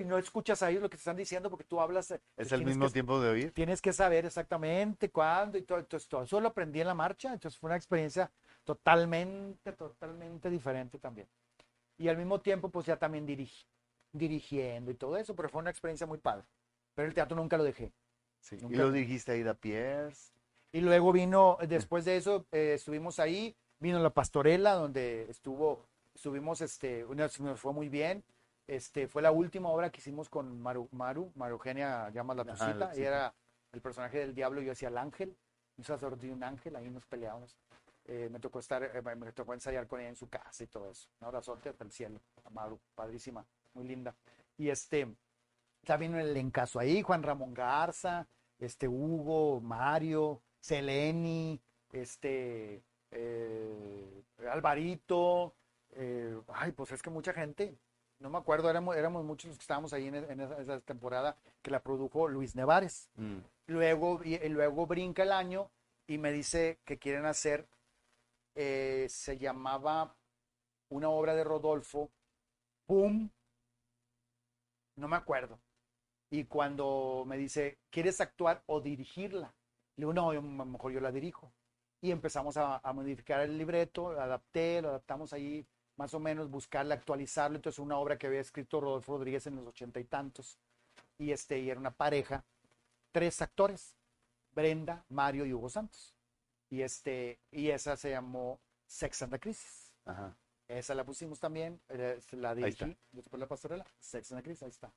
y no escuchas a ellos lo que te están diciendo porque tú hablas eh, ¿Es el tienes mismo que- tiempo de oír? tienes que saber exactamente cuándo y todo. Entonces, todo eso lo aprendí en la marcha. Entonces, fue una experiencia totalmente, totalmente diferente también. Y al mismo tiempo, pues ya también dirigi- dirigiendo y todo eso, pero fue una experiencia muy padre. Pero el teatro nunca lo dejé. Sí. Y Nunca- lo dirigiste a Ida Pierce. Y luego vino, después de eso, eh, estuvimos ahí, vino la pastorela, donde estuvo, estuvimos, este, una, nos fue muy bien. Este, fue la última obra que hicimos con Maru, Maru, Maru Eugenia llama la Ajá, Tucita, y era el personaje del diablo, yo hacía el ángel, un sacerdote y un ángel, ahí nos peleábamos. Eh, me tocó estar, eh, me tocó ensayar con ella en su casa y todo eso. Un abrazote hasta el cielo, a Maru, padrísima, muy linda. Y este, también el encaso ahí, Juan Ramón Garza, este Hugo, Mario, Seleni, este eh, Alvarito, eh, ay, pues es que mucha gente, no me acuerdo, éramos, éramos muchos los que estábamos ahí en, e- en esa, temporada que la produjo Luis Nevares. Mm. Luego, y, y luego brinca el año y me dice que quieren hacer, eh, se llamaba una obra de Rodolfo, ¡pum! No me acuerdo. Y cuando me dice, ¿quieres actuar o dirigirla? Le digo, no, yo- a lo mejor yo la dirijo. Y empezamos a, a modificar el libreto, lo adapté, lo adaptamos ahí, más o menos, buscarle, actualizarlo. Entonces, una obra que había escrito Rodolfo Rodríguez en los ochenta y tantos. Y, este, y era una pareja, tres actores, Brenda, Mario y Hugo Santos. Y, este, y esa se llamó Sex and the Crisis. Ajá. Esa la pusimos también, eh, la dirigí, después la pastorela, Sex and the Crisis, ahí está.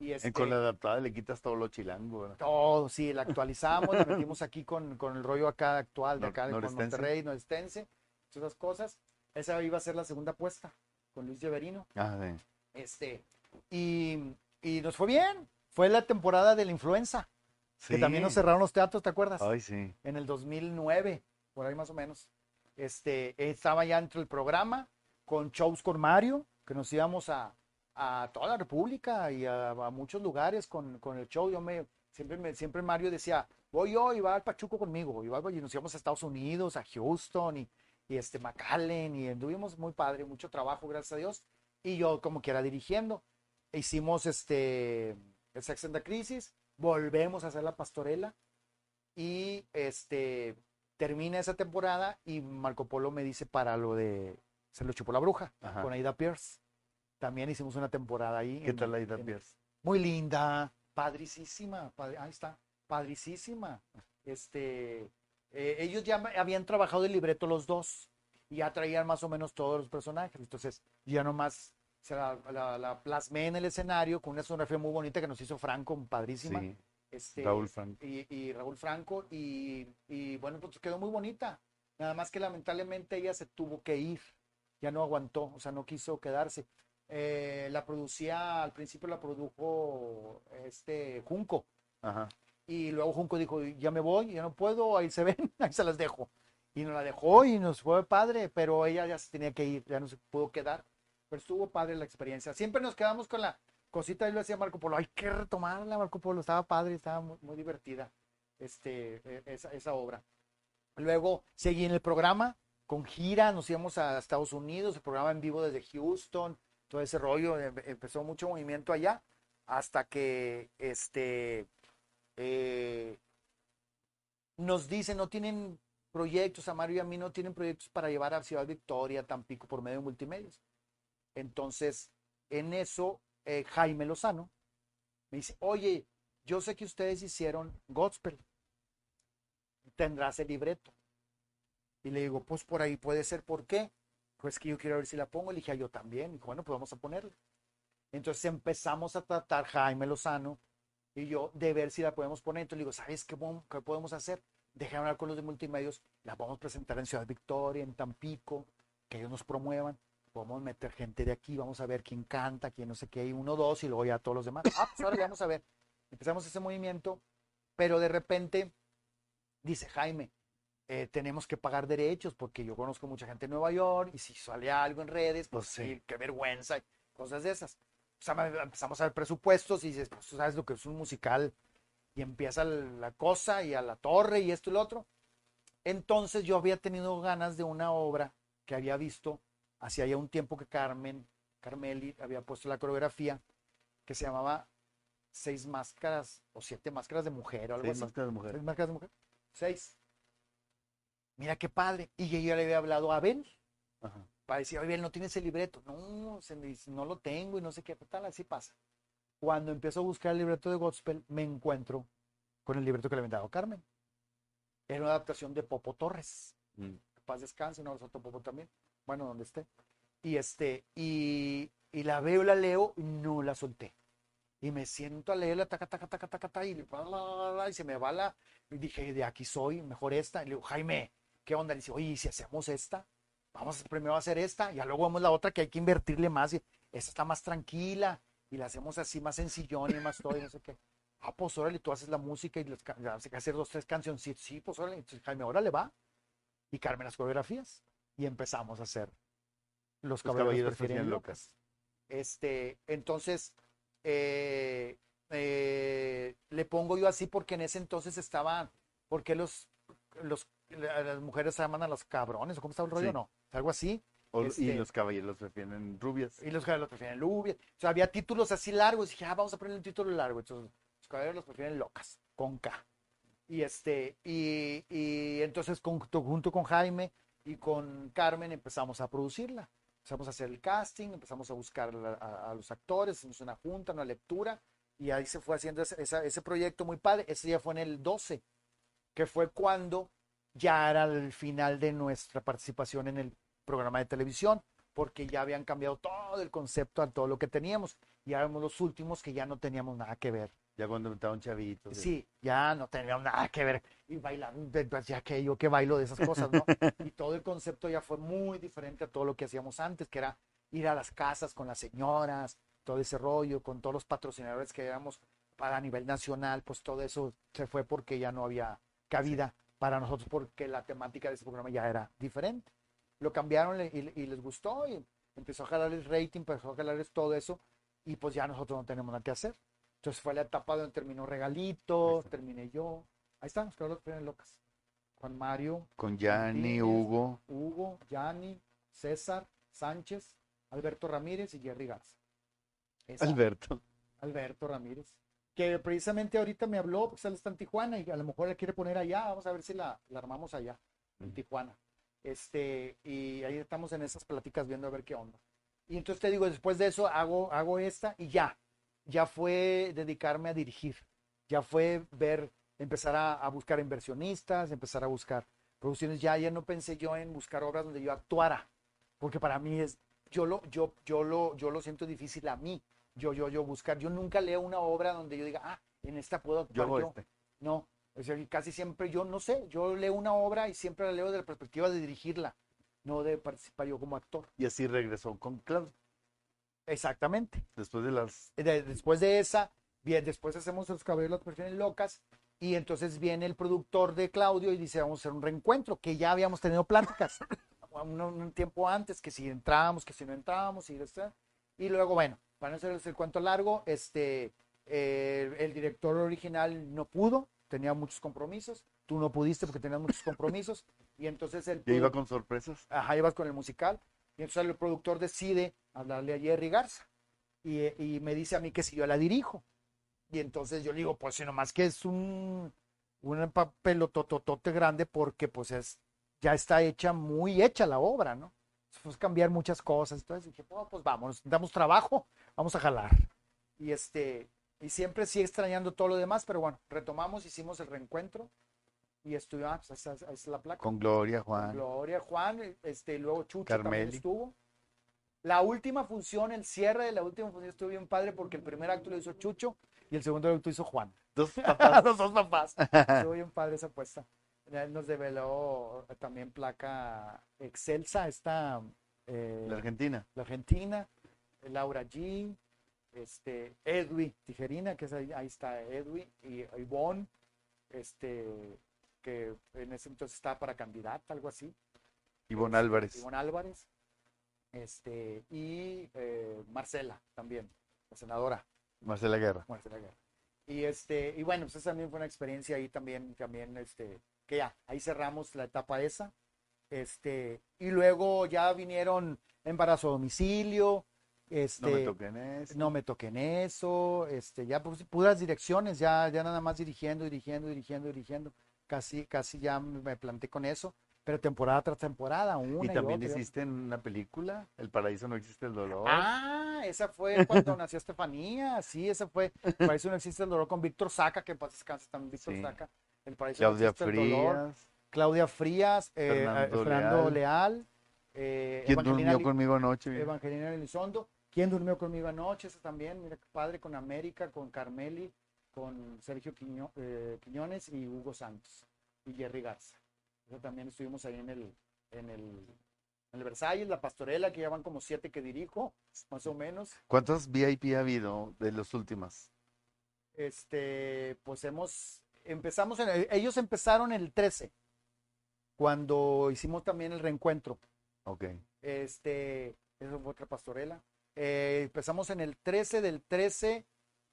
Y este, Con la adaptada le quitas todo lo chilango. ¿verdad? todo, sí, la actualizamos, la metimos aquí con, con el rollo acá actual de acá de. Monterrey, norestense, todas esas cosas. Esa iba a ser la segunda apuesta con Luis Lleverino. Ah, sí. Este, y, y nos fue bien. Fue la temporada de la influenza, que también nos Sí. cerraron los teatros, ¿te acuerdas? Ay, sí. En el 2009, por ahí más o menos. Este, estaba ya entre el programa con shows con Mario, que nos íbamos a, a toda la República y a, a muchos lugares con, con el show. Yo me, siempre, me, siempre Mario decía, voy yo y va al Pachuco conmigo. Y, va- y nos íbamos a Estados Unidos, a Houston y, y este McAllen, y anduvimos muy padre, mucho trabajo, gracias a Dios. Y yo como quiera dirigiendo. Hicimos este, el Sex and the Crisis, volvemos a hacer la pastorela y este, termina esa temporada y Marco Polo me dice para lo de Se lo chupó la bruja Ajá. con Aida Pierce. También hicimos una temporada ahí. ¿Qué en- tal Aida en- Pierce? Muy linda, padricísima, padri- ahí está, padricísima. Este, eh, ellos ya habían trabajado el libreto los dos y ya traían más o menos todos los personajes. Entonces, ya nomás se la, la- la plasmé en el escenario con una sonografía muy bonita que nos hizo Franco, padrísima. Sí, Este, Raúl Franco. y, y Raúl Franco y, y, bueno, pues quedó muy bonita. Nada más que lamentablemente ella se tuvo que ir, ya no aguantó, o sea, no quiso quedarse. Eh, la producía, al principio la produjo este Junco Ajá. Y luego Junco dijo, ya me voy, ya no puedo, ahí se ven, ahí se las dejo. Y nos la dejó y nos fue padre, pero ella ya se tenía que ir, ya no se pudo quedar. Pero estuvo padre la experiencia. Siempre nos quedamos con la cosita, y lo decía Marco Polo, hay que retomarla, Marco Polo, estaba padre, estaba muy, divertida este, eh, esa, esa obra. Luego seguí en el programa, con gira, nos íbamos a Estados Unidos, el programa en vivo desde Houston, todo ese rollo, em- empezó mucho movimiento allá, hasta que este, eh, nos dicen, no tienen proyectos, a Mario y a mí no tienen proyectos para llevar a Ciudad Victoria, Tampico, por medio de multimedios. Entonces, en eso, eh, Jaime Lozano me dice, oye, yo sé que ustedes hicieron Gospel, tendrás el libreto. Y le digo, pues por ahí puede ser, ¿por qué? Pues que yo quiero ver si la pongo. Le dije, "Ah, yo también. Y dijo, bueno, pues vamos a ponerla. Entonces empezamos a tratar Jaime Lozano y yo de ver si la podemos poner. Entonces le digo, ¿sabes qué, qué podemos hacer? Dejar hablar con los de multimedios, la vamos a presentar en Ciudad Victoria, en Tampico, que ellos nos promuevan. Podemos meter gente de aquí, vamos a ver quién canta, quién no sé qué, y uno, dos, y luego ya todos los demás. Ah, pues ahora le vamos a ver. Empezamos ese movimiento, pero de repente dice Jaime, eh, tenemos que pagar derechos porque yo conozco mucha gente en Nueva York y si sale algo en redes, pues sí, qué vergüenza, cosas de esas. Empezamos a ver presupuestos y dices, pues tú sabes lo que es un musical y empieza la cosa y a la torre y esto y lo otro. Entonces yo había tenido ganas de una obra que había visto hacía ya un tiempo que Carmen, Carmeli había puesto la coreografía que se llamaba Seis Máscaras o Siete Máscaras de Mujer o algo Seis así. máscaras de mujer. ¿Seis máscaras de mujer? Seis. Mira qué padre. Y yo ya le había hablado a Abel Ajá. Para decir, oye, ¿no tienes el libreto? No, se me dice, no lo tengo y no sé qué tal, así pasa. Cuando empiezo a buscar el libreto de Gospel, me encuentro con el libreto que le habían dado Carmen. Era una adaptación de Popo Torres. Mm. Paz descanse, un abrazo Popo también. Bueno, donde esté. Y este, y, y la veo, la leo, y no la solté. Y me siento a leerla, taca, taca, taca, taca, taca, y, bla, bla, bla, y se me va la. Y dije, de aquí soy, mejor esta. Y le digo, Jaime, ¿qué onda? Y dice, oye, ¿y si hacemos esta? Vamos primero a hacer esta, y ya luego vemos la otra que hay que invertirle más. Y esta está más tranquila, y la hacemos así, más sencillón y más todo, y no sé qué. Ah, pues órale, tú haces la música y hay que hacer dos, tres canciones. Sí, sí, pues órale. Entonces, Jaime, órale, va. Y Carmen las coreografías. Y empezamos a hacer los Los caballeros, prefieren prefieren locas. Este, entonces, eh, eh, le pongo yo así porque en ese entonces estaban, porque los, los, la- las mujeres llaman a los cabrones, o cómo está el rollo, Sí. no, algo así, O- Y Este- los caballeros prefieren rubias. y los caballeros prefieren lubias, o sea, había títulos así largos, y dije, ah, vamos a poner un título largo, entonces, los caballeros los prefieren locas, con K, y este, y, y entonces con- junto con Jaime y con Carmen empezamos a producirla, empezamos a hacer el casting, empezamos a buscar a, a los actores, hicimos una junta, una lectura, y ahí se fue haciendo ese, esa- ese proyecto muy padre. Ese día fue en el 12, que fue cuando ya era el final de nuestra participación en el programa de televisión, porque ya habían cambiado todo el concepto a todo lo que teníamos. Ya éramos los últimos que ya no teníamos nada que ver. Ya cuando estaban chavitos. Sí, ya no teníamos nada que ver. Y bailando, pues, ya que yo que bailo de esas cosas, ¿no? Y todo el concepto ya fue muy diferente a todo lo que hacíamos antes, que era ir a las casas con las señoras, todo ese rollo, con todos los patrocinadores que éramos para a nivel nacional, pues todo eso se fue porque ya no había cabida para nosotros, porque la temática de ese programa ya era diferente. Lo cambiaron y, y les gustó y empezó a jalar el rating, empezó a jalar todo eso, y pues ya nosotros no tenemos nada que hacer. Entonces fue la etapa donde terminó Ahí Regalito, está. terminé yo. Ahí están, los cabros vienen locas. Juan Mario, Con Yanni. Hugo. Hugo, Yanni, César, Sánchez, Alberto Ramírez y Jerry Garza. Esa- Alberto. Alberto Ramírez. Que precisamente ahorita me habló, porque él está en Tijuana y a lo mejor la quiere poner allá. Vamos a ver si la, la armamos allá, en. Tijuana. Este, y ahí estamos en esas pláticas viendo a ver qué onda. Y entonces te digo, después de eso hago, hago esta y ya. Ya fue dedicarme a dirigir. Ya fue ver, empezar a, a buscar inversionistas, empezar a buscar producciones. Ya, ya no pensé yo en buscar obras donde yo actuara. Porque para mí es, yo lo, yo, yo lo, yo lo siento difícil a mí. Yo, yo, yo buscar. Yo nunca leo una obra donde yo diga, ah, en esta puedo Yo actuar hago yo. este. No, o sea, y casi siempre yo no sé, yo leo una obra y siempre la leo desde la perspectiva de dirigirla, no de participar yo como actor. Y así regresó con Claudio. Exactamente. Después de las. De- después de esa, bien, después hacemos los caballeros las perfecciones locas y entonces viene el productor de Claudio y dice, vamos a hacer un reencuentro, que ya habíamos tenido pláticas un, un tiempo antes, que si entrábamos, que si no entrábamos, y, y luego, bueno, para no hacerles el cuento largo, este, eh, el director original no pudo, tenía muchos compromisos, tú no pudiste porque tenías muchos compromisos, y entonces el Ya iba con sorpresas. Ajá, ibas con el musical. Y entonces el productor decide hablarle a Jerry Garza. Y, y me dice a mí que si yo la dirijo. Y entonces yo le digo, pues si nomás que es un, un papelototote grande porque pues es, ya está hecha, muy hecha la obra, ¿no? Pues cambiar muchas cosas. Entonces dije, "Oh, pues vamos, damos trabajo, vamos a jalar. Y este, y siempre sí extrañando todo lo demás, pero bueno, retomamos, hicimos el reencuentro. Y estuvimos, ah, pues esa, esa es la placa. Con Gloria, Juan. Gloria, Juan, este, luego Chucho también Carmeli. estuvo. La última función, el cierre de la última función estuvo bien padre porque el primer acto lo hizo Chucho y el segundo acto hizo Juan. Dos papás. Los dos papás. Estuvo bien padre esa apuesta. Él nos develó también placa Excelsa, esta, eh, La Argentina. la Argentina, Laura G, este, Edwi Tijerina, que es ahí, ahí está Edwi, y Ivonne, este, que en ese entonces estaba para candidata, algo así. Ivonne Álvarez. Ivonne Álvarez. Este, y eh, Marcela también, la senadora Marcela Guerra. Marcela Guerra. Y este, y bueno, pues esa también fue una experiencia ahí también, también, este, que ya, ahí cerramos la etapa esa. Este, y luego ya vinieron embarazo a domicilio, este, No me toquen eso. no me toquen eso, este, ya pues, puras direcciones, ya, ya nada más dirigiendo, dirigiendo, dirigiendo, dirigiendo. Casi, casi ya me planté con eso, pero temporada tras temporada, una Y también otra, y otra. hiciste en una película, El paraíso no existe el dolor. Ah, esa fue cuando nació Estefanía, sí, esa fue. El paraíso no existe el dolor con Víctor Saca, que en paz descanse también Víctor Sí. Saca. El paraíso no Claudia existe el dolor. Frías. Claudia Frías, eh, Fernando eh, Fernando Leal. Leal, eh, ¿Quién Evangelina durmió conmigo anoche? Evangelina Elizondo. ¿Quién durmió conmigo anoche? Esa también, mira qué padre, con América, con Carmeli, con Sergio Quiño- eh, Quiñones y Hugo Santos y Jerry Garza. Eso también estuvimos ahí en el, en el, en el Versalles, la pastorela, que ya van como siete que dirijo, más o menos. ¿Cuántos VIP ha habido de los últimos? Este, pues hemos, empezamos, en el- ellos empezaron el 13, cuando hicimos también el reencuentro. Ok. Este, eso fue otra pastorela. Eh, empezamos en el 13, del 13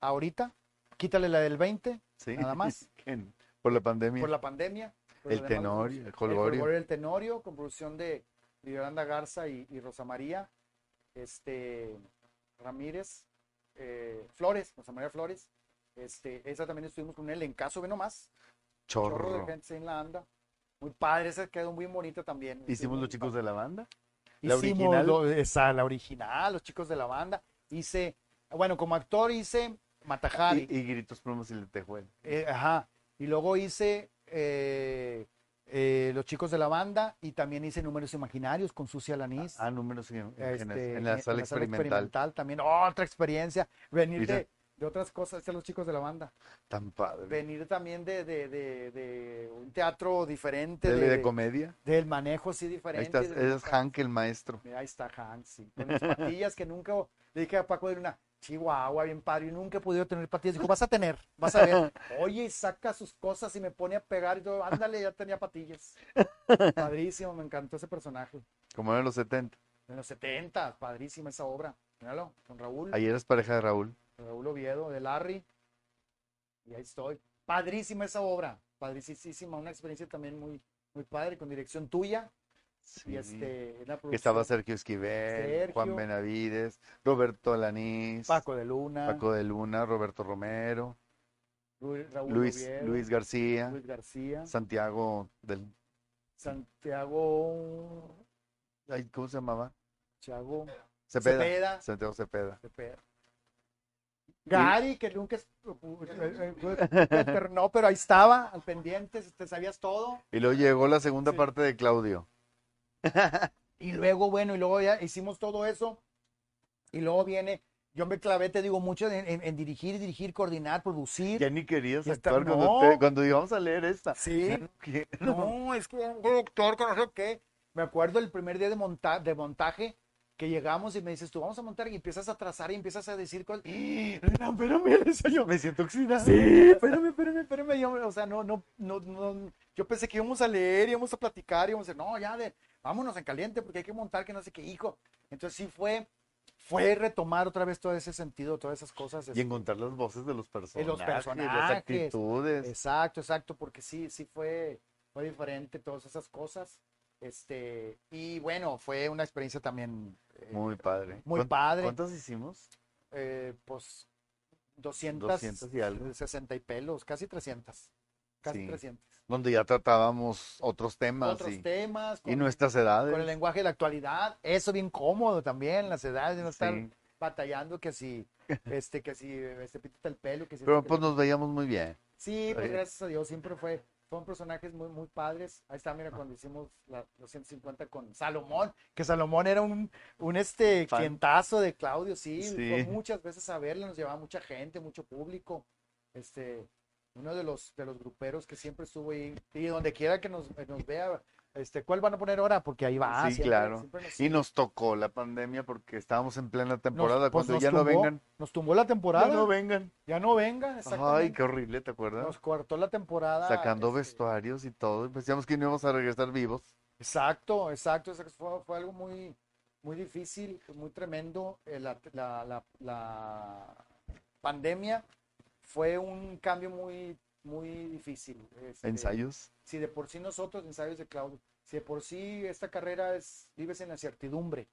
ahorita. Quítale la del 20, Sí. nada más. Por la pandemia. por la pandemia. Por El Tenorio, el El Holgorio. Holgorio del Tenorio, con producción de Yolanda Garza y, y Rosa María este, Ramírez, eh, Flores, Rosa María Flores. Este, esa también estuvimos con un elencazo, ve nomás. Chorro de Chorro. gente en la anda. Muy padre, esa quedó muy bonita también. Hicimos Estuvo los chicos de la banda. La. Hicimos original. lo- esa, la original, los chicos de la banda. Hice, bueno, como actor hice Matajari. Y, y Gritos Plumos y Letejuel. Eh, ajá. Y luego hice eh, eh, Los chicos de la banda y también hice Números Imaginarios con Sucia Lanís. Ah, números en, en- Este, en la sala experimental. también. otra experiencia. Venir Mira. de, de otras cosas, este, los chicos de la banda. Tan padre. Venir también de, de, de, de un teatro diferente. De de- comedia. del manejo sí Ahí diferente. está, ese los es Hank el maestro. Mira, ahí está Hank, sí. Con las patillas que nunca le dije a Paco de una chihuahua bien padre. Yo nunca he podido tener patillas. Dijo, vas a tener, vas a ver. Oye, y saca sus cosas y me pone a pegar y todo. Ándale, ya tenía patillas. Padrísimo, me encantó ese personaje. Como en los 70. En los 70, padrísima esa obra. Míralo, con Raúl. Ayer es pareja de Raúl. Raúl Oviedo, de Larry. Y ahí estoy. Padrísima esa obra. Padricísima. Una experiencia también muy, muy padre, con dirección tuya. Sí. Y este, la estaba Sergio Esquivel, Sergio. Juan Benavides, Roberto Alanís, Paco de Luna, Paco de Luna, Roberto Romero, Lu- Raúl Luis, Oviedo, Luis García, Luis García, Santiago del... Santiago ay, ¿Cómo se llamaba? Cepeda. Cepeda. Santiago Cepeda. Cepeda. Gary, que nunca es- eh, eh, eh, no, pero ahí estaba, al pendiente, te sabías todo. Y luego llegó la segunda Sí. parte de Claudio. Y luego, bueno, y luego ya hicimos todo eso. Y luego viene, yo me clavé, te digo, mucho en, en- en dirigir, dirigir, coordinar, producir. Ya ni querías está- actuar cuando, no. te- cuando íbamos a leer esta. Sí. No es que un doctor con no sé qué. Me acuerdo el primer día de, monta de montaje que llegamos y me dices, tú vamos a montar y empiezas a trazar y empiezas a decir cosas. Renan, espérame, yo. Me siento oxidado. Sí, espérame, espérame, espérame. Yo, o sea, no, no, no, no. Yo pensé que íbamos a leer, íbamos a platicar, íbamos a decir, no, ya, de, vámonos en caliente porque hay que montar, que no sé qué, hijo. Entonces sí fue, fue retomar otra vez todo ese sentido, todas esas cosas. Y este, encontrar las voces de los personajes, las personajes. actitudes. Exacto, exacto, porque sí, sí fue, fue diferente todas esas cosas. Este, y bueno, fue una experiencia también eh, Muy padre. muy ¿Cuán- padre. ¿Cuántas hicimos? eh, pues 200, 200 y algo. 60 y pelos, casi 300. Casi Sí. 300. Donde ya tratábamos otros temas Otros y, temas, y con, nuestras edades. con el lenguaje de la actualidad, eso bien cómodo también, las edades, de no estar Sí. batallando que si, este, que si, este, pítate el pelo, que si Pero pues nos veíamos muy bien. Sí, pues gracias a Dios, siempre fue, fueron personajes muy, muy padres. Ahí está, mira, cuando hicimos la, los 150 con Salomón, que Salomón era un, un este, Fan. clientazo de Claudio, sí, Sí. fue muchas veces a verle, nos llevaba mucha gente, mucho público. Este, uno de los, de los gruperos que siempre estuvo ahí, y donde quiera que nos, nos vea, este, ¿cuál van a poner ahora? Porque ahí va. Sí, siempre- claro. siempre nos- Y nos tocó la pandemia porque estábamos en plena temporada. nos- pues, Cuando ya no vengan. Nos tumbó la temporada, Ya no vengan. ya no vengan, Ay, qué horrible, ¿te acuerdas? Nos cortó la temporada. Sacando este, vestuarios y todo. y Pensamos que no íbamos a regresar vivos. Exacto, exacto. eso Fue, fue algo muy, muy difícil, muy tremendo. Eh, La, la- la- la pandemia fue un cambio muy, muy difícil. Este, Ensayos. Si de por sí nosotros, ensayos de Claudio, si de por sí esta carrera es, vives en la certidumbre,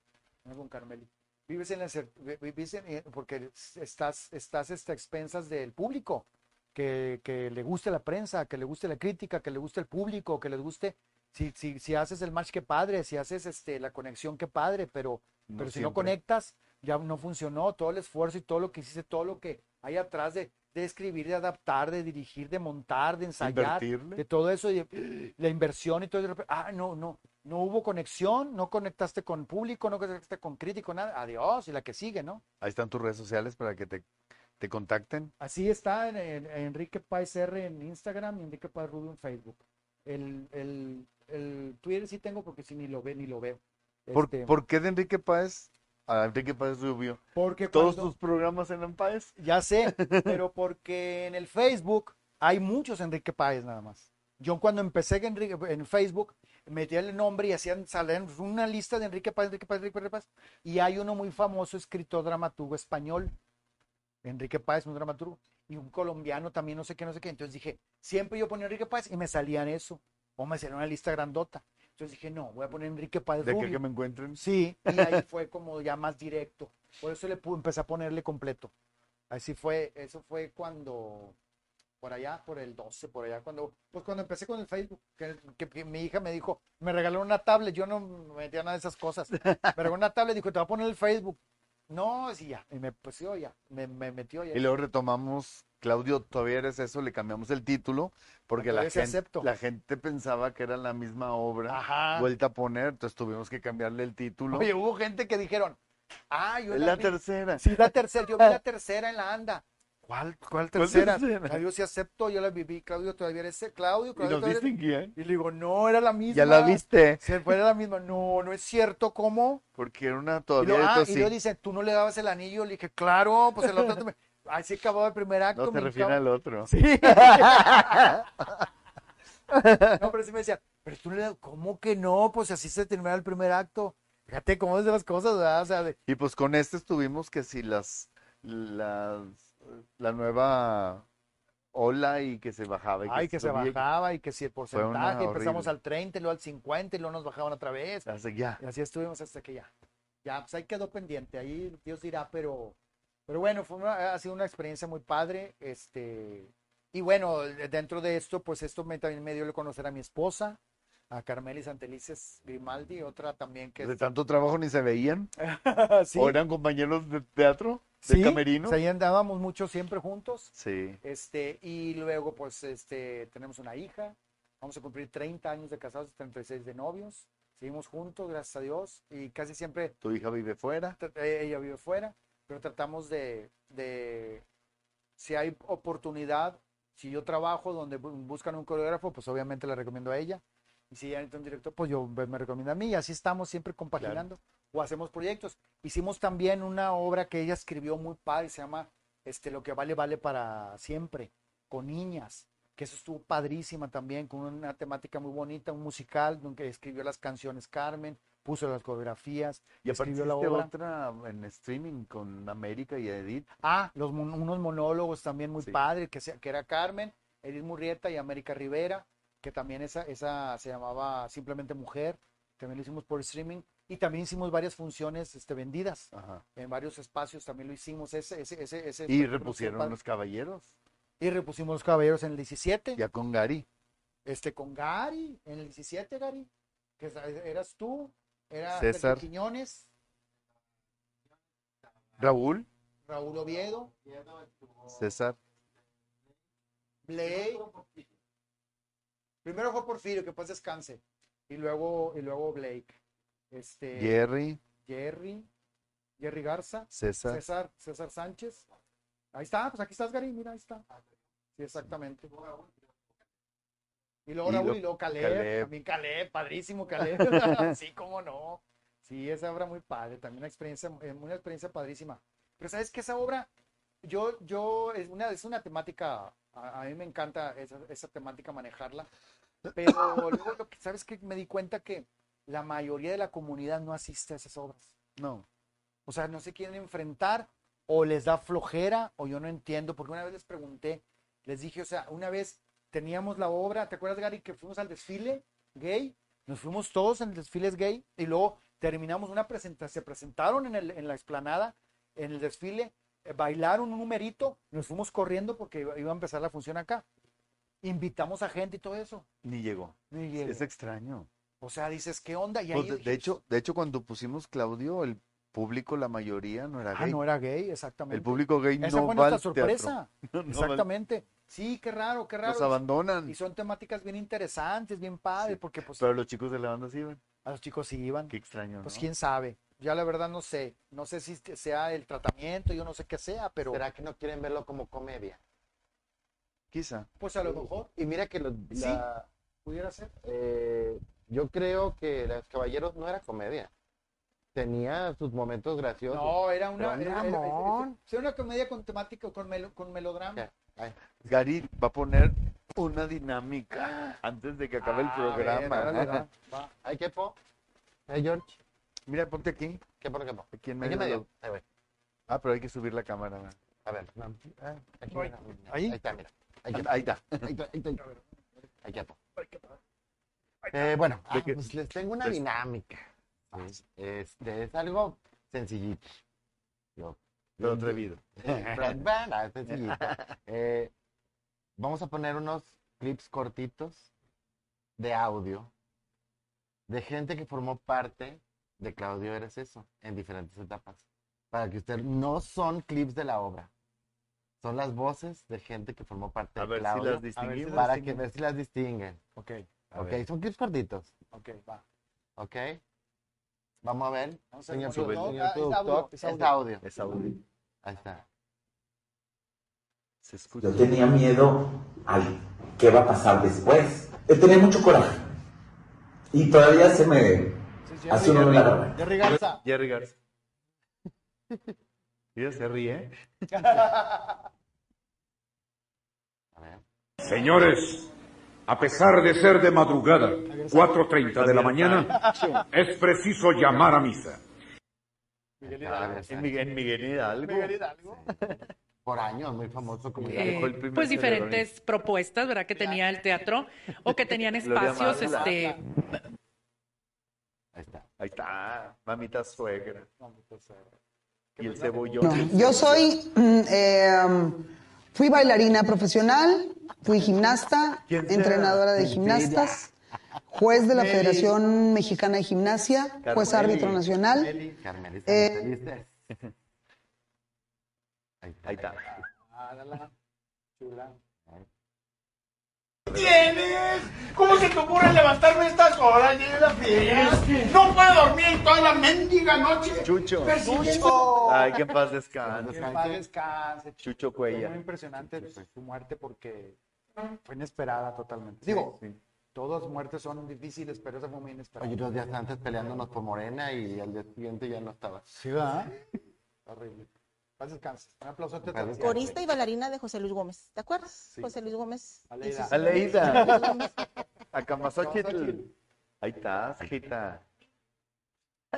¿no? con Carmeli. Vives en la cer- vi- vives en- eh, porque estás, estás este, a expensas del público, que, que le guste la prensa, que le guste la crítica, que le guste el público, que les guste. Si, si, si haces el match, qué padre, si haces este, la conexión, qué padre, pero, No pero si no conectas, ya no funcionó todo el esfuerzo y todo lo que hiciste, todo lo que hay atrás de, de escribir, de adaptar, de dirigir, de montar, de ensayar, Invertirle. de todo eso, y de- la inversión y todo. repente, ah, no, no, no hubo conexión, no conectaste con público, no conectaste con crítico, nada. Adiós, y la que sigue, ¿no? Ahí están tus redes sociales para que te, te contacten. Así está en, en- en Enrique Páez R en Instagram y Enrique Páez Rubio en Facebook. El, el, el Twitter sí tengo porque si ni lo ve ni lo veo. ¿Por, Este, por qué de Enrique Páez a Enrique Páez Rubio? porque ¿Todos cuando- tus programas eran Páez? Ya sé, pero porque en el Facebook hay muchos Enrique Páez nada más. Yo cuando empecé en, Facebook, metía el nombre y hacían salir una lista de Enrique Páez, Enrique Páez, Enrique Páez, y hay uno muy famoso, escritor dramaturgo español, Enrique Páez, un dramaturgo, y un colombiano también, no sé qué, no sé qué. Entonces dije, siempre yo ponía Enrique Páez y me salían eso, o me salía una lista grandota. Entonces dije, no, voy a poner Enrique Páez ¿De qué Rubio. que me encuentren? Sí, y ahí fue como ya más directo. Por eso le empecé a ponerle completo. Así fue, eso fue cuando, por allá, por el 12, por allá, cuando, pues cuando empecé con el Facebook, que, que- que mi hija me dijo, me regaló una tablet, yo no me metía nada de esas cosas. Me regaló una tablet, dijo, te voy a poner el Facebook. No, sí, ya, y me pusió ya, me, me metió ya. Y luego retomamos, Claudio, todavía eres eso, le cambiamos el título porque la gente, acepto. la gente pensaba que era la misma obra Ajá. vuelta a poner, entonces tuvimos que cambiarle el título. Oye, hubo gente que dijeron, ah, yo es la la vi". tercera. Sí, la tercera, yo vi la tercera en la anda. ¿Cuál, cuál tercera? tercera? Claudio sí acepto, yo la viví, Claudio todavía eres ese, Claudio, Y Claudio todavía eres- distinguían. Y le digo, no, era la misma. Ya la viste, Se fue, era la misma. No, no es cierto, ¿cómo? porque era una Y todavía de ah, y sí. luego dice, tú no le dabas el anillo. Le dije, claro, pues el otro. Así acabó el primer acto. No te encaba- al otro. Sí. no, pero sí me decía, pero tú le ¿cómo que no? Pues así se termina el primer acto. Fíjate cómo es de las cosas, ¿verdad? O sea, de- Y pues con este estuvimos que si las, las la nueva ola y que se bajaba. Y Ay, que se bajaba y que si el porcentaje, empezamos horrible. al 30 y luego al 50 y luego nos bajaban otra vez. Así, ya. Y así estuvimos hasta que ya. Ya, pues ahí quedó pendiente, ahí Dios dirá, pero, pero bueno, fue una- ha sido una experiencia muy padre. Este, y bueno, dentro de esto, pues esto me, también me dio de conocer a mi esposa, a Carmeli Santelices Grimaldi, otra también que De tanto trabajo ni se veían. sí, ¿O eran compañeros de teatro? ¿De sí, camerino? ahí andábamos mucho siempre juntos. Sí. Este, y luego, pues, este, tenemos una hija. Vamos a cumplir 30 años de casados y 36 de novios. Seguimos juntos, gracias a Dios. Y casi siempre Tu hija vive fuera. eh, ella vive fuera, pero tratamos de, de, si hay oportunidad, si yo trabajo donde bu- buscan un coreógrafo, pues obviamente le recomiendo a ella. Y si ya necesita un director, pues yo me me recomiendo a mí. Y así estamos siempre compaginando o hacemos proyectos. Hicimos también una obra que ella escribió muy padre, se llama este, Lo que vale, vale para siempre, con niñas, que eso estuvo padrísima también, con una temática muy bonita, un musical, donde escribió las canciones Carmen, puso las coreografías, Y escribió la obra. otra en streaming con América y Edith. Ah, los, unos monólogos también muy Sí. padres, que, que era Carmen, Edith Murrieta y América Rivera, que también esa, esa se llamaba Simplemente Mujer, también lo hicimos por streaming, y también hicimos varias funciones este, vendidas Ajá. en varios espacios, también lo hicimos, ese, ese, ese, ese Y repusieron padre. los caballeros. Y repusimos los caballeros en el 17, Ya con Gary. este, con Gary, en el 17, Gary, que eras tú, era César. Quiñones, Raúl. Raúl Oviedo, César. Blake. Primero fue Porfirio, que pues descanse. Y luego, y luego Blake. Este, Jerry. Jerry. Jerry Garza. César. César, César Sánchez. Ahí está, pues aquí estás, Gary, mira, ahí está. Sí, exactamente. Y luego Y Raúl y luego Caleb, Caleb. también Caleb, padrísimo Caleb. sí, cómo no. Sí, esa obra muy padre, también una experiencia, eh, una experiencia padrísima. Pero sabes que esa obra, yo, yo, es una, es una temática, a, a mí me encanta esa, esa temática manejarla, pero luego lo que, sabes que me di cuenta que la mayoría de la comunidad no asiste a esas obras. No. O sea, no se quieren enfrentar o les da flojera o yo no entiendo, porque una vez les pregunté, les dije, o sea, una vez teníamos la obra, ¿te acuerdas Gary que fuimos al desfile gay? Nos fuimos todos en el desfile gay y luego terminamos una presentación, se presentaron en, el- en la explanada, en el desfile, eh, bailaron un numerito, nos fuimos corriendo porque iba iba a empezar la función acá. Invitamos a gente y todo eso. Ni llegó. Ni llegó. Es extraño. O sea, dices, ¿qué onda? Y Pues, de, hecho, de hecho, cuando pusimos Claudio, el público, la mayoría, no era ah, gay. no era gay, exactamente. el público gay Esa no fue nuestra sorpresa. No Exactamente. Sí, qué raro, qué raro. Los abandonan. Y son temáticas bien interesantes, bien padres, Sí. porque pues Pero los chicos de la banda sí iban. a los chicos sí iban. Qué extraño, Pues ¿no? quién sabe. Ya la verdad no sé. No sé si sea el tratamiento, yo no sé qué sea, pero ¿Será que no quieren verlo como comedia? Quizá. pues a lo mejor Y mira que lo- Sí. la- pudiera ser. eh, yo creo que Los Caballeros no era comedia. Tenía sus momentos graciosos. No, era una, era, era- era una comedia con temática, con, melo- con melodrama. Gary va a poner una dinámica antes de que acabe el Ah, programa. a ver, órale, va, va. ¿Ay, qué po? ¿Ay, George? Mira, ponte aquí. ¿Qué por qué po? Aquí en ¿Aquí medio. de medio? los- Ahí voy. Ah, pero hay que subir la cámara. A ver. no. Ah, aquí, mira. ¿Ahí? Ahí está, mira. Ahí está. Ahí está, ahí está. Ahí qué po. Eh, bueno, ¿De ah, pues les tengo una dinámica. Sí, Este, es algo sencillito. Yo- Pero atrevido. Eh, vamos a poner unos clips cortitos de audio de gente que formó parte de Claudio Eres Eso en diferentes etapas. Para que usted no son clips de la obra. Son las voces de gente que formó parte A de ver si Claudio. las distinguimos. para que ver si las distinguen. Ok, Ok, ver. son clips cortitos. ok, va. Ok. Vamos a ver. Vamos a Señor, ver, señor no, es productor, audio, es audio. Es audio. Ahí está. Se escucha. Yo tenía miedo al qué va a pasar después. Yo tenía mucho coraje. Y todavía se me Sí, hace en la garganta. Jerry Garza. Jerry Garza. Mira, se ríe. A ver. Señores, a pesar de ser de madrugada, 4.30 de la mañana, es preciso llamar a misa. En Miguel, Hidalgo. Por años, muy famoso como Eh, dejó el primer pues diferentes propuestas, ¿verdad? Que tenía el teatro o que tenían espacios, este, Ahí está. Ahí está, mamita suegra. pues, Y el cebollón. No, yo soy, mm, eh, fui bailarina profesional, fui gimnasta, entrenadora de gimnastas, juez de la Federación Mexicana de Gimnasia, juez árbitro nacional. Eh. Ahí está. Ahí está. Árala, chula. ¿Tienes? ¿Cómo se te ocurre levantarme a estas horas? Llegué la fiesta. No puedo dormir toda la mendiga noche. Chucho. Chucho. Ay, que en paz descanse. Que en paz descanse. Chucho Fue Cuella. muy impresionante su, su muerte porque fue inesperada totalmente. Digo, Sí. todas muertes son difíciles, pero esa fue muy inesperada. Oye, dos días antes peleándonos por Morena y al día siguiente ya no estaba. Sí, ¿verdad? Horrible. Paz descanse. Un aplauso. Corista y bailarina de José Luis Gómez. ¿Te acuerdas? Sí. José Luis Gómez. Aleida. sus- Aleida. A Camasochitl. Ahí está, hijita.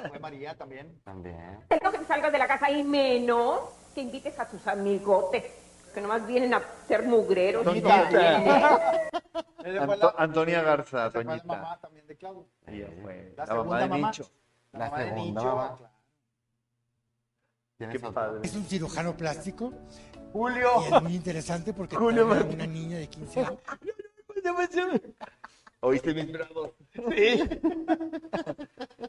Fue María también. También. Tengo que te salgas de la casa y menos que invites a tus amigotes, que nomás vienen a ser mugreros. Toñita. Anto- Antonia Garza, fue la Toñita. mamá también de Claudio. Ella fue. La La mamá segunda de mamá. Nicho. La, La mamá de Nicho. mamá. Es un cirujano plástico Julio. y es muy interesante porque Julio trae a Martínez. una niña de 15 años. ¿Oíste mis bravos?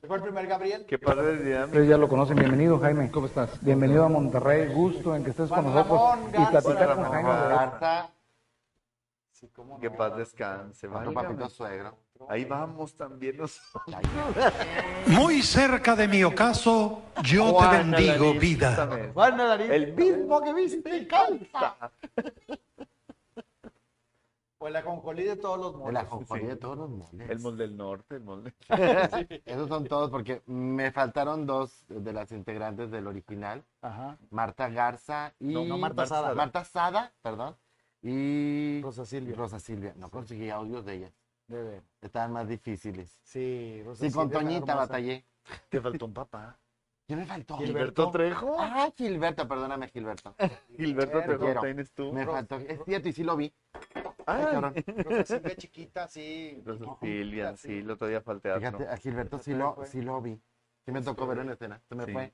Fue el primer Gabriel. Qué padre de. Ustedes ya lo conocen. Bienvenido, Jaime. ¿Cómo estás? Bienvenido a Monterrey. Gusto en que estés con nosotros Ramón y platicar con Jaime. Garza, Sí, cómo Que no. paz descanse. válgame. papito suegro. Ahí vamos también nosotros. Muy cerca de mi ocaso, yo te Juana bendigo, vida. también. Juan Alarín. El mismo que viste canta. O el ajonjolí de todos los El moles. ajonjolí de todos los moles. El molde del norte, el molde. Esos son todos porque me faltaron dos de las integrantes del original. Ajá. Marta Garza y... No, no, Marta Sada. Marta Sada, perdón. Y... Rosa Silvia. Rosa Silvia. No conseguí audios de ellas. De ver. Estaban más difíciles. Sí, Rosa Sí, con Toñita batallé. Te faltó un papá. ¿Quién me faltó? Gilberto Trejo. Ah, Gilberto, perdóname, Gilberto. Gilberto Trejo, Quiero. tienes tú. Me faltó. Es cierto, y sí lo vi. Ay, cabrón. Rosa Silvia chiquita, sí. Rosa No, Silvia, sí, el otro día falté Fíjate, a Gilberto sí lo, sí lo vi. Sí me tocó ver en escena. Se me Sí. fue.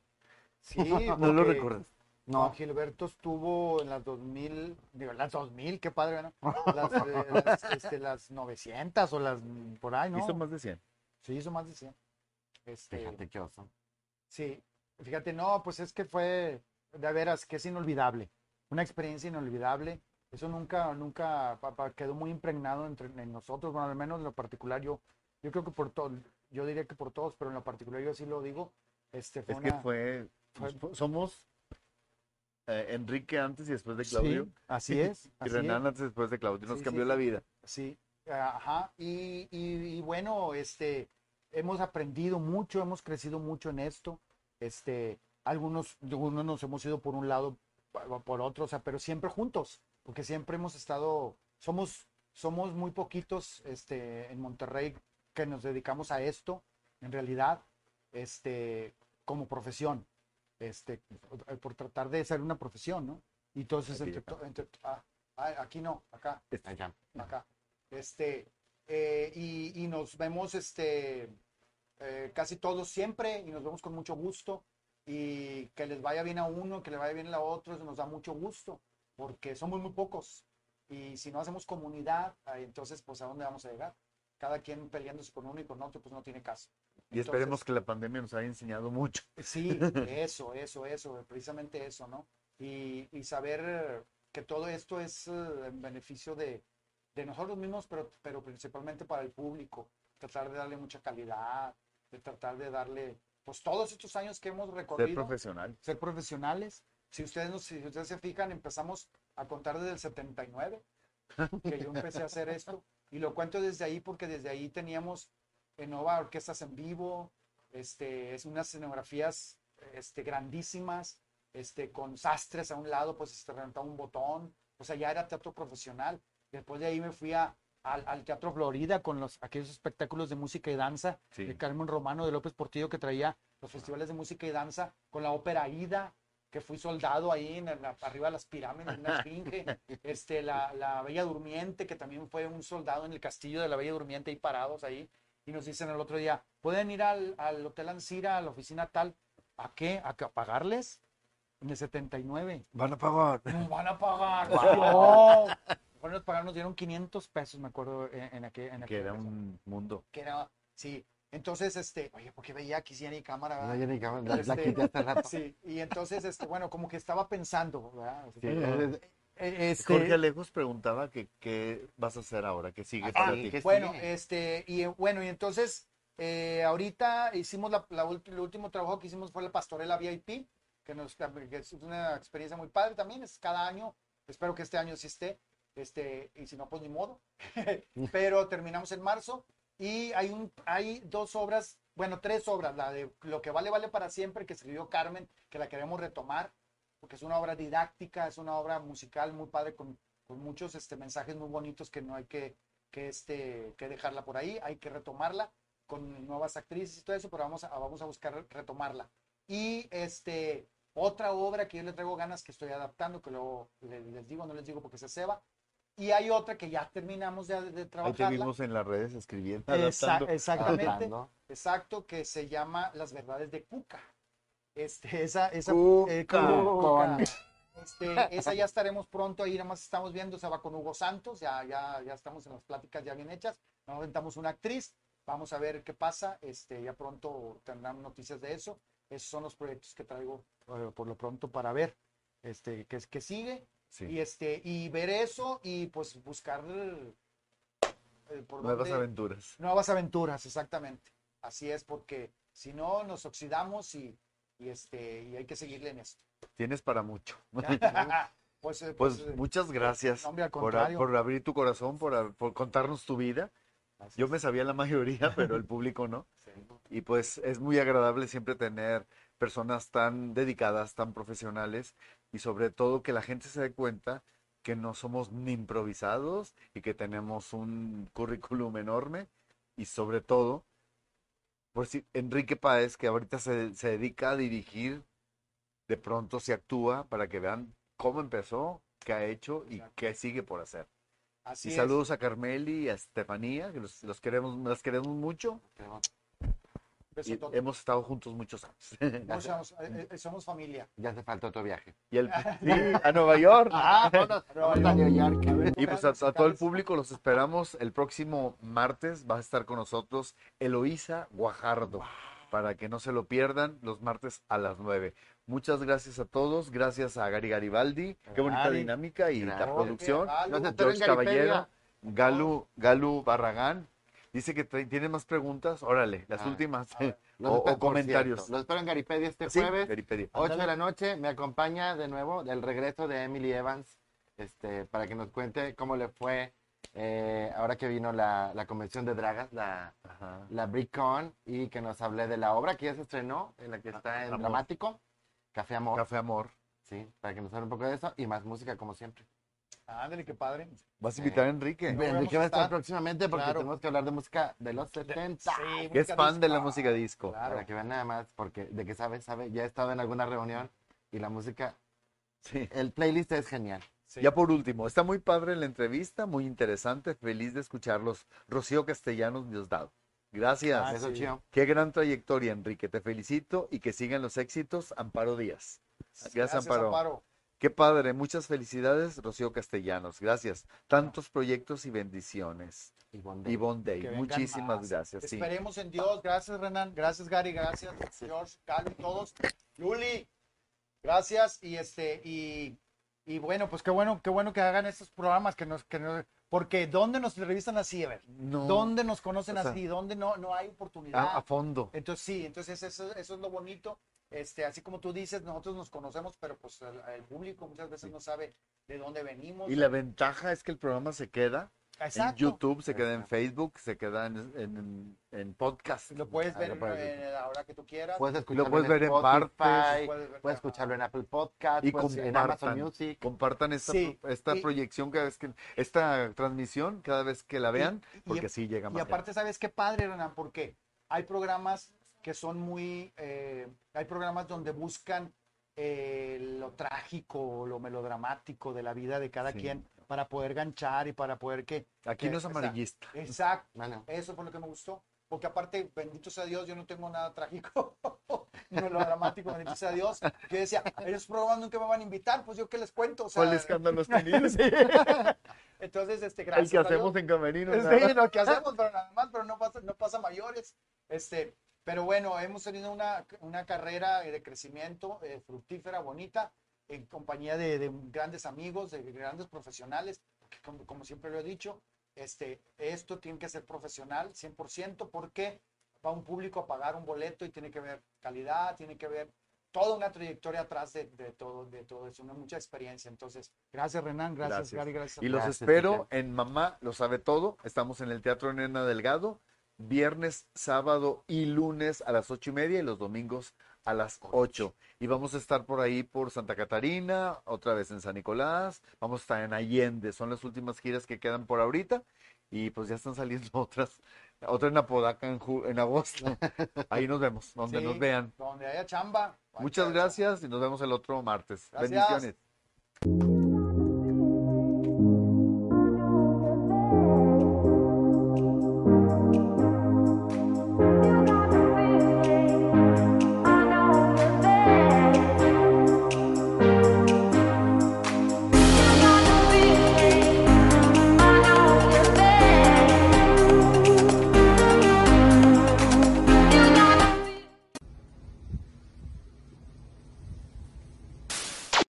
Sí, No lo porque recuerdas. No, Gilberto estuvo en las 2000, digo, las 2000, qué padre, ¿no? Las, eh, las, este, las 900 o las, mm, por ahí, ¿no? Hizo más de 100. Sí, hizo más de 100. Este, fíjate qué oso. Sí, fíjate, no, pues es que fue, de veras, que es inolvidable, una experiencia inolvidable. Eso nunca, nunca pa- pa- quedó muy impregnado entre en nosotros, bueno, al menos en lo particular yo, yo creo que por todo, yo diría que por todos, pero en lo particular yo sí lo digo. Este, fue Es que fue- Somos eh, Enrique antes y después de Sí, Claudio. así es. Y así Renan es. antes y después de Claudio. Nos Sí, cambió sí, la vida. Sí, ajá. Y, y- y bueno, este, hemos aprendido mucho, hemos crecido mucho en esto. Este, algunos, algunos nos hemos ido por un lado, por otro, o sea, pero siempre juntos, porque siempre hemos estado, somos, somos muy poquitos, este, en Monterrey que nos dedicamos a esto, en realidad, este, como profesión, este, por- tratar de ser una profesión, ¿no? Y entonces, Aquí entre, to- entre- ah, ah, aquí no, acá Allá. acá. Este, eh, y, y nos vemos este, eh, casi todos siempre y nos vemos con mucho gusto. Y que les vaya bien a uno, que le vaya bien a otro, eso nos da mucho gusto, porque somos muy pocos. Y si no hacemos comunidad, ah, entonces, pues, ¿a dónde vamos a llegar? Cada quien peleándose con uno y con otro, pues no tiene caso. Y esperemos que la pandemia nos haya enseñado mucho. Sí, eso, eso, eso, precisamente eso, ¿no? Y, y saber que todo esto es eh, en beneficio de, de nosotros mismos, pero, pero principalmente para el público. Tratar de darle mucha calidad, de tratar de darle, pues todos estos años que hemos Ser recorrido, profesional. ser profesionales. Si ustedes, no- si ustedes se fijan, empezamos a contar desde el 79, que yo empecé a hacer esto. Y lo cuento desde ahí porque desde ahí teníamos en Nova orquestas en vivo, este, es unas escenografías este, grandísimas, este, con sastres a un lado, pues se reventaba un botón, o sea, ya era teatro profesional. Después de ahí me fui a, al, al Teatro Florida con los, aquellos espectáculos de música y danza Sí. de Carmen Romano de López Portillo que traía los festivales de música y danza con la ópera Ida, que fui soldado ahí en la- arriba de las pirámides, en una esfinge, este, la, la Bella Durmiente, que también fue un soldado en el castillo de la Bella Durmiente, ahí parados ahí, y nos dicen el otro día, ¿pueden ir al, al Hotel Ancira, a la oficina tal? ¿A qué? ¿A, qué? ¿A pagarles? En el 79. Van a pagar. Nos van a pagar. No. Bueno, nos pagaron, nos dieron 500 pesos, me acuerdo, en, en aquel, en Que aquel- era un mundo. que era, sí. Entonces, este, oye, porque veía que sí ya ni cámara, No, ya ni cámara, la- la Este, quité hace rato. Sí, y entonces, este, bueno, como que estaba pensando, ¿verdad? Sí. Eh, este, Jorge Alejos preguntaba que qué vas a hacer ahora, qué sigue para Ah, ti. bueno, este, y eh, bueno, y entonces, eh, ahorita hicimos la, la el último trabajo que hicimos fue la pastorela VIP, que, nos, que es una experiencia muy padre también, es cada año, espero que este año sí esté, este, y si no, pues ni modo, pero terminamos en marzo, y hay, un, hay dos obras, bueno, tres obras, la de Lo que vale, vale para siempre, que escribió Carmen, que la queremos retomar, porque es una obra didáctica, es una obra musical muy padre con, con muchos este, mensajes muy bonitos que no hay que, que, este, que dejarla por ahí, hay que retomarla con nuevas actrices y todo eso, pero vamos a, vamos a buscar retomarla. Y este, otra obra que yo le traigo ganas que estoy adaptando, que luego le- les digo, no les digo porque se ceba. Y hay otra que ya terminamos de, de Ahí te trabajarla. vimos en las redes escribiendo, adaptando. exactamente. Adaptando. Exacto, que se llama Las Verdades de Cuca. Este, esa, esa, Cuca. eh, Cuca. Este, esa ya estaremos pronto ahí, nada más estamos viendo, se va con Hugo Santos, ya, ya, ya estamos en las pláticas ya bien hechas. Nos aventamos una actriz, vamos a ver qué pasa, este, ya pronto tendrán noticias de eso. Esos son los proyectos que traigo eh, por lo pronto para ver, este, que, que sigue. Sí. Y este, y ver eso y pues buscar eh, por Nuevas dónde- aventuras. Nuevas aventuras, exactamente. Así es, porque si no nos oxidamos y, y, este, y hay que seguirle en esto. Tienes para mucho. pues, eh, Pues eh, muchas gracias no, hombre, al por, abrir tu corazón, por contarnos tu vida. Yo me sabía la mayoría, pero el público no. Y pues es muy agradable siempre tener personas tan dedicadas, tan profesionales y sobre todo que la gente se dé cuenta que no somos ni improvisados y que tenemos un currículum enorme y sobre todo, por si Enrique Páez, que ahorita se, se dedica a dirigir, de pronto se actúa para que vean cómo empezó, qué ha hecho y qué sigue por hacer. Así y es. saludos a Carmeli y a Estefanía, que los, los queremos, las queremos mucho. Y hemos estado juntos muchos años. No, somos, eh, eh, somos familia. Ya te falta otro viaje. Y el, sí, a Nueva York. Ah, a York. Y pues a, a todo el público los esperamos el próximo martes. Va a estar con nosotros Eloísa Guajardo. Para que no se lo pierdan, los martes a las 9. Muchas gracias a todos. Gracias a Gary Garibaldi. Qué bonita Gary. dinámica y la producción. En George Caballero. Galu, Galu Barragán. Dice que tra- tiene más preguntas. Órale, las Ah, últimas. Los o, comentarios. cierto, Los espero en Garipedia este Sí, jueves. Garipedia. 8 de la noche. Me acompaña de nuevo el regreso de Emily Evans. Este, para que nos cuente cómo le fue eh, ahora que vino la, la convención de dragas, la, Ajá. la BrickCon, y que nos hable de la obra que ya se estrenó, en la que está en Amor. dramático, Café Amor. Café Amor. Sí, para que nos hable un poco de eso y más música como siempre. Ándale, qué padre. ¿Vas a invitar a Enrique? No, Enrique va a estar estar. próximamente porque Claro. tenemos que hablar de música de los 70. Sí, Que es fan de la disco. música disco. Claro. Para que vean nada más, porque de que sabe, sabe. Ya he estado en alguna reunión y la música, Sí. el playlist es genial. Sí. Ya por último, está muy padre la entrevista, muy interesante, feliz de escucharlos. Rocío Castellanos Diosdado. Gracias. Ah, Eso, sí. Qué gran trayectoria, Enrique. Te felicito y que sigan los éxitos. Amparo Díaz. Gracias, Amparo. Qué padre. Muchas felicidades, Rocío Castellanos. Gracias. Tantos proyectos y bendiciones. Ivonne Day. Yvonne Day. Que vengan Muchísimas más. gracias. sí. Esperemos en Dios. Gracias, Renan. Gracias, Gary. Gracias, George, Cali, todos. Luli, gracias. Y este, y, y bueno, pues qué bueno, qué bueno que hagan estos programas que nos, que nos- porque ¿dónde nos entrevistan así, a ver? No. ¿Dónde nos conocen O sea, así? ¿Dónde no, no hay oportunidad? A, a fondo. Entonces sí, entonces eso, eso es lo bonito. Este, así como tú dices, nosotros nos conocemos, pero pues el, el público muchas veces no sabe de dónde venimos. Y la ventaja es que el programa se queda en. YouTube, se queda en Facebook, se queda en, en, en podcast. Lo puedes Ah, ver lo en- puedes ver. en la hora que tú quieras. Puedes Lo escucharlo puedes ver en Spotify, partes. Puedes ver- puedes escucharlo en Apple Podcast, y puedes- en Amazon compartan, Music. compartan esta, Sí, esta y- proyección cada vez que, esta transmisión cada vez que la vean, y- porque así llega Y más. aparte, ¿sabes qué padre, Renan? Porque hay programas que son muy, eh, hay programas donde buscan eh, lo trágico, lo melodramático de la vida de cada Sí. quien para poder ganchar y para poder que... Aquí que- no es amarillista. Exacto. Eso fue lo que me gustó. Porque aparte, bendito sea Dios, yo no tengo nada trágico, melodramático, bendito sea Dios. Que yo decía, ellos programas nunca me van a invitar, pues yo qué les cuento. O sea, ¿Cuál escándalo has tenido? Sí. Entonces, este, El gracias. que a hacemos en Camerino. Sí, lo que hacemos, pero nada más, pero no pasa, no pasa mayores. Este, pero bueno, hemos tenido una, una carrera de crecimiento eh, fructífera, bonita, en compañía de, de grandes amigos, de grandes profesionales, que como, como siempre lo he dicho, este, esto tiene que ser profesional 100% porque va un público a pagar un boleto y tiene que ver calidad, tiene que ver toda una trayectoria atrás de, de todo, de todo eso, una mucha experiencia. Entonces, gracias Renan, gracias, Gracias. Gary, gracias. a Y los todos. espero en Mamá lo sabe todo. Estamos en el Teatro Nena Delgado, viernes, sábado y lunes a las ocho y media y los domingos a las ocho. Y vamos a estar por ahí por Santa Catarina, otra vez en San Nicolás, vamos a estar en Allende. Son las últimas giras que quedan por ahorita. Y pues ya están saliendo otras. Otra en Apodaca en, en agosto. Ahí nos vemos, donde Sí, nos vean. Donde haya chamba. Muchas gracias y nos vemos el otro martes. Gracias. Bendiciones.